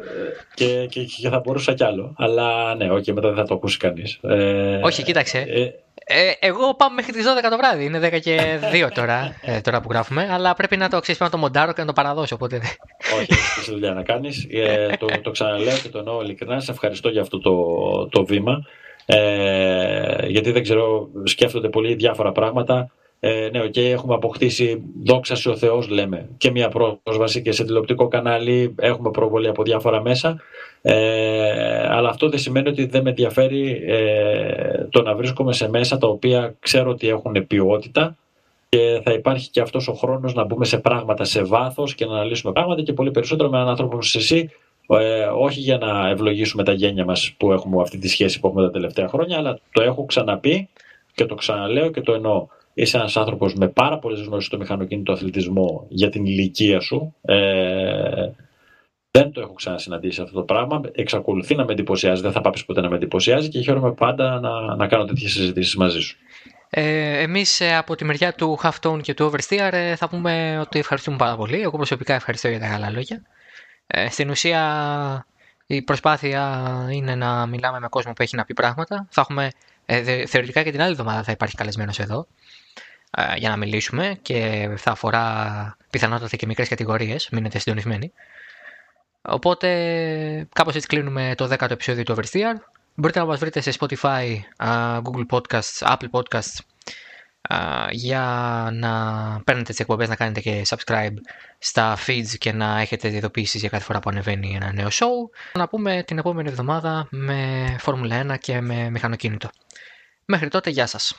και, και, και, θα μπορούσα κι άλλο. Αλλά ναι, όχι, μετά δεν θα το ακούσει κανείς. Ε, όχι, κοίταξε. Ε, ε, εγώ πάω μέχρι τις 12 το βράδυ. Είναι 10 και 2 τώρα, ε, τώρα που γράφουμε. Αλλά πρέπει να το ξέρεις να το μοντάρω και να το παραδώσω. Οπότε... Όχι, έχει δουλειά να κάνεις. Ε, το, το ξαναλέω και το εννοώ ειλικρινά. Σε ευχαριστώ για αυτό το, το βήμα. Ε, γιατί δεν ξέρω, σκέφτονται πολύ διάφορα πράγματα. Ε, ναι, okay, έχουμε αποκτήσει δόξα σε ο Θεός λέμε και μια πρόσβαση και σε τηλεοπτικό κανάλι έχουμε προβολή από διάφορα μέσα ε, αλλά αυτό δεν σημαίνει ότι δεν με ενδιαφέρει ε, το να βρίσκομαι σε μέσα τα οποία ξέρω ότι έχουν ποιότητα και θα υπάρχει και αυτός ο χρόνος να μπούμε σε πράγματα σε βάθος και να αναλύσουμε πράγματα και πολύ περισσότερο με έναν άνθρωπο όπως εσύ ε, όχι για να ευλογήσουμε τα γένια μας που έχουμε αυτή τη σχέση που έχουμε τα τελευταία χρόνια αλλά το έχω ξαναπεί και το ξαναλέω και το εννοώ είσαι ένας άνθρωπος με πάρα πολλές γνώσεις στο μηχανοκίνητο αθλητισμό για την ηλικία σου. Ε, δεν το έχω ξανασυναντήσει αυτό το πράγμα. Εξακολουθεί να με εντυπωσιάζει. Δεν θα πάψει ποτέ να με εντυπωσιάζει και χαίρομαι πάντα να, να κάνω τέτοιες συζητήσεις μαζί σου. Ε, Εμείς ε, από τη μεριά του Halftone και του Oversteer ε, θα πούμε ότι ευχαριστούμε πάρα πολύ. Εγώ προσωπικά ευχαριστώ για τα καλά λόγια. Ε, στην ουσία η προσπάθεια είναι να μιλάμε με κόσμο που έχει να πει πράγματα. Θα έχουμε ε, θεωρητικά και την άλλη εβδομάδα θα υπάρχει καλεσμένος εδώ. Ε, για να μιλήσουμε και θα αφορά πιθανότατα και μικρές κατηγορίες, μείνετε συντονισμένοι. Οπότε κάπως έτσι κλείνουμε το 10ο επεισόδιο του Oversteer. Μπορείτε να μας βρείτε σε Spotify, Google Podcasts, Apple Podcasts για να παίρνετε τις εκπομπές, να κάνετε και subscribe στα feeds και να έχετε ειδοποιήσεις για κάθε φορά που ανεβαίνει ένα νέο show. Να πούμε την επόμενη εβδομάδα με Φόρμουλα 1 και με μηχανοκίνητο. Μέχρι τότε, γεια σας.